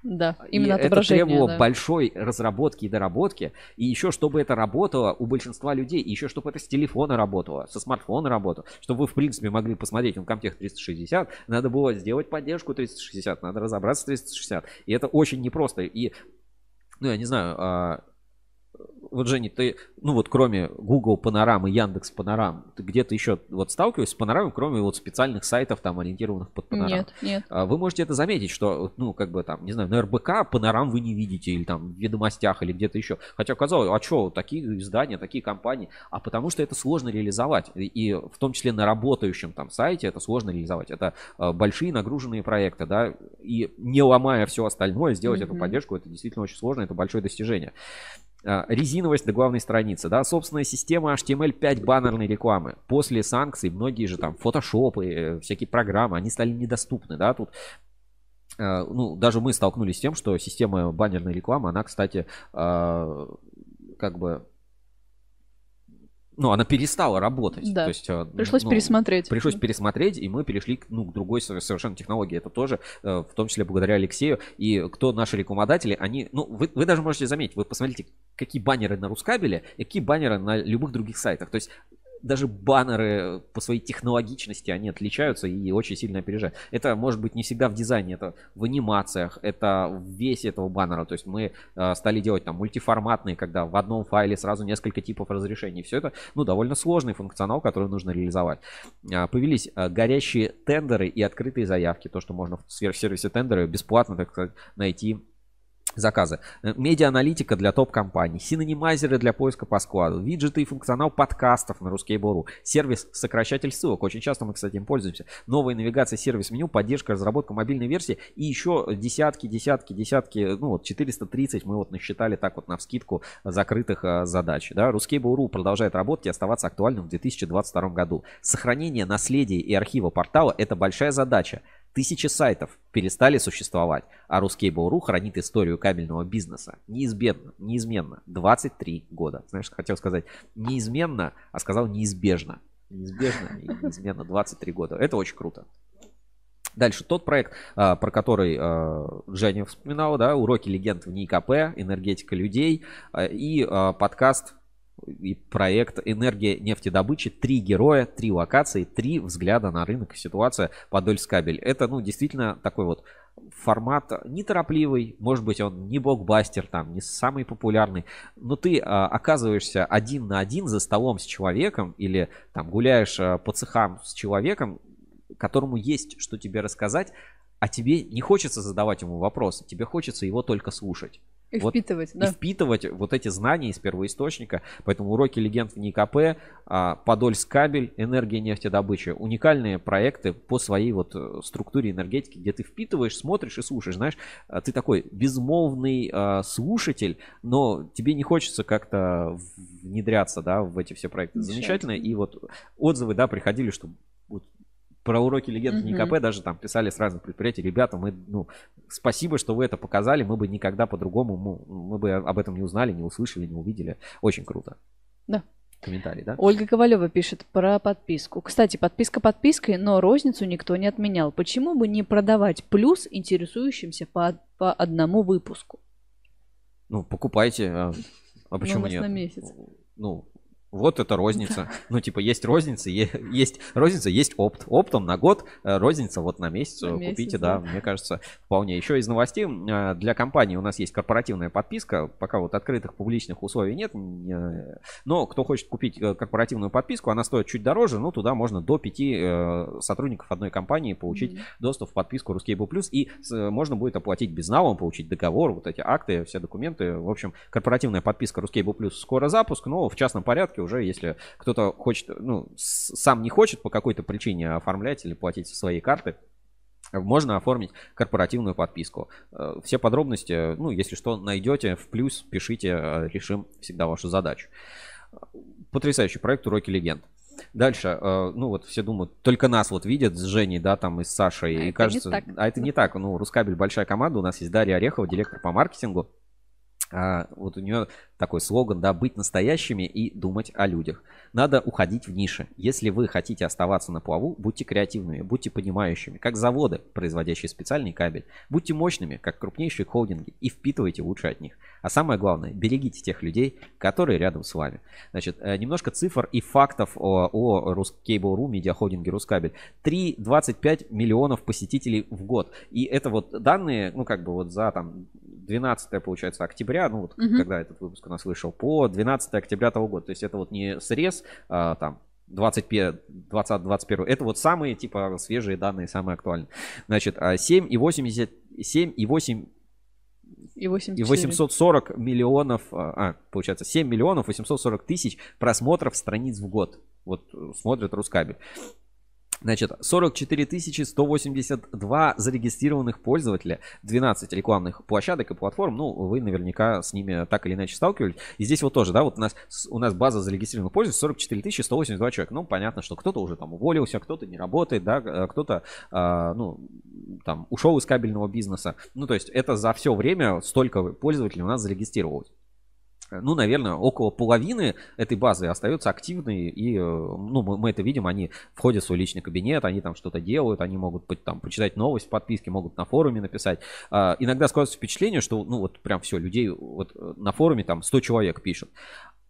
Да, именно и это требовало да. большой разработки и доработки. И еще, чтобы это работало у большинства людей, и еще, чтобы это с телефона работало, со смартфона работало, чтобы вы, в принципе, могли посмотреть на Comtech 360, надо было сделать поддержку 360, надо разобраться с 360. И это очень непросто. И, ну, я не знаю, а, вот, Женя, ты, ну вот кроме Google Панорамы, Яндекс Панорам, ты где-то еще вот сталкиваешься с панорамой, кроме вот специальных сайтов, там, ориентированных под панораму? Нет, нет. А вы можете это заметить, что, ну, как бы там, не знаю, на РБК панорам вы не видите, или там в ведомостях, или где-то еще. Хотя казалось, а что, такие издания, такие компании? А потому что это сложно реализовать. И, и в том числе на работающем там сайте это сложно реализовать. Это э, большие нагруженные проекты, да, и не ломая все остальное, сделать mm-hmm. эту поддержку, это действительно очень сложно, это большое достижение. А, резиновость до главной страницы, да, собственная система HTML5 баннерной рекламы. После санкций многие же там фотошопы, э, всякие программы, они стали недоступны, да, тут а, ну, даже мы столкнулись с тем, что система баннерной рекламы, она, кстати, как бы ну, она перестала работать. Да. То есть, э, пришлось ну, пересмотреть. Пришлось пересмотреть, и мы перешли ну, к другой совершенно технологии. Это тоже, э, в том числе благодаря Алексею. И кто наши рекламодатели, они, ну, вы, вы даже можете заметить, вы посмотрите, какие баннеры на Рускабеле и какие баннеры на любых других сайтах. То есть даже баннеры по своей технологичности, они отличаются и очень сильно опережают. Это может быть не всегда в дизайне, это в анимациях, это в весе этого баннера. То есть мы э, стали делать там мультиформатные, когда в одном файле сразу несколько типов разрешений. Все это, ну, довольно сложный функционал, который нужно реализовать. Э, появились э, горящие тендеры и открытые заявки. То, что можно в сервисе тендеры бесплатно, так сказать, найти заказы. Э, Медиа-аналитика для топ-компаний, синонимайзеры для поиска по складу, виджеты и функционал подкастов на Ruskable.ru, сервис сокращатель ссылок, очень часто мы, кстати, им пользуемся, новая навигация, сервис меню, поддержка, разработка мобильной версии и еще десятки, десятки, десятки, ну вот 430 мы вот насчитали так вот на вскидку закрытых а, задач. Да? Ruskable.ru продолжает работать и оставаться актуальным в 2022 году. Сохранение наследия и архива портала – это большая задача. Тысячи сайтов перестали существовать, а Ruskable.ru хранит историю кабельного бизнеса. Неизбежно, неизменно. 23 года. Знаешь, хотел сказать? Неизменно, а сказал неизбежно. Неизбежно и неизменно 23 года. Это очень круто. Дальше тот проект, а, про который а, Женя вспоминал, да, уроки легенд в НИКП, энергетика людей а, и подкаст и проект «Энергия нефтедобычи». Три героя, три локации, три взгляда на рынок и ситуация Подольскабель. Это, ну, действительно такой вот формат неторопливый, может быть, он не блокбастер, там, не самый популярный, но ты а, оказываешься один на один за столом с человеком или там гуляешь а, по цехам с человеком, которому есть что тебе рассказать, а тебе не хочется задавать ему вопросы, тебе хочется его только слушать. И вот, впитывать, да. И впитывать вот эти знания из первоисточника. Поэтому уроки легенд в НИКП, а, Подольск кабель, энергия нефтедобычи. Уникальные проекты по своей вот э, структуре энергетики, где ты впитываешь, смотришь и слушаешь. Знаешь, а, ты такой безмолвный а, слушатель, но тебе не хочется как-то внедряться, да, в эти все проекты. Замечательно. И вот отзывы, да, приходили, что про уроки легенд mm-hmm. НИКП даже там писали с разных предприятий, ребята, мы, ну, спасибо, что вы это показали, мы бы никогда по-другому, мы, мы бы об этом не узнали, не услышали, не увидели. Очень круто. Да. Комментарий, да? Ольга Ковалева пишет про подписку. Кстати, подписка подпиской, но розницу никто не отменял. Почему бы не продавать плюс интересующимся по, по одному выпуску? Ну, покупайте. А, а почему ну, нет? на месяц. Ну, вот это розница. Ну, типа, есть розница, есть розница, есть опт. Оптом на год, э, розница вот на месяц. На Купите, месяц, да, да. мне кажется, вполне. Еще из новостей. э, Для компании у нас есть корпоративная подписка. Пока вот открытых публичных условий нет. не- Но кто хочет купить э, корпоративную подписку, она стоит чуть дороже. Ну, туда можно до пяти э, сотрудников одной компании получить Мгм. доступ в подписку Ruskable Plus. И можно будет оплатить безналом, получить договор, вот эти акты, все документы. В общем, корпоративная подписка Ruskable Plus скоро запуск, но в частном порядке уже, если кто-то хочет, ну, сам не хочет по какой-то причине оформлять или платить со своей карты, можно оформить корпоративную подписку. Э, Все подробности, ну, если что, найдете в плюс, пишите, э, решим всегда вашу задачу. Потрясающий проект «Уроки легенд». Дальше, э, ну вот все думают, только нас вот видят с Женей, да, там и с Сашей, А это и не кажется, так. а это не так, ну, Рускабель большая команда, у нас есть Дарья Орехова, директор по маркетингу, А, вот у нее такой слоган, да, быть настоящими и думать о людях. Надо уходить в ниши. Если вы хотите оставаться на плаву, будьте креативными, будьте понимающими, как заводы, производящие специальный кабель. Будьте мощными, как крупнейшие холдинги, и впитывайте лучше от них. А самое главное, берегите тех людей, которые рядом с вами. Значит, э, немножко цифр и фактов о, о Ruskable.ru, медиахолдинге Рускабель. 3,25 миллионов посетителей в год. И это вот данные, ну, как бы вот за там 12 получается октября, ну вот Мгм. когда этот выпуск у нас вышел, по 12 октября того года. То есть это вот не срез а, там 21, 20, 21. Это вот самые типа свежие данные, самые актуальные. Значит, а, 7,80, 7,8 И 8 и 840 миллионов, а, получается, 7 миллионов 840 тысяч просмотров страниц в год. Вот э, смотрит Рускабель. Значит, 44 182 зарегистрированных пользователя, 12 рекламных площадок и платформ. Ну, вы наверняка с ними так или иначе сталкивались. И здесь вот тоже, да, вот у нас, у нас база зарегистрированных пользователей 44 182 человек. Ну, понятно, что кто-то уже там уволился, кто-то не работает, да, э, кто-то, а, ну, там, ушел из кабельного бизнеса. Ну, то есть это за все время столько пользователей у нас зарегистрировалось ну, наверное, около половины этой базы остается активной, и, э, ну, мы, мы это видим, они входят в свой личный кабинет, они там что-то делают, они могут там почитать новость в подписке, могут на форуме написать. А, Иногда складывается впечатление, что, ну, вот прям все, людей вот э, на форуме там 100 человек пишут.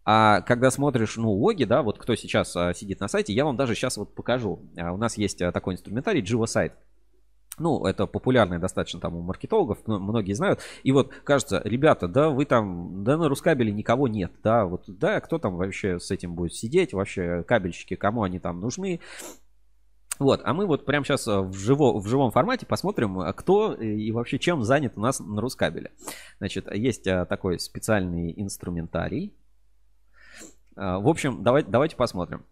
А когда смотришь, ну, логи, да, вот кто сейчас сидит на сайте, я вам даже сейчас вот покажу. А, у нас есть такой инструментарий, сайт. Ну, это популярный достаточно там у маркетологов, многие знают. И вот кажется, ребята, да вы там, да на Рускабеле никого нет, да, вот, да, кто там вообще с этим будет сидеть, вообще кабельщики, кому они там нужны. Вот, а мы вот прямо сейчас в, живо, в живом формате посмотрим, а, кто и вообще чем занят у нас на Рускабеле. Значит, есть такой специальный инструментарий. В общем, давай, давайте посмотрим.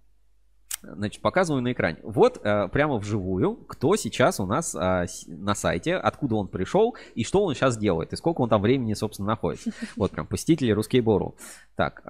Значит, показываю на экране. Вот прямо вживую, кто сейчас у нас на сайте, откуда он пришел и что он сейчас делает, и сколько он там времени, собственно, находится. Вот прям посетители Ruskable.ru. Так,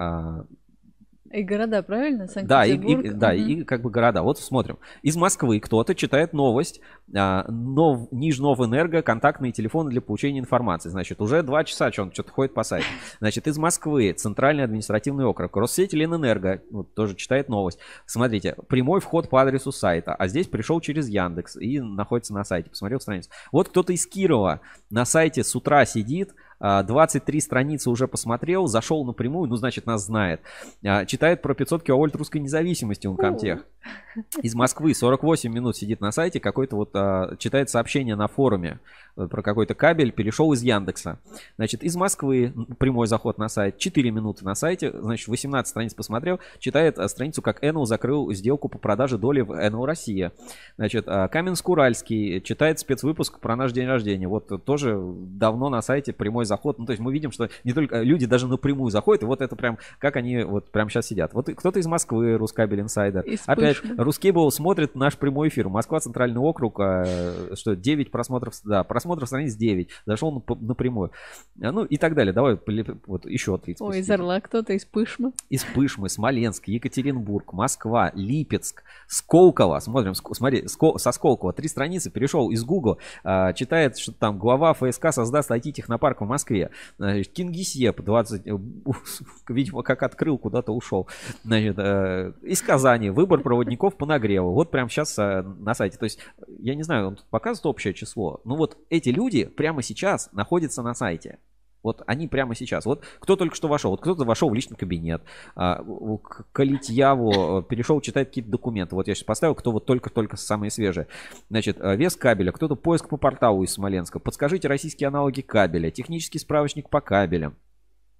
и города, правильно? Да, и, и, да, угу. и как бы города. Вот смотрим. Из Москвы кто-то читает новость. А, нов, Нижновэнерго, контактные телефоны для получения информации. Значит, уже два часа что он что-то ходит по сайту. Значит, из Москвы, Центральный административный округ, Россеть Ленэнерго, вот, тоже читает новость. Смотрите, прямой вход по адресу сайта, а здесь пришел через Яндекс и находится на сайте. Посмотрел страницу. Вот кто-то из Кирова на сайте с утра сидит, 23 а, страницы уже посмотрел, зашел напрямую, ну, значит, нас знает. А, читает про 500 киловольт русской независимости Uncomtech. Из Москвы 48 минут сидит на сайте, какой-то вот а, читает сообщение на форуме э, про какой-то кабель, перешел из Яндекса. Значит, из Москвы прямой заход на сайт, 4 минуты на сайте, значит, 18 страниц посмотрел, читает страницу, как Enel закрыл сделку по продаже доли в Enel Россия. Значит, Каменск-Уральский читает спецвыпуск про наш день рождения. Вот тоже давно на сайте прямой заход. Ну, то есть мы видим, что не только люди даже напрямую заходят, и вот это прям, как они вот прямо сейчас сидят. Вот кто-то из Москвы, Рускабель Инсайдер. Опять, Рускейбл смотрит наш прямой эфир. Москва, Центральный округ, а, что, 9 просмотров, да, просмотров страниц 9. Зашел напрямую. А, ну и так далее. Давай, вот еще 30 Ой, из Орла кто-то, из Пышмы. Из Пышмы, Смоленск, Екатеринбург, Москва, Липецк, Сколково. Смотрим, смотри, со Сколково. Три страницы, перешел из Google, а, читает, что там глава ФСК создаст IT-технопарк в Москве Кингисепп 20, э, видимо, как открыл, куда-то ушел. Значит, э, из Казани выбор проводников по нагреву. Вот прямо сейчас э, на сайте. То есть, я не знаю, он тут показывает общее число. Но вот эти люди прямо сейчас находятся на сайте. Вот они прямо сейчас. Вот кто только что вошел. Вот кто-то вошел в личный кабинет. А, к Калитьяву перешел читать какие-то документы. Вот я сейчас поставил, кто вот только-только самые свежие. Значит, вес кабеля. Кто-то поиск по порталу из Смоленска. Подскажите российские аналоги кабеля. Технический справочник по кабелям.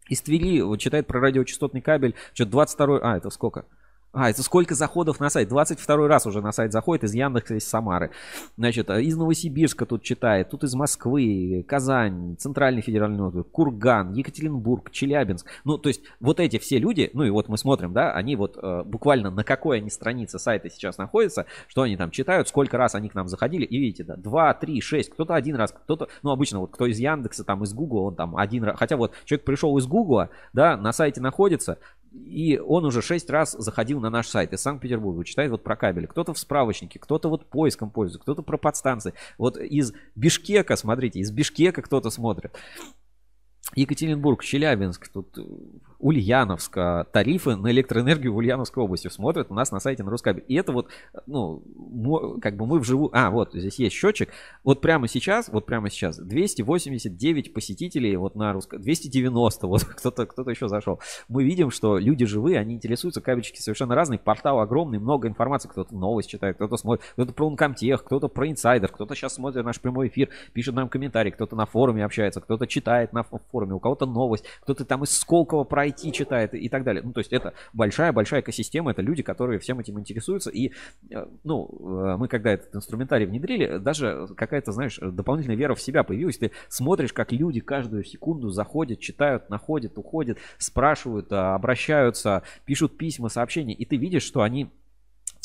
Из Твери вот читает про радиочастотный кабель. Что-то 22 А, это сколько? А, это сколько заходов на сайт? 22 раз уже на сайт заходит из Яндекса, из Самары. Значит, из Новосибирска тут читает, тут из Москвы, Казань, Центральный федеральный округ, Курган, Екатеринбург, Челябинск. Ну, то есть вот эти все люди, ну и вот мы смотрим, да, они вот э, буквально на какой они странице сайта сейчас находятся, что они там читают, сколько раз они к нам заходили, и видите, да, 2, 3, 6, кто-то один раз, кто-то, ну, обычно вот кто из Яндекса, там, из Гугла, он там один раз, хотя вот человек пришел из Гугла, да, на сайте находится, и он уже шесть раз заходил на наш сайт из Санкт-Петербурга, читает вот про кабели. Кто-то в справочнике, кто-то вот поиском пользуется, кто-то про подстанции. Вот из Бишкека, смотрите, из Бишкека кто-то смотрит. Екатеринбург, Челябинск, тут Ульяновска, тарифы на электроэнергию в Ульяновской области смотрят у нас на сайте на Рускабель. И это вот, ну, как бы мы вживую... А, вот, здесь есть счетчик. Вот прямо сейчас, вот прямо сейчас 289 посетителей вот на Русском... 290, вот кто-то кто еще зашел. Мы видим, что люди живые, они интересуются, кабельчики совершенно разные, портал огромный, много информации, кто-то новость читает, кто-то смотрит, кто-то про Uncomtech, кто-то про инсайдер, кто-то сейчас смотрит наш прямой эфир, пишет нам комментарий, кто-то на форуме общается, кто-то читает на форуме, у кого-то новость, кто-то там из Сколково про IT читает и так далее. Ну, то есть это большая-большая экосистема, это люди, которые всем этим интересуются. И, э, ну, э, мы когда этот инструментарий внедрили, даже какая-то, знаешь, дополнительная вера в себя появилась. Ты смотришь, как люди каждую секунду заходят, читают, находят, уходят, спрашивают, обращаются, пишут письма, сообщения, и ты видишь, что они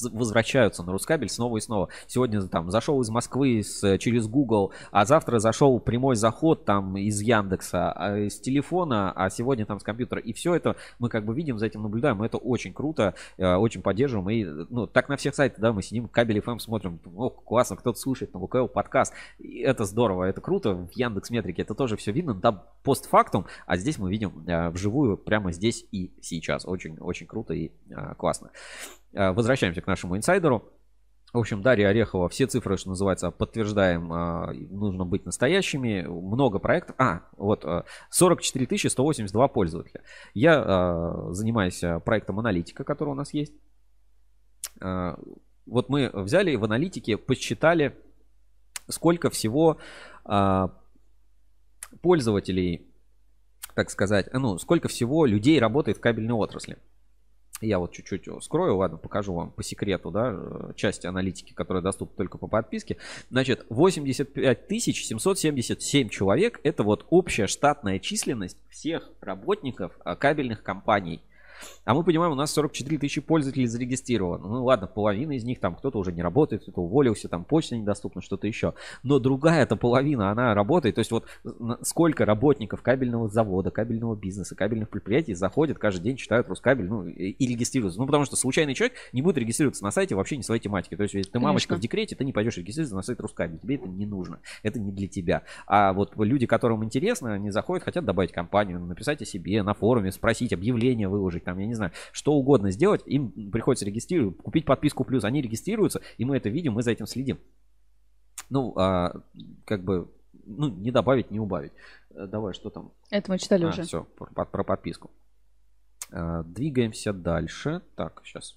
возвращаются на Рускабель снова и снова. Сегодня там зашел из Москвы с, через Google, а завтра зашел прямой заход там из Яндекса, а, с телефона, а сегодня там с компьютера. И все это мы как бы видим, за этим наблюдаем. Это очень круто, э, очень поддерживаем. И ну, так на всех сайтах, да, мы сидим, кабель FM смотрим, о, классно, кто-то слушает на ВКЛ подкаст. И это здорово, это круто. В Яндекс Метрике это тоже все видно, да, постфактум, а здесь мы видим э, вживую прямо здесь и сейчас. Очень, очень круто и э, классно. Э, возвращаемся к нашему инсайдеру. В общем, Дарья Орехова, все цифры, что называется, подтверждаем, э, нужно быть настоящими. Много проектов. А, вот, 44 э, 182 пользователя. Я занимаюсь проектом аналитика, который у нас есть. Вот мы взяли в аналитике, посчитали, сколько всего пользователей, так сказать, ну, сколько всего людей работает в кабельной отрасли. Я вот чуть-чуть скрою, ладно, покажу вам по секрету, да, э, части аналитики, которая доступна только по подписке. Значит, 85 777 человек – это вот общая штатная численность всех работников а, кабельных компаний – а мы понимаем, у нас 44 тысячи пользователей зарегистрировано. Ну ладно, половина из них там кто-то уже не работает, кто-то уволился, там почта недоступна, что-то еще. Но другая эта половина, она работает. То есть вот сколько работников кабельного завода, кабельного бизнеса, кабельных предприятий заходят каждый день, читают Рускабель, ну и, и регистрируются. Ну потому что случайный человек не будет регистрироваться на сайте вообще не своей тематики. То есть если ты мамочка Конечно. в декрете, ты не пойдешь регистрироваться на сайт Рускабель. Тебе это не нужно. Это не для тебя. А вот люди, которым интересно, они заходят, хотят добавить компанию, написать о себе на форуме, спросить, объявление выложить, там, я не знаю, что угодно сделать, им приходится регистрировать, купить подписку плюс, они регистрируются, и мы это видим, мы за этим следим. Ну, а, как бы, ну, не добавить, не убавить. Э, давай, что там? Это мы читали а, уже. Все, про, про подписку. А, двигаемся дальше. Так, сейчас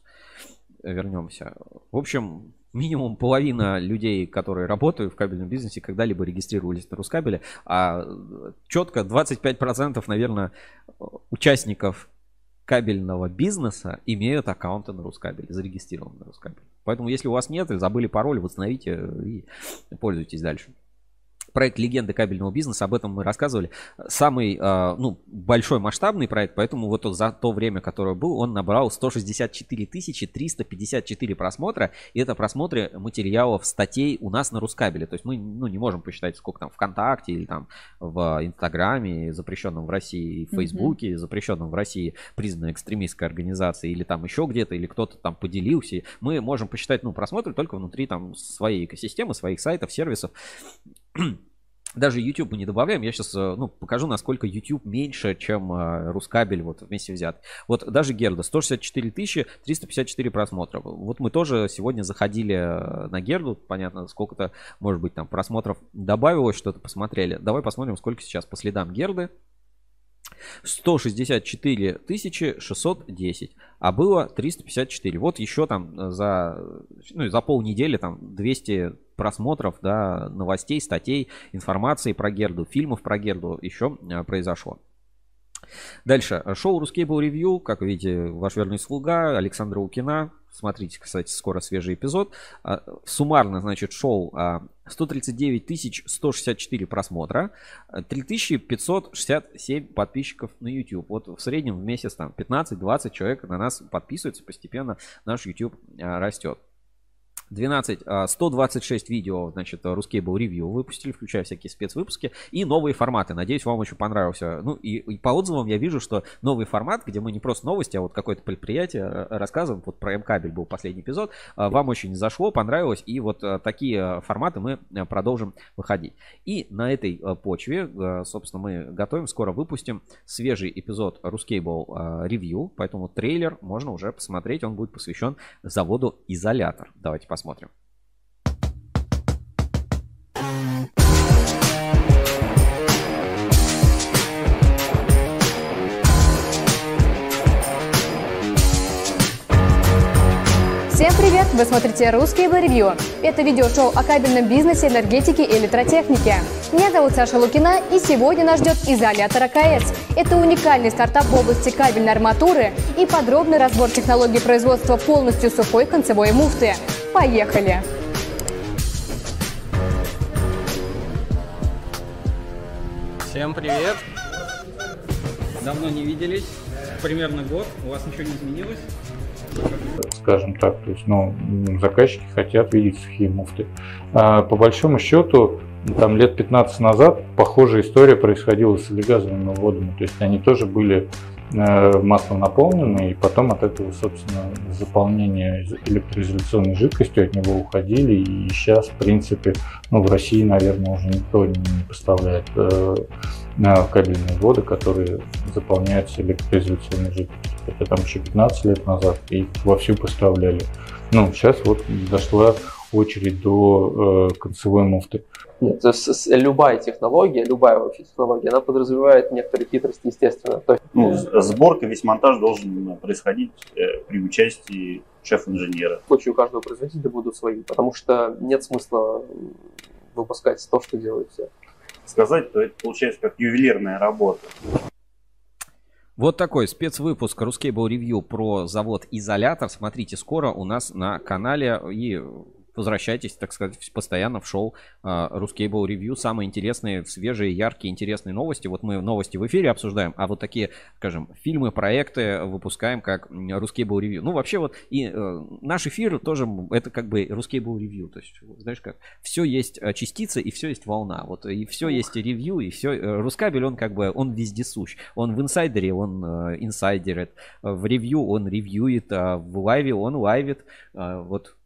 вернемся. В общем, минимум половина людей, которые работают в кабельном бизнесе, когда-либо регистрировались на Рускабеле, а четко 25%, наверное, участников кабельного бизнеса имеют аккаунты на Рускабеле, зарегистрированы на Рускабеле. Поэтому, если у вас нет, или забыли пароль, восстановите и пользуйтесь дальше проект «Легенды кабельного бизнеса», об этом мы рассказывали. Самый а, ну, большой масштабный проект, поэтому вот за то время, которое был, он набрал 164 354 просмотра. И это просмотры материалов, статей у нас на Рускабеле. То есть мы ну, не можем посчитать, сколько там ВКонтакте или там в Инстаграме, запрещенном в России, в Фейсбуке, mm-hmm. запрещенном в России, признанной экстремистской организацией, или там еще где-то, или кто-то там поделился. Мы можем посчитать ну, просмотры только внутри там своей экосистемы, своих сайтов, сервисов даже YouTube мы не добавляем. Я сейчас э, ну, покажу, насколько YouTube меньше, чем э, Рускабель вот вместе взят. Вот даже Герда 164 тысячи 354 просмотра. Вот мы тоже сегодня заходили э, на Герду. Понятно, сколько-то, может быть, там просмотров добавилось, что-то посмотрели. Давай посмотрим, сколько сейчас по следам Герды. 164 610, а было 354. Вот еще там за, ну, за полнедели там 200 просмотров, да, новостей, статей, информации про Герду, фильмов про Герду еще а, произошло. Дальше. Шоу Рускейбл Ревью, как видите, ваш верный слуга Александра Укина. Смотрите, кстати, скоро свежий эпизод. А, суммарно, значит, шоу 139 а, 164 просмотра, 3567 подписчиков на YouTube. Вот в среднем в месяц там 15-20 человек на нас подписываются, постепенно наш YouTube растет. 12, 126 а, видео, значит, Ruskable Review выпустили, включая всякие спецвыпуски и новые форматы. Надеюсь, вам очень понравился. Ну и, и по отзывам я вижу, что новый формат, где мы не просто новости, а вот какое-то предприятие э, рассказываем, вот про М-кабель был последний эпизод, а, вам очень зашло, понравилось, и вот э, такие форматы мы э, продолжим выходить. И на этой почве, собственно, мы готовим, скоро выпустим свежий эпизод Ruskable Review, поэтому трейлер можно уже посмотреть, он будет посвящен заводу Изолятор. Давайте посмотрим посмотрим. Вы смотрите «Русский Ревью». Это видеошоу о кабельном бизнесе, энергетике и электротехнике. Меня зовут Саша Лукина, и сегодня нас ждет изолятор АКС. Это уникальный стартап в области кабельной арматуры и подробный разбор технологии производства полностью сухой концевой муфты. Поехали! Всем привет! Давно не виделись, примерно год, у вас ничего не изменилось? Скажем так, то есть, ну, заказчики хотят видеть сухие муфты. А, по большому счету, там лет 15 назад похожая история происходила с элегазовыми водами, то есть они тоже были Э, маслом наполнены, и потом от этого, собственно, заполнение электроизоляционной жидкостью от него уходили, и сейчас, в принципе, ну, в России, наверное, уже никто не поставляет э, кабельные воды, которые заполняются электроизоляционной жидкостью. Это там еще 15 лет назад их вовсю поставляли. Ну, сейчас вот дошла очередь до э, концевой муфты. Нет, то есть любая технология, любая вообще технология, она подразумевает некоторые хитрости, естественно. То есть... ну, сборка, весь монтаж должен происходить э, при участии шеф-инженера. В случае у каждого производителя будут свои, потому что нет смысла выпускать то, что делают все. Сказать, то это получается как ювелирная работа. Вот такой спецвыпуск Ruscable Review про завод Изолятор. Смотрите скоро у нас на канале и возвращайтесь, так сказать, постоянно в шоу uh, Ruscable Review. Самые интересные, свежие, яркие, интересные новости. Вот мы новости в эфире обсуждаем, а вот такие, скажем, фильмы, проекты выпускаем как Ruscable Review. Ну, вообще вот и uh, наш эфир тоже, это как бы Ruscable Review. То есть, знаешь как, все есть э, частица и все есть волна. Вот и все Ух. есть ревью, и все. Рускабель, он как бы, он вездесущ. Он в инсайдере, он э, инсайдерит. В review он ревьюет, а в live е он лайвит. Э, вот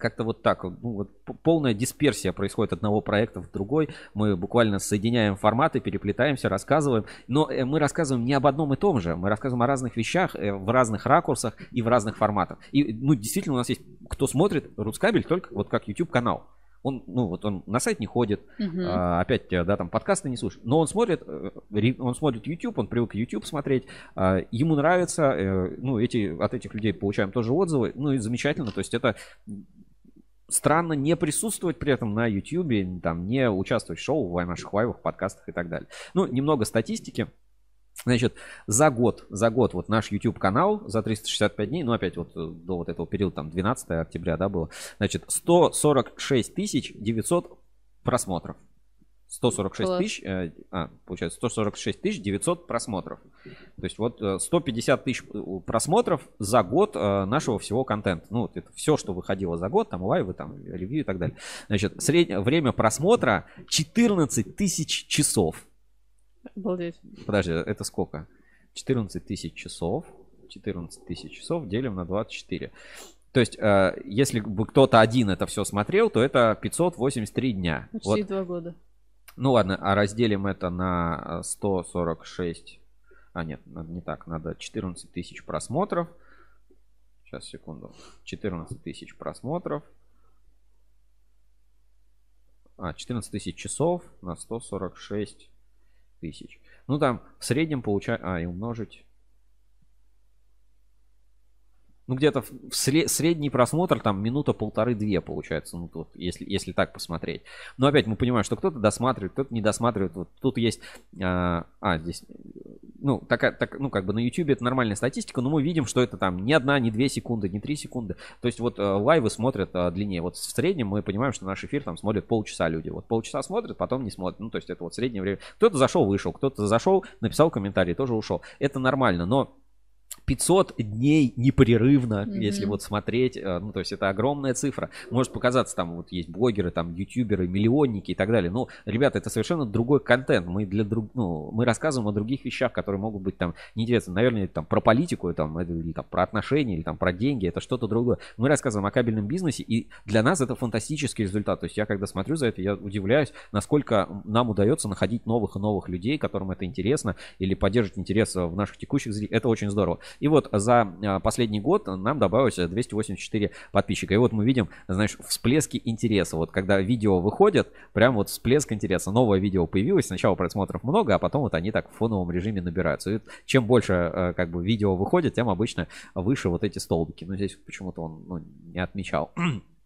как-то вот так. Ну, вот полная дисперсия происходит одного проекта в другой. Мы буквально соединяем форматы, переплетаемся, рассказываем. Но э, мы рассказываем не об одном и том же. Мы рассказываем о разных вещах, э, в разных ракурсах и в разных форматах. И, ну, действительно, у нас есть, кто смотрит Рускабель только вот как YouTube канал. Он, ну, вот он на сайт не ходит, uh-huh. а, опять, да, там подкасты не слушает, но он смотрит, э, он смотрит YouTube, он привык YouTube смотреть, а, ему нравится, ну, эти, от этих людей получаем тоже отзывы, ну, и замечательно, то есть это странно не присутствовать при этом на YouTube, там, не участвовать в шоу, в наших лайвах, подкастах и так далее. Ну, немного статистики. Значит, за год, за год вот наш YouTube канал за 365 дней, ну опять вот э, до вот этого периода, там 12 октября, да, было, значит, 146 тысяч 900 просмотров. 146 Класс. тысяч, э, а, получается, 146 тысяч 900 просмотров. То есть вот 150 э, тысяч э, просмотров за год нашего всего контента. Ну, вот это все, что выходило за год, там лайвы, там ревью и так далее. Значит, среднее время просмотра 14 тысяч часов. Обалдеть. Подожди, это сколько? 14 тысяч часов. 14 тысяч часов делим на 24. То есть, если бы кто-то один это все смотрел, то это 583 дня. Почти вот. два года. Ну ладно, а разделим это на 146. Э, а нет, не так, надо 14 тысяч просмотров. Сейчас, секунду. 14 тысяч просмотров. А, 14 тысяч часов на 146 тысяч. Ну там в среднем получается... А, и умножить ну, где-то в средний просмотр там минута полторы-две получается, ну, тут, если, если так посмотреть. Но опять мы понимаем, что кто-то досматривает, кто-то не досматривает. Вот тут есть, а, а здесь, ну, такая, так, ну, как бы на YouTube это нормальная статистика, но мы видим, что это там не одна, не две секунды, не три секунды. То есть вот а, лайвы смотрят а, длиннее. Вот в среднем мы понимаем, что наш эфир там смотрят полчаса люди. Вот полчаса смотрят, потом не смотрят. Ну, то есть это вот среднее время. Кто-то зашел, вышел, кто-то зашел, написал комментарий, тоже ушел. Это нормально, но 500 дней непрерывно, mm-hmm. если вот смотреть, э, ну, то есть это огромная цифра. Может показаться, там вот есть блогеры, там ютуберы, миллионники и так далее. Но, ребята, это совершенно другой контент. Мы для друг, ну, мы рассказываем о других вещах, которые могут быть там неинтересны. Наверное, там про политику, там, или там про отношения, или там про деньги, это что-то другое. Мы рассказываем о кабельном бизнесе, и для нас это фантастический результат. То есть я, когда смотрю за это, я удивляюсь, насколько нам удается находить новых и новых людей, которым это интересно, или поддерживать интерес в наших текущих зрителей. Это очень здорово. И вот за а, последний год нам добавилось 284 подписчика. И вот мы видим, знаешь, всплески интереса. Вот когда видео выходят, прям вот всплеск интереса. Новое видео появилось, сначала просмотров много, а потом вот они так в фоновом режиме набираются. И чем больше а, как бы видео выходит, тем обычно выше вот эти столбики. Но здесь почему-то он ну, не отмечал.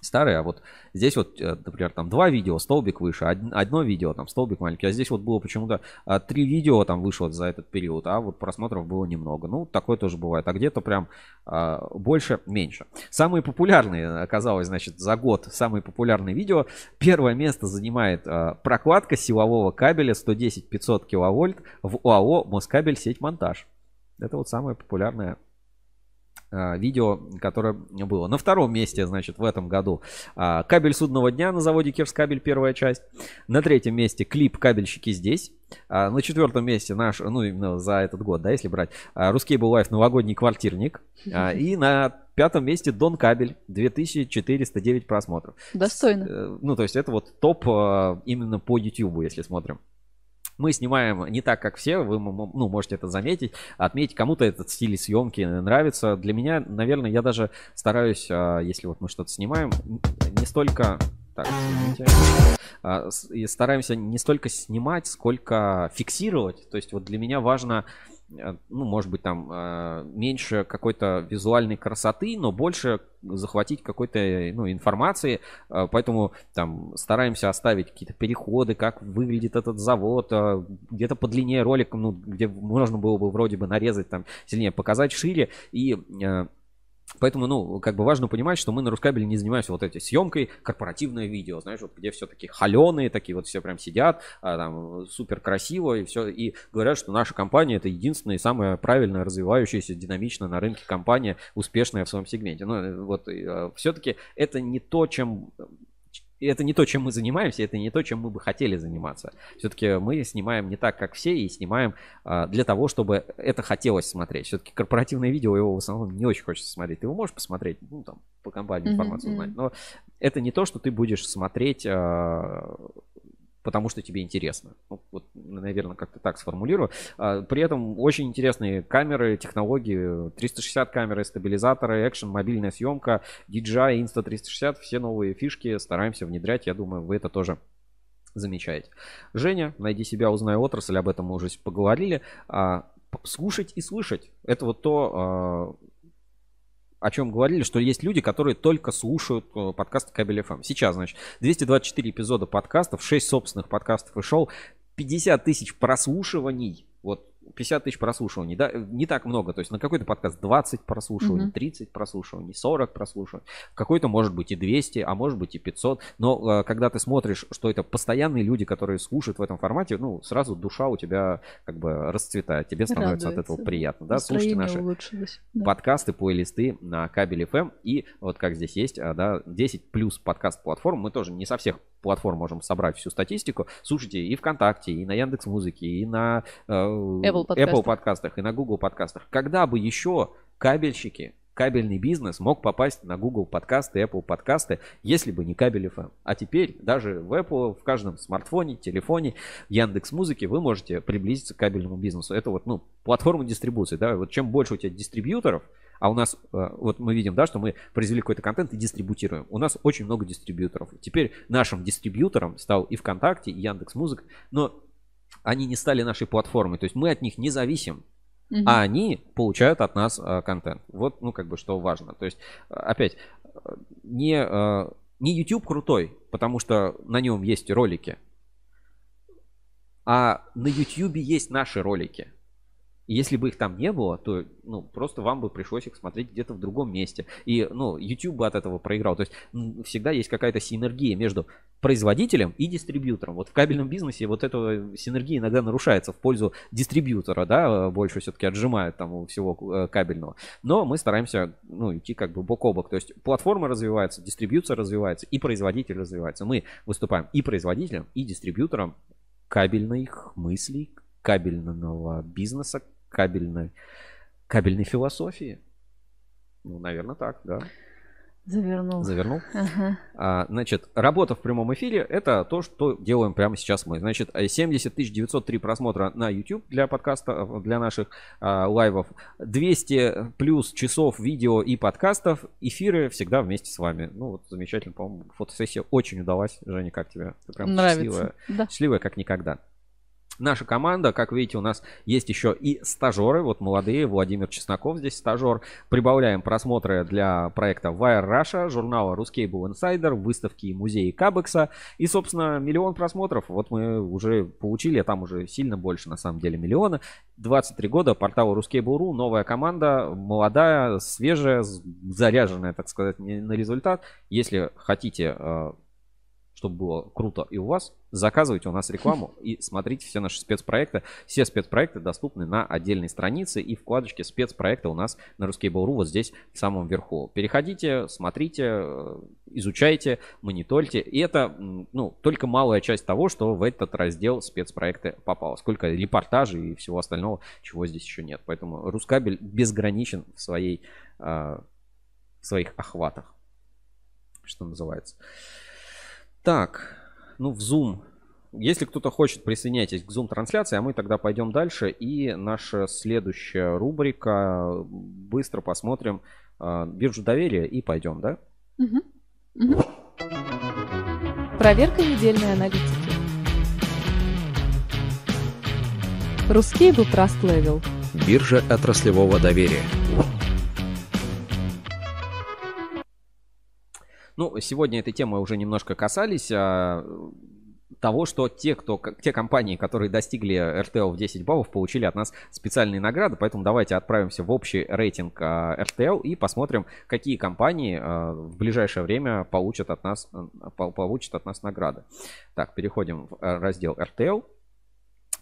старые, а вот здесь вот, э, например, там два видео, столбик выше, одно видео, там столбик маленький, а здесь вот было почему-то а, три видео там вышло за этот период, а вот просмотров было немного. Ну, такое тоже бывает, а где-то прям а, больше, меньше. Самые популярные, оказалось, значит, за год самые популярные видео. Первое место занимает а, прокладка силового кабеля 110-500 киловольт в ОАО Москабель сеть монтаж. Это вот самое популярное видео, которое было. На втором месте, значит, в этом году а, кабель судного дня на заводе Кирскабель, первая часть. На третьем месте клип «Кабельщики здесь». А, на четвертом месте наш, ну, именно за этот год, да, если брать, Русский был лайф новогодний квартирник. И на пятом месте Дон Кабель, 2409 просмотров. Достойно. Э, ну, то есть это вот топ именно по YouTube, если смотрим. Мы снимаем не так, как все, вы ну, можете это заметить, отметить, кому-то этот стиль съемки нравится. Для меня, наверное, я даже стараюсь, а, если вот мы что-то снимаем, не столько... Так. А, и стараемся не столько снимать, сколько фиксировать. То есть вот для меня важно ну, может быть, там э, меньше какой-то визуальной красоты, но больше захватить какой-то ну, информации, э, поэтому там стараемся оставить какие-то переходы, как выглядит этот завод, э, где-то по длине ролика, ну, где можно было бы вроде бы нарезать там сильнее, показать шире. И э, Поэтому, ну, как бы важно понимать, что мы на Рускабеле не занимаемся вот этой съемкой, корпоративное видео, знаешь, вот где все такие холеные, такие вот все прям сидят, а, там супер красиво и все, и говорят, что наша компания это единственная и самая правильная развивающаяся, динамично на рынке компания, успешная в своем сегменте. Ну, вот э, все-таки это не то, чем и это не то, чем мы занимаемся, это не то, чем мы бы хотели заниматься. Все-таки мы снимаем не так, как все, и снимаем а, для того, чтобы это хотелось смотреть. Все-таки корпоративное видео его в основном не очень хочется смотреть. Ты его можешь посмотреть, ну там по компании информацию узнать, но это не то, что ты будешь смотреть а, потому что тебе интересно. Ну, вот, наверное, как-то так сформулирую. А, при этом очень интересные камеры, технологии, 360 камеры, стабилизаторы, экшен, мобильная съемка, DJI, Insta360, все новые фишки стараемся внедрять. Я думаю, вы это тоже замечаете. Женя, найди себя, узнай отрасль, об этом мы уже поговорили. А, слушать и слышать. Это вот то, а, о чем говорили, что есть люди, которые только слушают э, подкасты Кабель FM. Сейчас, значит, 224 эпизода подкастов, 6 собственных подкастов и шоу, 50 тысяч прослушиваний. Вот 50 тысяч прослушиваний, да, не так много, то есть на какой-то подкаст 20 прослушиваний, mm 30 прослушиваний, 40 прослушиваний, какой-то может быть и 200, а может быть и 500, но э, когда ты смотришь, что это постоянные люди, которые слушают в этом формате, ну, сразу душа у тебя как бы расцветает, тебе становится Радуется. от этого приятно, да, слушайте наши улучшилось. подкасты, плейлисты на кабеле FM и вот как здесь есть, а, да, 10 плюс подкаст платформ, мы тоже не со всех платформ можем собрать всю статистику, слушайте и ВКонтакте, и на Яндекс Музыке, и на э, Apple, подкастах. Apple подкастах, и на Google подкастах. Когда бы еще кабельщики, кабельный бизнес мог попасть на Google подкасты, Apple подкасты, если бы не кабель FM. А теперь даже в Apple, в каждом смартфоне, телефоне, Яндекс Музыке вы можете приблизиться к кабельному бизнесу. Это вот, ну, платформа дистрибуции, да, вот чем больше у тебя дистрибьюторов, а у нас, э, вот мы видим, да, что мы произвели какой-то контент и дистрибутируем. У нас очень много дистрибьюторов. Теперь нашим дистрибьютором стал и ВКонтакте, и Яндекс Музыка, но они не стали нашей платформой. То есть мы от них не зависим. Угу. А они получают от нас а, контент. Вот, ну, как бы, что важно. То есть, опять, не, а, не YouTube крутой, потому что на нем есть ролики, а на YouTube есть наши ролики если бы их там не было, то ну, просто вам бы пришлось их смотреть где-то в другом месте. И ну, YouTube бы от этого проиграл. То есть всегда есть какая-то синергия между производителем и дистрибьютором. Вот в кабельном бизнесе вот эта синергия иногда нарушается в пользу дистрибьютора, да, больше все-таки отжимают там всего э, кабельного. Но мы стараемся ну, идти как бы бок о бок. То есть платформа развивается, дистрибьюция развивается и производитель развивается. Мы выступаем и производителем, и дистрибьютором кабельных мыслей, кабельного бизнеса, кабельной, кабельной философии. Ну, наверное, так, да. Завернул. Завернул. Ага. А, значит, работа в прямом эфире это то, что делаем прямо сейчас мы. Значит, 70 903 просмотра на YouTube для подкаста, для наших а, лайвов. 200 плюс часов видео и подкастов. Эфиры всегда вместе с вами. Ну, вот замечательно, по-моему, фотосессия очень удалась. Женя, как тебе? Ты прям Нравится. счастливая. Да. Счастливая, как никогда. Наша команда, как видите, у нас есть еще и стажеры, вот молодые, Владимир Чесноков здесь стажер. Прибавляем просмотры для проекта Wire Russia, журнала Ruscable Insider, выставки и музеи Кабекса. И, собственно, миллион просмотров. Вот мы уже получили, а там уже сильно больше, на самом деле, миллиона. 23 года, портал Ruscable.ru, новая команда, молодая, свежая, заряженная, так сказать, на результат. Если хотите э, чтобы было круто и у вас, заказывайте у нас рекламу и смотрите все наши спецпроекты. Все спецпроекты доступны на отдельной странице и вкладочке спецпроекта у нас на Ruskable.ru вот здесь в самом верху. Переходите, смотрите, э, изучайте, мониторьте. И это ну, только малая часть того, что в этот раздел спецпроекты попало. Сколько репортажей и всего остального, чего здесь еще нет. Поэтому Рускабель безграничен в, своей, э, в своих охватах, что называется. Так, ну в Zoom. Если кто-то хочет, присоединяйтесь к Zoom-трансляции, а мы тогда пойдем дальше. И наша следующая рубрика. Быстро посмотрим э, биржу доверия и пойдем, да? Угу. Угу. Проверка недельной аналитики. Русский был Trust Level. Биржа отраслевого доверия. Ну, сегодня этой темы уже немножко касались. а, того, что те, кто, те компании, которые достигли RTL в 10 баллов, получили от нас специальные награды. Поэтому давайте отправимся в общий рейтинг а, RTL и посмотрим, какие компании а, в ближайшее время получат от нас, а, по- получат от нас награды. Так, переходим в а, раздел RTL.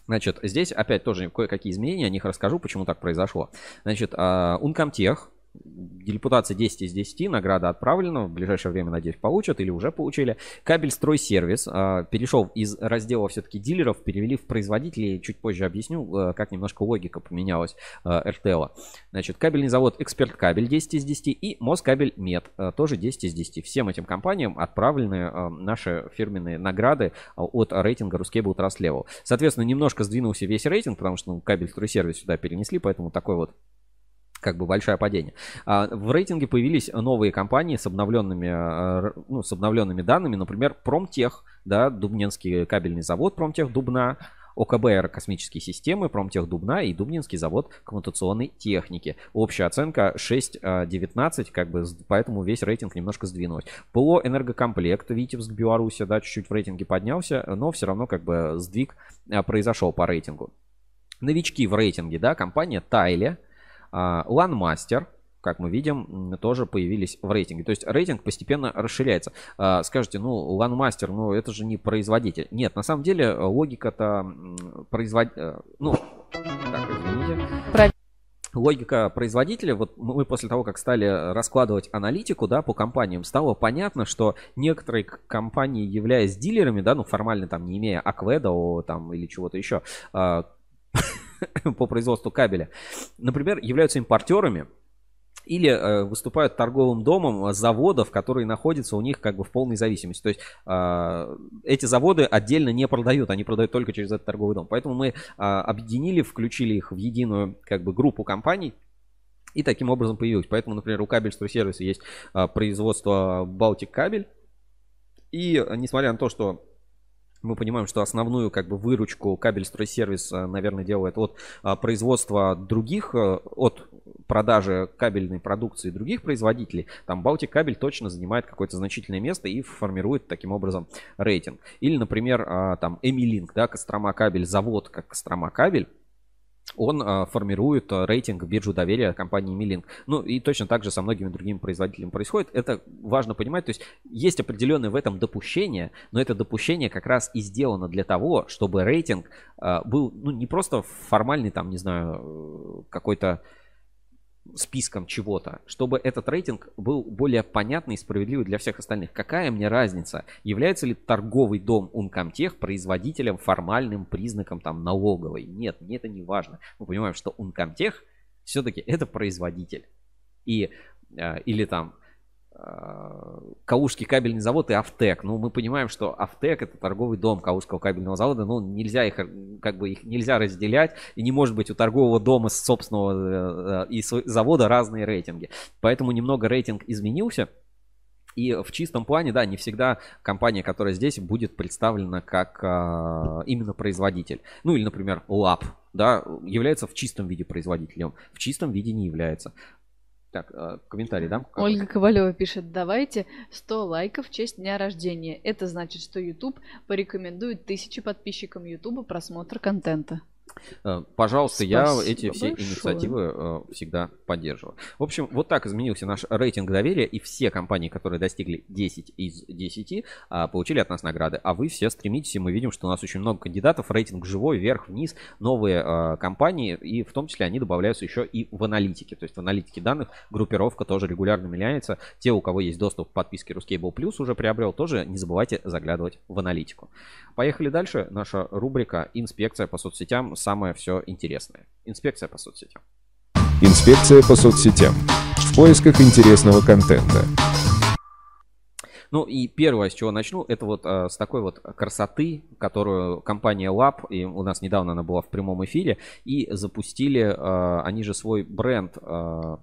Значит, здесь опять тоже кое-какие изменения, о них расскажу, почему так произошло. Значит, а, Ункомтех, Депутация 10 из 10, награда отправлена, в ближайшее время, надеюсь, получат или уже получили. Кабель стройсервис а, перешел из раздела все-таки дилеров, перевели в производителей, чуть позже объясню, а, как немножко логика поменялась а, RTL. Значит, кабельный завод Эксперт Кабель 10 из 10 и Москабель Мед а, тоже 10 из 10. Всем этим компаниям отправлены а, наши фирменные награды а, от рейтинга Trust Level. Соответственно, немножко сдвинулся весь рейтинг, потому что ну, кабель стройсервис сюда перенесли, поэтому такой вот как бы большое падение. А, В рейтинге появились новые компании с обновленными, а, р- ну, с обновленными данными, например, Промтех, да, Дубнинский кабельный завод Промтех Дубна, ОКБ космические системы, Промтех Дубна и Дубнинский завод коммутационной техники. Общая оценка 6.19, как бы, поэтому весь рейтинг немножко сдвинулся. ПО Энергокомплект, Витебск, Беларусь, да, чуть-чуть в рейтинге поднялся, но все равно как бы сдвиг а, произошел по рейтингу. Новички в рейтинге, да, компания Тайле, а, Ланмастер, как мы видим, тоже появились в рейтинге. То есть рейтинг постепенно расширяется. А, Скажете, ну, Ланмастер, ну, это же не производитель. Нет, на самом деле э, логика-то производителя... Ну, так, извините. Логика производителя, вот мы после того, как стали раскладывать аналитику, да, по компаниям, стало понятно, что некоторые компании, являясь дилерами, да, ну, формально там не имея Акведа там или чего-то еще, а, по производству кабеля, например, являются импортерами или э, выступают торговым домом э, заводов, которые находятся у них как бы в полной зависимости. То есть э, эти заводы отдельно не продают, они продают только через этот торговый дом. Поэтому мы э, объединили, включили их в единую как бы группу компаний. И таким образом появилось. Поэтому, например, у кабель сервиса есть э, производство Балтик кабель. И несмотря на то, что мы понимаем, что основную как бы выручку кабель стройсервис, э, наверное, делает от а, производства других, э, от продажи кабельной продукции других производителей. Там Балтик кабель точно занимает какое-то значительное место и формирует таким образом рейтинг. Или, например, а, там Эмилинк, да, Кострома кабель, завод как Кострома кабель. Он а, формирует а, рейтинг биржу доверия компании Милинг. Ну и точно так же со многими другими производителями происходит. Это важно понимать. То есть есть определенное в этом допущение, но это допущение как раз и сделано для того, чтобы рейтинг а, был ну, не просто формальный, там, не знаю, э, какой-то списком чего-то, чтобы этот рейтинг был более понятный и справедливый для всех остальных. Какая мне разница, является ли торговый дом Uncomtech производителем формальным признаком там налоговой? Нет, мне это не важно. Мы понимаем, что Uncomtech все-таки это производитель. И, э, или там Калужский кабельный завод и Автек. Ну, мы понимаем, что Автек это торговый дом Калужского кабельного завода. Ну, нельзя их, э, как бы их нельзя разделять. И не может быть у торгового дома собственного э, э, и завода разные рейтинги. Поэтому немного рейтинг изменился. И в чистом плане, да, не всегда компания, которая здесь, будет представлена как а, именно производитель. Ну или, например, Lab, да, является в чистом виде производителем, в чистом виде не является. Так, а, комментарий, да? Ольга Ковалева пишет, давайте 100 лайков в честь дня рождения. Это значит, что YouTube порекомендует тысячи подписчикам YouTube просмотр контента. Э, Пожалуйста, я Спасибо эти все большое. инициативы э, всегда поддерживаю. В общем, вот так изменился наш рейтинг доверия, и все компании, которые достигли 10 из 10, а, получили от нас награды. А вы все стремитесь, и мы видим, что у нас очень много кандидатов, рейтинг живой, вверх-вниз, новые э, компании, и в том числе они добавляются еще и в аналитике. То есть в аналитике данных группировка тоже регулярно меняется. Те, у кого есть доступ к подписке Ruscable Plus уже приобрел, тоже не забывайте заглядывать в аналитику. Поехали дальше. Наша рубрика «Инспекция по соцсетям». Самое все интересное. Инспекция по соцсетям. Инспекция по соцсетям. В поисках интересного контента. Ну и первое, с чего начну, это вот э, с такой вот красоты, которую компания Lab, и у нас недавно она была в прямом эфире, и запустили э, они же свой бренд э,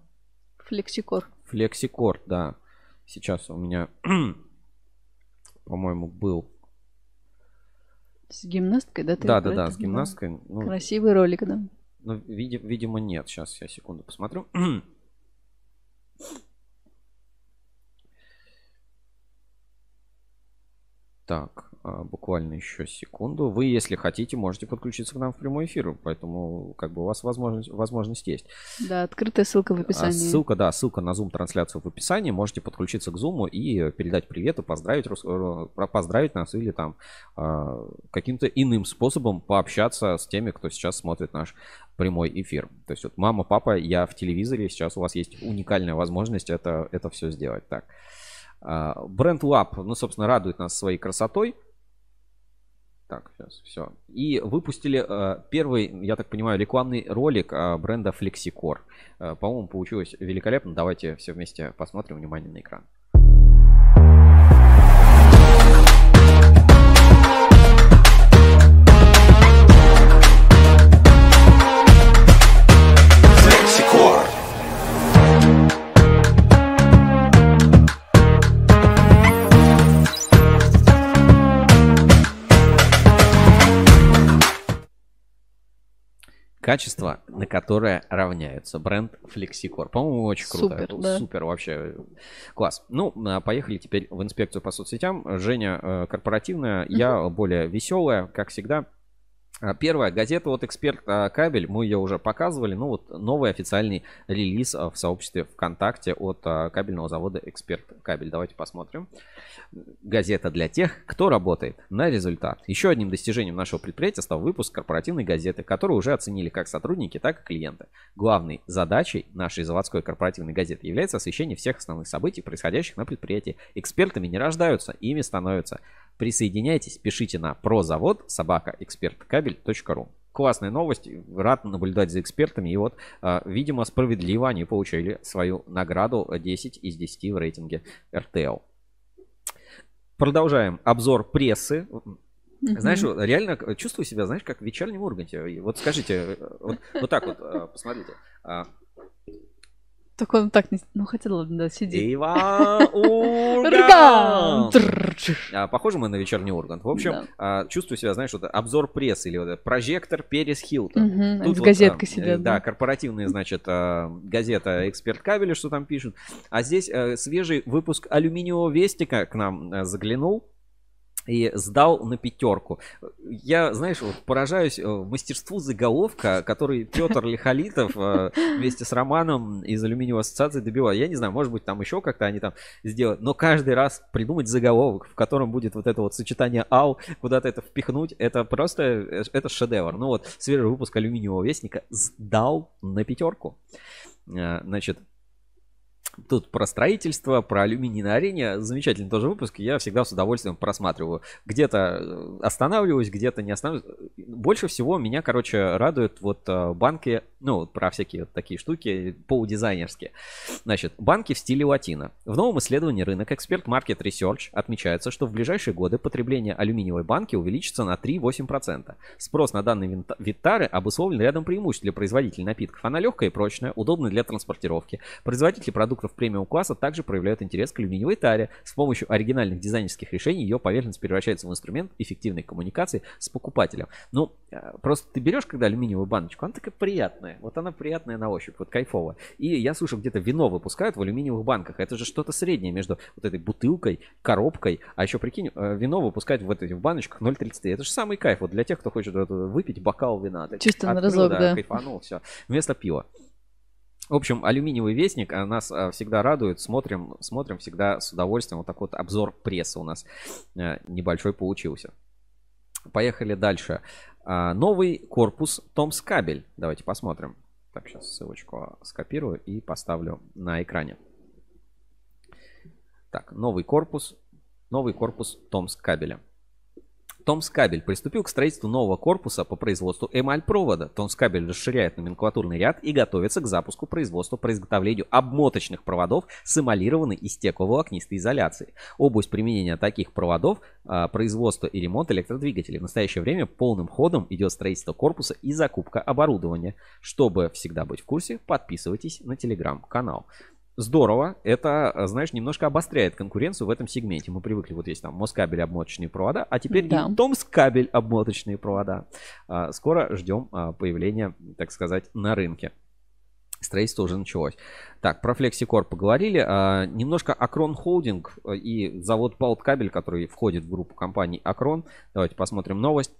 Флексикор. Flexicor, да. Сейчас у меня, по-моему, был. С гимнасткой, да? ты Да, да, да, с гимнасткой. Ну, Красивый ролик, да. Ну, види- видимо, нет. Сейчас я секунду посмотрю. Так, буквально еще секунду. Вы, если хотите, можете подключиться к нам в прямой эфир, поэтому как бы у вас возможность, возможность есть. Да, открытая ссылка в А, описании. Ссылка, да, ссылка на Zoom трансляцию в описании. Можете подключиться к Zoom и передать привет и поздравить, э, поздравить нас или там а, каким-то иным способом пообщаться с теми, кто сейчас смотрит наш прямой эфир. То есть вот мама, папа, я в телевизоре, сейчас у вас есть уникальная возможность это, это все сделать. Так. А, Бренд Lab, ну, собственно, радует нас своей красотой. Так, сейчас все. И выпустили э, первый, я так понимаю, рекламный ролик э, бренда Flexicore. Э, по-моему, получилось великолепно. Давайте все вместе посмотрим. Внимание на экран. Качество, на которое равняются. Бренд Flexicore. По-моему, очень круто. Супер, Это да. Супер вообще. Класс. Ну, а, поехали теперь в инспекцию по соцсетям. Женя э, корпоративная, я более веселая, как всегда. А, Первая газета от Эксперт а, Кабель, мы ее уже показывали, ну вот новый официальный релиз а, в сообществе ВКонтакте от кабельного завода Эксперт Кабель. Давайте посмотрим. Газета для тех, кто работает на результат. Еще одним достижением нашего предприятия стал выпуск корпоративной газеты, которую уже оценили как сотрудники, так и клиенты. Главной задачей нашей заводской корпоративной газеты является освещение всех основных событий, происходящих на предприятии. Экспертами не рождаются, ими становятся. Присоединяйтесь, пишите на прозавод собака эксперткабель.ру. Классная новость, рад наблюдать за экспертами. И вот, а, видимо, справедливо они получили свою награду 10 из 10 в рейтинге RTL. Продолжаем обзор прессы. Знаешь, реально чувствую себя, знаешь, как в вечернем Урганте. Вот скажите, э, вот, вот так вот, э, посмотрите. Так он так не... Ну, хотя ладно, да, сиди. Иван Ургант! А, Похожи мы на вечерний Ургант. В общем, Да. а, чувствую себя, знаешь, вот обзор прессы или вот прожектор Перес. Мгм, Тут с вот, газеткой а, сидят, э, Да, да. корпоративная, значит, а, газета Эксперт Кабеля, что там пишут. А здесь свежий выпуск алюминиевого вестника к нам заглянул. И сдал на пятерку. Я, знаешь, вот поражаюсь э, мастерству заголовка, который Петр Лихолитов э, вместе с Романом из алюминиевой ассоциации добивает. Я не знаю, может быть, там еще как-то они там сделают, но каждый раз придумать заголовок, в котором будет вот это вот сочетание ау, куда-то это впихнуть, это просто, э, это шедевр. Ну вот, свежий выпуск алюминиевого вестника сдал на пятерку. Значит, Тут про строительство, про алюминий на арене. Замечательный тоже выпуск. Я всегда с удовольствием просматриваю. Где-то э, останавливаюсь, где-то не останавливаюсь. Больше всего меня, короче, радуют вот э, банки, ну, про всякие вот такие штуки полудизайнерские. Значит, банки в стиле латино. В новом исследовании рынок Expert Market Research отмечается, что в ближайшие годы потребление алюминиевой банки увеличится на 3,8%. Спрос на данный вид тары обусловлен рядом преимуществ для производителей напитков. Она легкая и прочная, удобная для транспортировки. Производители продуктов премиум-класса также проявляют интерес к алюминиевой таре. С помощью оригинальных дизайнерских решений ее поверхность превращается в инструмент эффективной коммуникации с покупателем. Ну, э, просто ты берешь, когда алюминиевую баночку, она такая приятная. Вот она приятная на ощупь, вот кайфовая. И я слышал, где-то вино выпускают в алюминиевых банках. Это же что-то среднее между вот этой бутылкой, коробкой. А еще прикинь, э, вино выпускать в этих баночках 0,33. Это же самый кайф. Вот для тех, кто хочет вот, выпить бокал вина. Чисто на разок, да. Кайфанул, все. Вместо пива. В общем, алюминиевый вестник а, нас а, всегда радует. Смотрим, смотрим всегда с удовольствием. Вот такой вот обзор прессы у нас а, небольшой получился. Поехали дальше. А, Новый корпус Томс Кабель. Давайте посмотрим. Так, сейчас ссылочку скопирую и поставлю на экране. Так, новый корпус. Новый корпус Томс Кабеля. Томс Кабель приступил к строительству нового корпуса по производству эмаль-провода. Томс Кабель расширяет номенклатурный ряд и готовится к запуску производства по изготовлению обмоточных проводов с эмалированной и стекловолокнистой изоляцией. Область применения таких проводов а, производство и ремонт электродвигателей. В настоящее время полным ходом идет строительство корпуса и закупка оборудования. Чтобы всегда быть в курсе, подписывайтесь на телеграм-канал. Здорово. Это, э, знаешь, немножко обостряет конкуренцию в этом сегменте. Мы привыкли, вот есть там Москабель обмоточные провода, а теперь Да. и Томскабель обмоточные провода. А, Скоро ждем а, появления, так сказать, на рынке. Строительство уже началось. Так, про FlexiCore поговорили. А, немножко Акрон Холдинг э, и завод Балткабель, который входит в группу компаний Акрон. Давайте посмотрим новость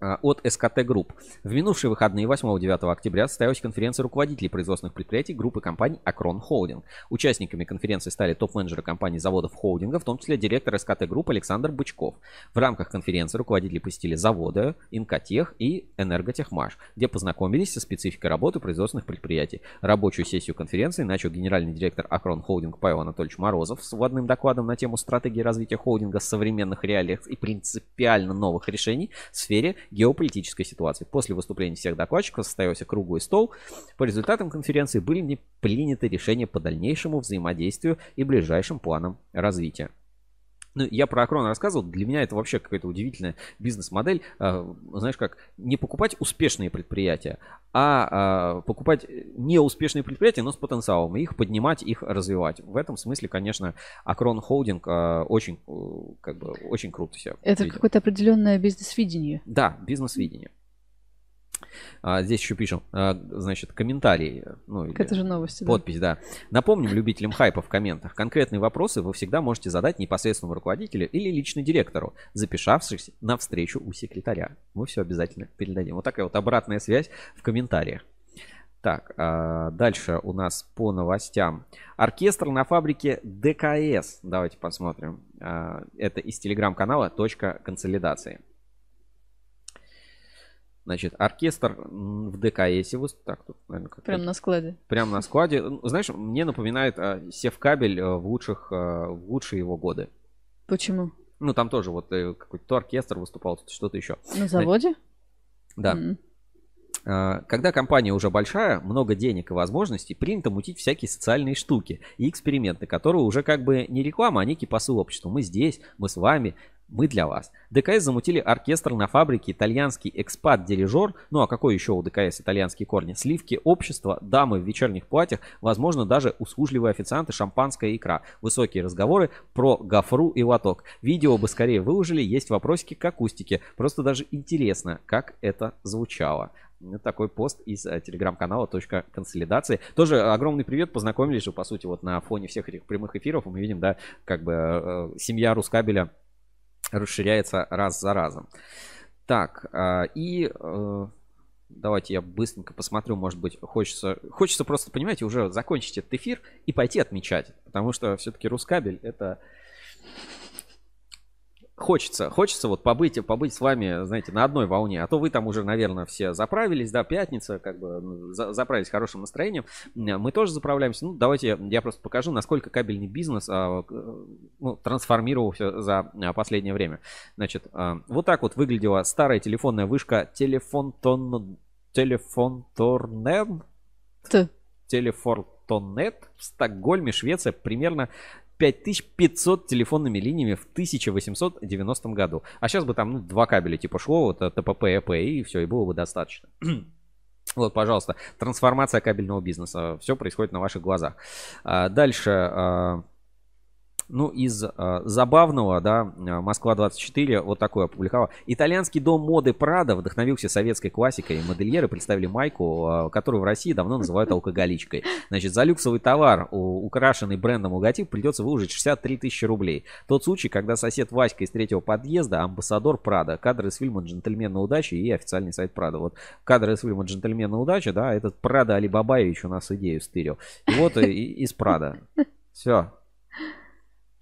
от СКТ Групп. В минувшие выходные 8-9 октября состоялась конференция руководителей производственных предприятий группы компаний Акрон Холдинг. Участниками конференции стали топ-менеджеры компаний заводов холдинга, в том числе директор СКТ Групп Александр Бычков. В рамках конференции руководители посетили заводы Инкотех и Энерготехмаш, где познакомились со спецификой работы производственных предприятий. Рабочую сессию конференции начал генеральный директор Акрон Холдинг Павел Анатольевич Морозов с вводным докладом на тему стратегии развития холдинга в современных реалиях и принципиально новых решений в сфере геополитической ситуации. После выступления всех докладчиков состоялся круглый стол. По результатам конференции были приняты решения по дальнейшему взаимодействию и ближайшим планам развития. Ну, я про Акрон рассказывал. Для меня это вообще какая-то удивительная бизнес-модель. А, Знаешь, как не покупать успешные предприятия, а а, покупать неуспешные предприятия, но с потенциалом. И их поднимать, их развивать. В этом смысле, конечно, Акрон Холдинг а, очень, э, как бы, очень круто себя Это какое-то определенное бизнес-видение. Да, бизнес-видение. А, здесь еще пишем, а, значит, комментарии. Ну, или Это же новости, да. Подпись, да. Напомним любителям хайпа в комментах. Конкретные вопросы вы всегда можете задать непосредственному руководителю или лично директору, записавшись на встречу у секретаря. Мы все обязательно передадим. Вот такая вот обратная связь в комментариях. Так, а, дальше у нас по новостям. Оркестр на фабрике ДКС. Давайте посмотрим. А, Это из телеграм-канала «Точка консолидации». Значит, оркестр в ДКСе выступает. Так, тут, наверное, как Прям на складе. Прям на складе. Ну, Знаешь, мне напоминает а, Севкабель а, в лучших, а, в лучшие его годы. Почему? Ну, там тоже вот э, какой-то то оркестр выступал, то что-то еще. На заводе? Да. А, Когда компания уже большая, много денег и возможностей, принято мутить всякие социальные штуки и эксперименты, которые уже как бы не реклама, а некий посыл обществу. Мы здесь, мы с вами, мы для вас. ДКС замутили оркестр на фабрике, итальянский экспат-дирижер, ну а какой еще у ДКС итальянские корни? Сливки общества, дамы в вечерних платьях, возможно даже услужливые официанты, шампанская икра, высокие разговоры про гофру и лоток. Видео бы скорее выложили, есть вопросики к акустике, просто даже интересно, как это звучало. Такой пост из э, телеграм-канала «Точка консолидации». Тоже огромный привет, познакомились же, по сути, вот на фоне всех этих прямых эфиров мы видим, да, как бы э, семья Рускабеля расширяется раз за разом. Так, а, и э, давайте я быстренько посмотрю, может быть, хочется, хочется просто, понимаете, уже закончить этот эфир и пойти отмечать, потому что все-таки Рускабель это Хочется, хочется вот побыть, побыть с вами, знаете, на одной волне. А то вы там уже, наверное, все заправились, да, пятница, как бы ну, за- заправились хорошим настроением. Мы тоже заправляемся. Ну, давайте я, просто покажу, насколько кабельный бизнес а, ну, трансформировался за а, последнее время. Значит, а, вот так вот выглядела старая телефонная вышка телефон тон телефон торнен телефортонет в Стокгольме, Швеция, примерно 5500 телефонными линиями в 1890 году. А сейчас бы там ну, два кабеля типа шло, вот э, ТПП, ЭП, и все, и было бы достаточно. Вот, пожалуйста, трансформация кабельного бизнеса. Все происходит на ваших глазах. А, Дальше. а, Ну, из а, забавного, да, а, Москва-24 вот такое опубликовала. Итальянский дом моды Прада вдохновился советской классикой. и Модельеры представили майку, а, которую в России давно называют алкоголичкой. Значит, за люксовый товар, у- украшенный брендом логотип, придется выложить 63 тысячи рублей. Тот случай, когда сосед Васька из третьего подъезда, амбассадор Прада. Кадры из фильма «Джентльмены удачи» и официальный сайт Прада. Вот кадры из фильма «Джентльмены удачи», да, этот Прада Алибабаевич у нас идею стырил. И вот из Прада. Все, э,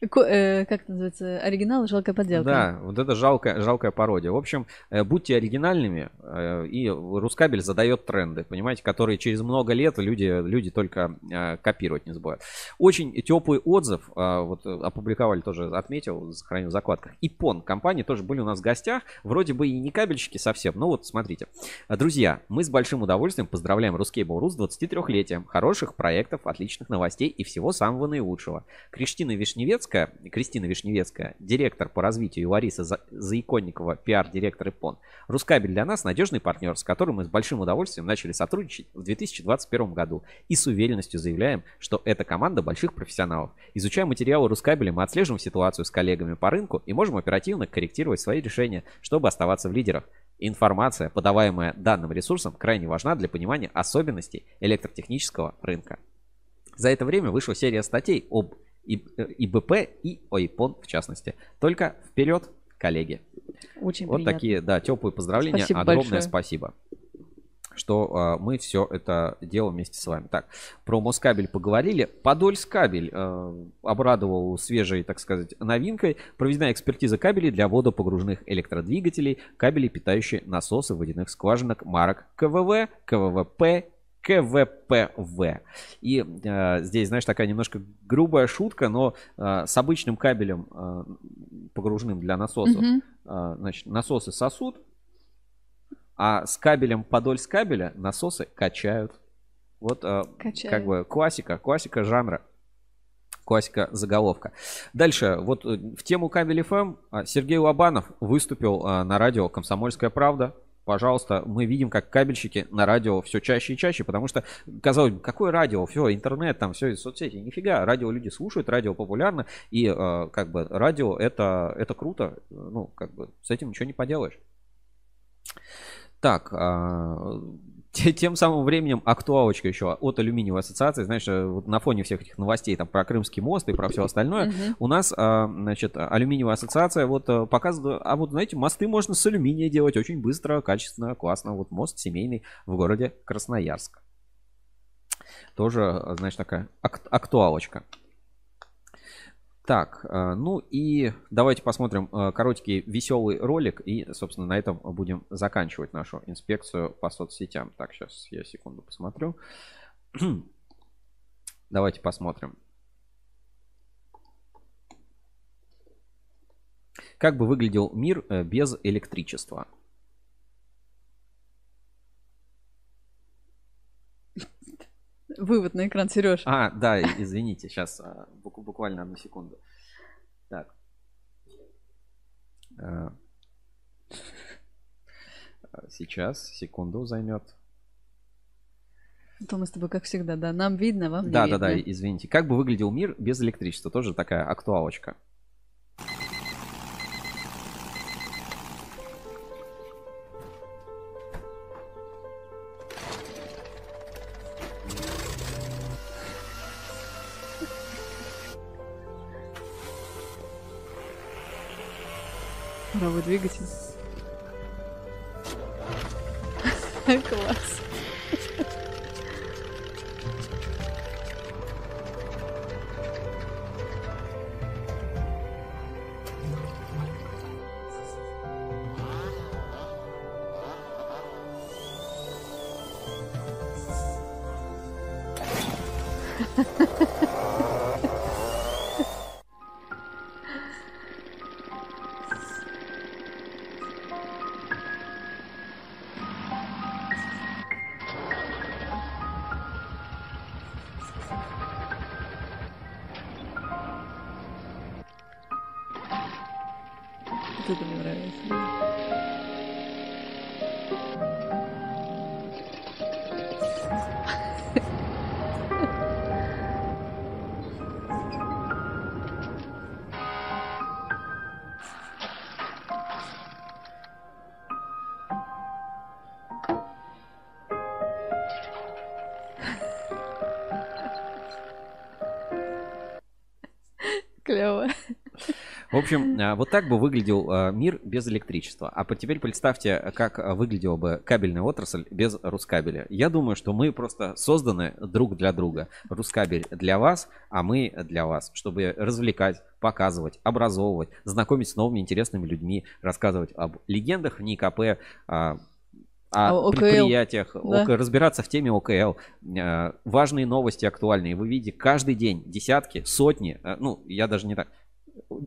как это называется? Оригинал и жалкая подделка. Да, вот это жалкая, жалкая пародия. В общем, э, будьте оригинальными, э, и Рускабель задает тренды, понимаете, которые через много лет люди, люди только э, копировать не забывают. Очень теплый отзыв, э, вот э, опубликовали тоже, отметил, сохранил в закладках. Ипон компании тоже были у нас в гостях, вроде бы и не кабельщики совсем, но вот смотрите. Э, Друзья, мы с большим удовольствием поздравляем Ruskable.ru с 23-летием, хороших проектов, отличных новостей и всего самого наилучшего. Криштина Вишневецкая Вишневецкая, Кристина Вишневецкая, директор по развитию, Лариса За- Заиконникова, пиар-директор ИПОН. Рускабель для нас надежный партнер, с которым мы с большим удовольствием начали сотрудничать в 2021 году. И с уверенностью заявляем, что это команда больших профессионалов. Изучая материалы Рускабеля, мы отслеживаем ситуацию с коллегами по рынку и можем оперативно корректировать свои решения, чтобы оставаться в лидерах. Информация, подаваемая данным ресурсом, крайне важна для понимания особенностей электротехнического рынка. За это время вышла серия статей об ИБП и о ИПОН в частности. Только вперед, коллеги. Очень Вот приятно. такие, да, теплые поздравления. Спасибо Огромное большое. спасибо что а, мы все это делаем вместе с вами. Так, про Москабель поговорили. Подольскабель э, обрадовал свежей, так сказать, новинкой. Проведена экспертиза кабелей для водопогружных электродвигателей, кабелей, питающие насосы водяных скважинок марок КВВ, КВВП, КВПВ. И э, здесь, знаешь, такая немножко грубая шутка, но э, с обычным кабелем, э, погружным для насосов, Мгм. э, значит, насосы сосут, а с кабелем Подольскабеля насосы качают. Вот э, Качают. как бы классика, классика жанра. Классика заголовка. Дальше, вот э, в тему кабель ФМ а, Сергей Лобанов выступил а, на радио «Комсомольская правда». Пожалуйста, мы видим, как кабельщики на радио все чаще и чаще, потому что, казалось бы, какое радио, все, интернет, там все, соцсети, нифига, радио люди слушают, радио популярно, и э, как бы радио это, это круто, ну, как бы с этим ничего не поделаешь. Так, те- тем самым временем актуалочка еще от алюминиевой ассоциации, знаешь, э, вот на фоне всех этих новостей там про Крымский мост и про все остальное, у нас, а, значит, алюминиевая ассоциация вот э, показывает, а вот, знаете, мосты можно с алюминия делать очень быстро, качественно, классно. Вот мост семейный в городе Красноярск. Тоже, э, значит, такая ак- актуалочка. Так, э, ну и давайте посмотрим э, коротенький веселый ролик и, собственно, на этом будем заканчивать нашу инспекцию по соцсетям. Так, сейчас я секунду посмотрю. Давайте посмотрим. Как бы выглядел мир э, без электричества? Вывод на экран, Сереж. А, да, извините, сейчас буквально одну секунду. Так. Э, Сейчас, секунду займет. То мы с тобой, как всегда, да. Нам видно, вам не Да, да, видно. да, извините. Как бы выглядел мир без электричества? Тоже такая актуалочка. Паровой двигатель. Класс. Общем, а, вот так бы выглядел а, мир без электричества. А теперь представьте, как а, выглядела бы кабельная отрасль без Рускабеля. Я думаю, что мы просто созданы друг для друга. Рускабель для вас, а мы для вас, чтобы развлекать, показывать, образовывать, знакомить с новыми интересными людьми, рассказывать об легендах в НИКП, о ОКЛ. предприятиях, Да. ОК- разбираться в теме ОКЛ, э, важные новости актуальные. Вы видите каждый день десятки, сотни, э, ну, я даже не так,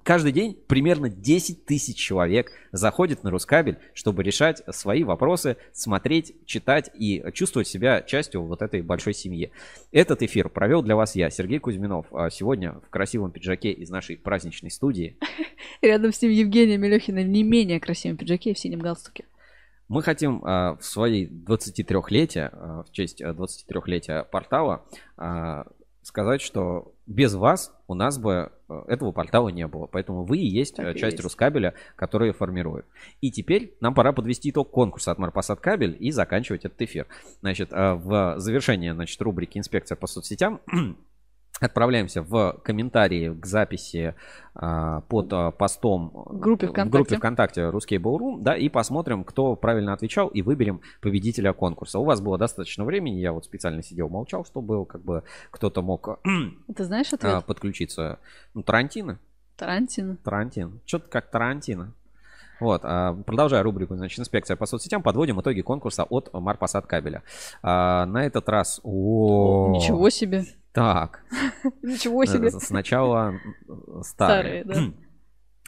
каждый день примерно 10 тысяч человек заходит на Рускабель, чтобы решать свои вопросы, смотреть, читать и чувствовать себя частью вот этой большой семьи. Этот эфир провел для вас я, Сергей Кузьминов, а сегодня в красивом пиджаке из нашей праздничной студии. Рядом с ним Евгения Мелехина в не менее красивом пиджаке и в синем галстуке. Мы хотим а, в своей 23-летие, а, в честь 23-летия портала, сказать, что без вас у нас бы э, этого портала не было. Поэтому вы и есть Так э, часть есть. Рускабеля, которые формируют. И теперь нам пора подвести итог конкурса от Марпасад Кабель и заканчивать этот эфир. Значит, э, в завершение значит, рубрики «Инспекция по соцсетям» отправляемся в комментарии к записи а, под а, постом В группе в ВКонтакте. группе ВКонтакте Русский Ballroom, да, и посмотрим, кто правильно отвечал, и выберем победителя конкурса. У вас было достаточно времени, я вот специально сидел, молчал, чтобы как бы кто-то мог Ты знаешь а, ответ? подключиться. Ну, Тарантино. Тарантино. Тарантино. Что-то как Тарантино. Вот, а, продолжая рубрику, значит, инспекция по соцсетям, подводим итоги конкурса от Марпасад кабеля. А, на этот раз... О, Ничего себе. Так. Ничего себе. Э, Сначала э, старые. Старые, да.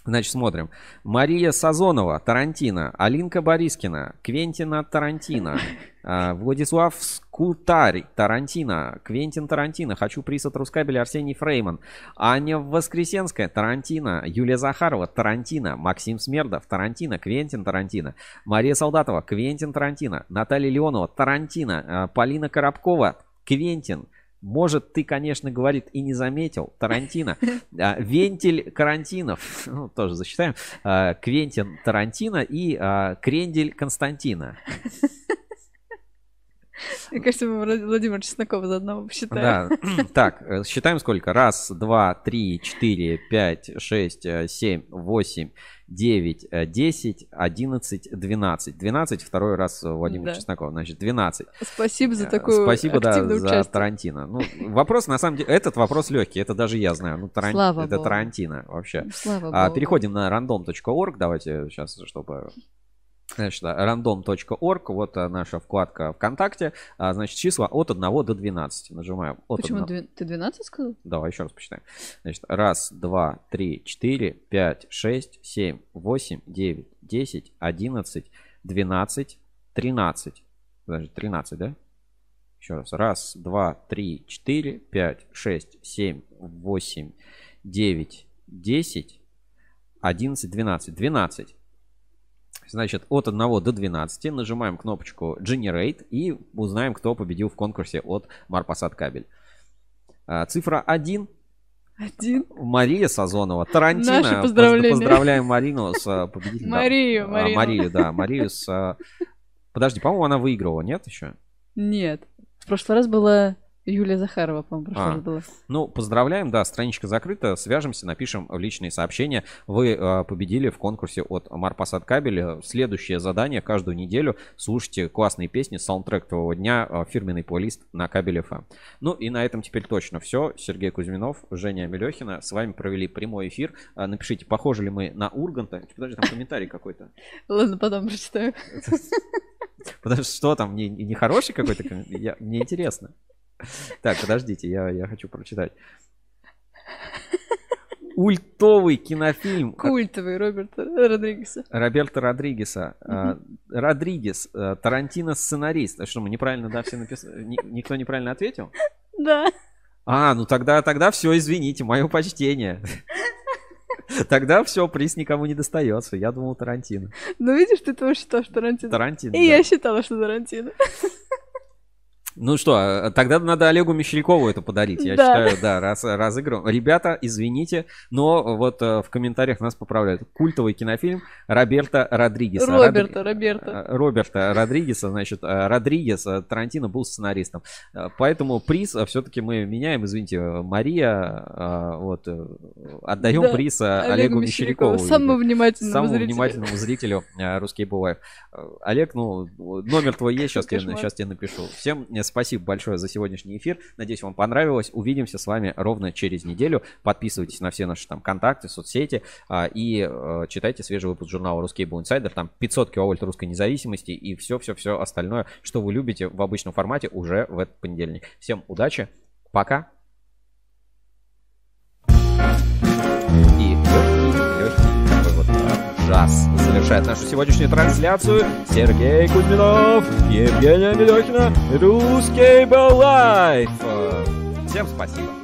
Значит, смотрим. Мария Сазонова, Тарантино. Алинка Борискина, Квентина Тарантино. А, Владислав Скутарь, Тарантино. Квентин Тарантино. Хочу приз от Рускабеля Арсений Фрейман. Аня Воскресенская, Тарантино. Юлия Захарова, Тарантино. Максим Смердов, Тарантино. Квентин Тарантино. Мария Солдатова, Квентин Тарантино. Наталья Леонова, Тарантино. А, Полина Коробкова, Квентин. Может, ты, конечно, говорит, и не заметил. Тарантино. А, Вентиль Карантинов. Ну, тоже засчитаем. А, Квентин Тарантино и а, Крендель Константина. Мне кажется, мы Влад- Владимира Чеснокова заодно Да. посчитаем. Так, э, считаем сколько? Раз, два, три, четыре, пять, шесть, э, семь, восемь, девять, э, десять, одиннадцать, двенадцать. Двенадцать второй раз Владимир Да. Чесноков. Значит, двенадцать. Спасибо за такое Спасибо, да, активное за участие. Тарантино. Ну, вопрос, на самом деле, этот вопрос легкий, это даже я знаю. Ну, Таран- Слава это богу. Тарантино вообще. Слава А, богу. переходим на random.org. Давайте сейчас, чтобы... Значит, random.org, вот а, наша вкладка ВКонтакте. А, значит, числа от 1 до 12. Нажимаем от Почему? 1. Две- Ты 12 сказал? Давай еще раз посчитаем. Значит, раз, два, три, четыре, пять, шесть, семь, восемь, девять, десять, одиннадцать, двенадцать, тринадцать. Даже 13, да? Еще раз. Раз, два, три, четыре, пять, шесть, семь, восемь, девять, десять, одиннадцать, двенадцать. Двенадцать. Значит, от 1 до 12 нажимаем кнопочку Generate и узнаем, кто победил в конкурсе от Марпасад Кабель. А, Цифра 1. Один. Мария Сазонова. Тарантино. Наши Поз- поздравления. Поздравляем Марину с а, победителем. Да. Марию, А, Марину. Марию, да. Марию с... а, Подожди, по-моему, она выиграла, нет еще? Нет. В прошлый раз была Юлия Захарова, по-моему, в прошлый А, была. Ну, поздравляем, да, страничка закрыта, свяжемся, напишем личные сообщения. Вы э, победили в конкурсе от Марпасад Кабель. Следующее задание каждую неделю слушайте классные песни, саундтрек твоего дня, э, фирменный плейлист на Кабель FM. Ну и на этом теперь точно все. Сергей Кузьминов, Женя Мелехина. С вами провели прямой эфир. Э, Напишите, похожи ли мы на Урганта. Подожди, там комментарий какой-то. Ладно, потом прочитаю. Потому что что там, не, не хороший какой-то Мне интересно. Так, подождите, я, я хочу прочитать. Ультовый кинофильм Культовый Роберта Родригеса. Роберта Родригеса. А, Родригес, а, Тарантино сценарист. А что, мы неправильно, да, все написали? Ни- Никто неправильно ответил? Да. А, ну тогда, тогда все, извините, мое почтение. Тогда все, приз никому не достается. Я думал Тарантино. Ну, видишь, ты тоже считал, что Тарантино. Тарантино, И да. я считала, что Тарантино. Ну что, а, тогда надо Олегу Мещерякову это подарить. Я Да. считаю, да, раз, разыгрываем. Ребята, извините, но вот э, в комментариях нас поправляют. Культовый кинофильм Роберта Родригеса. Роберта, Родри- Роберта. э, Роберта Родригеса, значит, э, Родригес, э, Тарантино был сценаристом. Поэтому приз все-таки мы меняем, извините, Мария, вот, отдаем Да, приз Олегу Олегу Мещерякову, самому внимательному Самому зрителю. внимательному зрителю Русский Бывает. Олег, ну, номер твой есть, сейчас, тебе, сейчас тебе напишу. Всем спасибо большое за сегодняшний эфир. Надеюсь, вам понравилось. Увидимся с вами ровно через неделю. Подписывайтесь на все наши там контакты, соцсети а, и э, читайте свежий выпуск журнала Русский Cable Insider. Там 500 киловольт русской независимости и все-все-все остальное, что вы любите в обычном формате уже в этот понедельник. Всем удачи. Пока. И вперед. Джаз завершает нашу сегодняшнюю трансляцию. Сергей Кузьминов, Евгения Мелехина, Рускабель Live. Всем спасибо.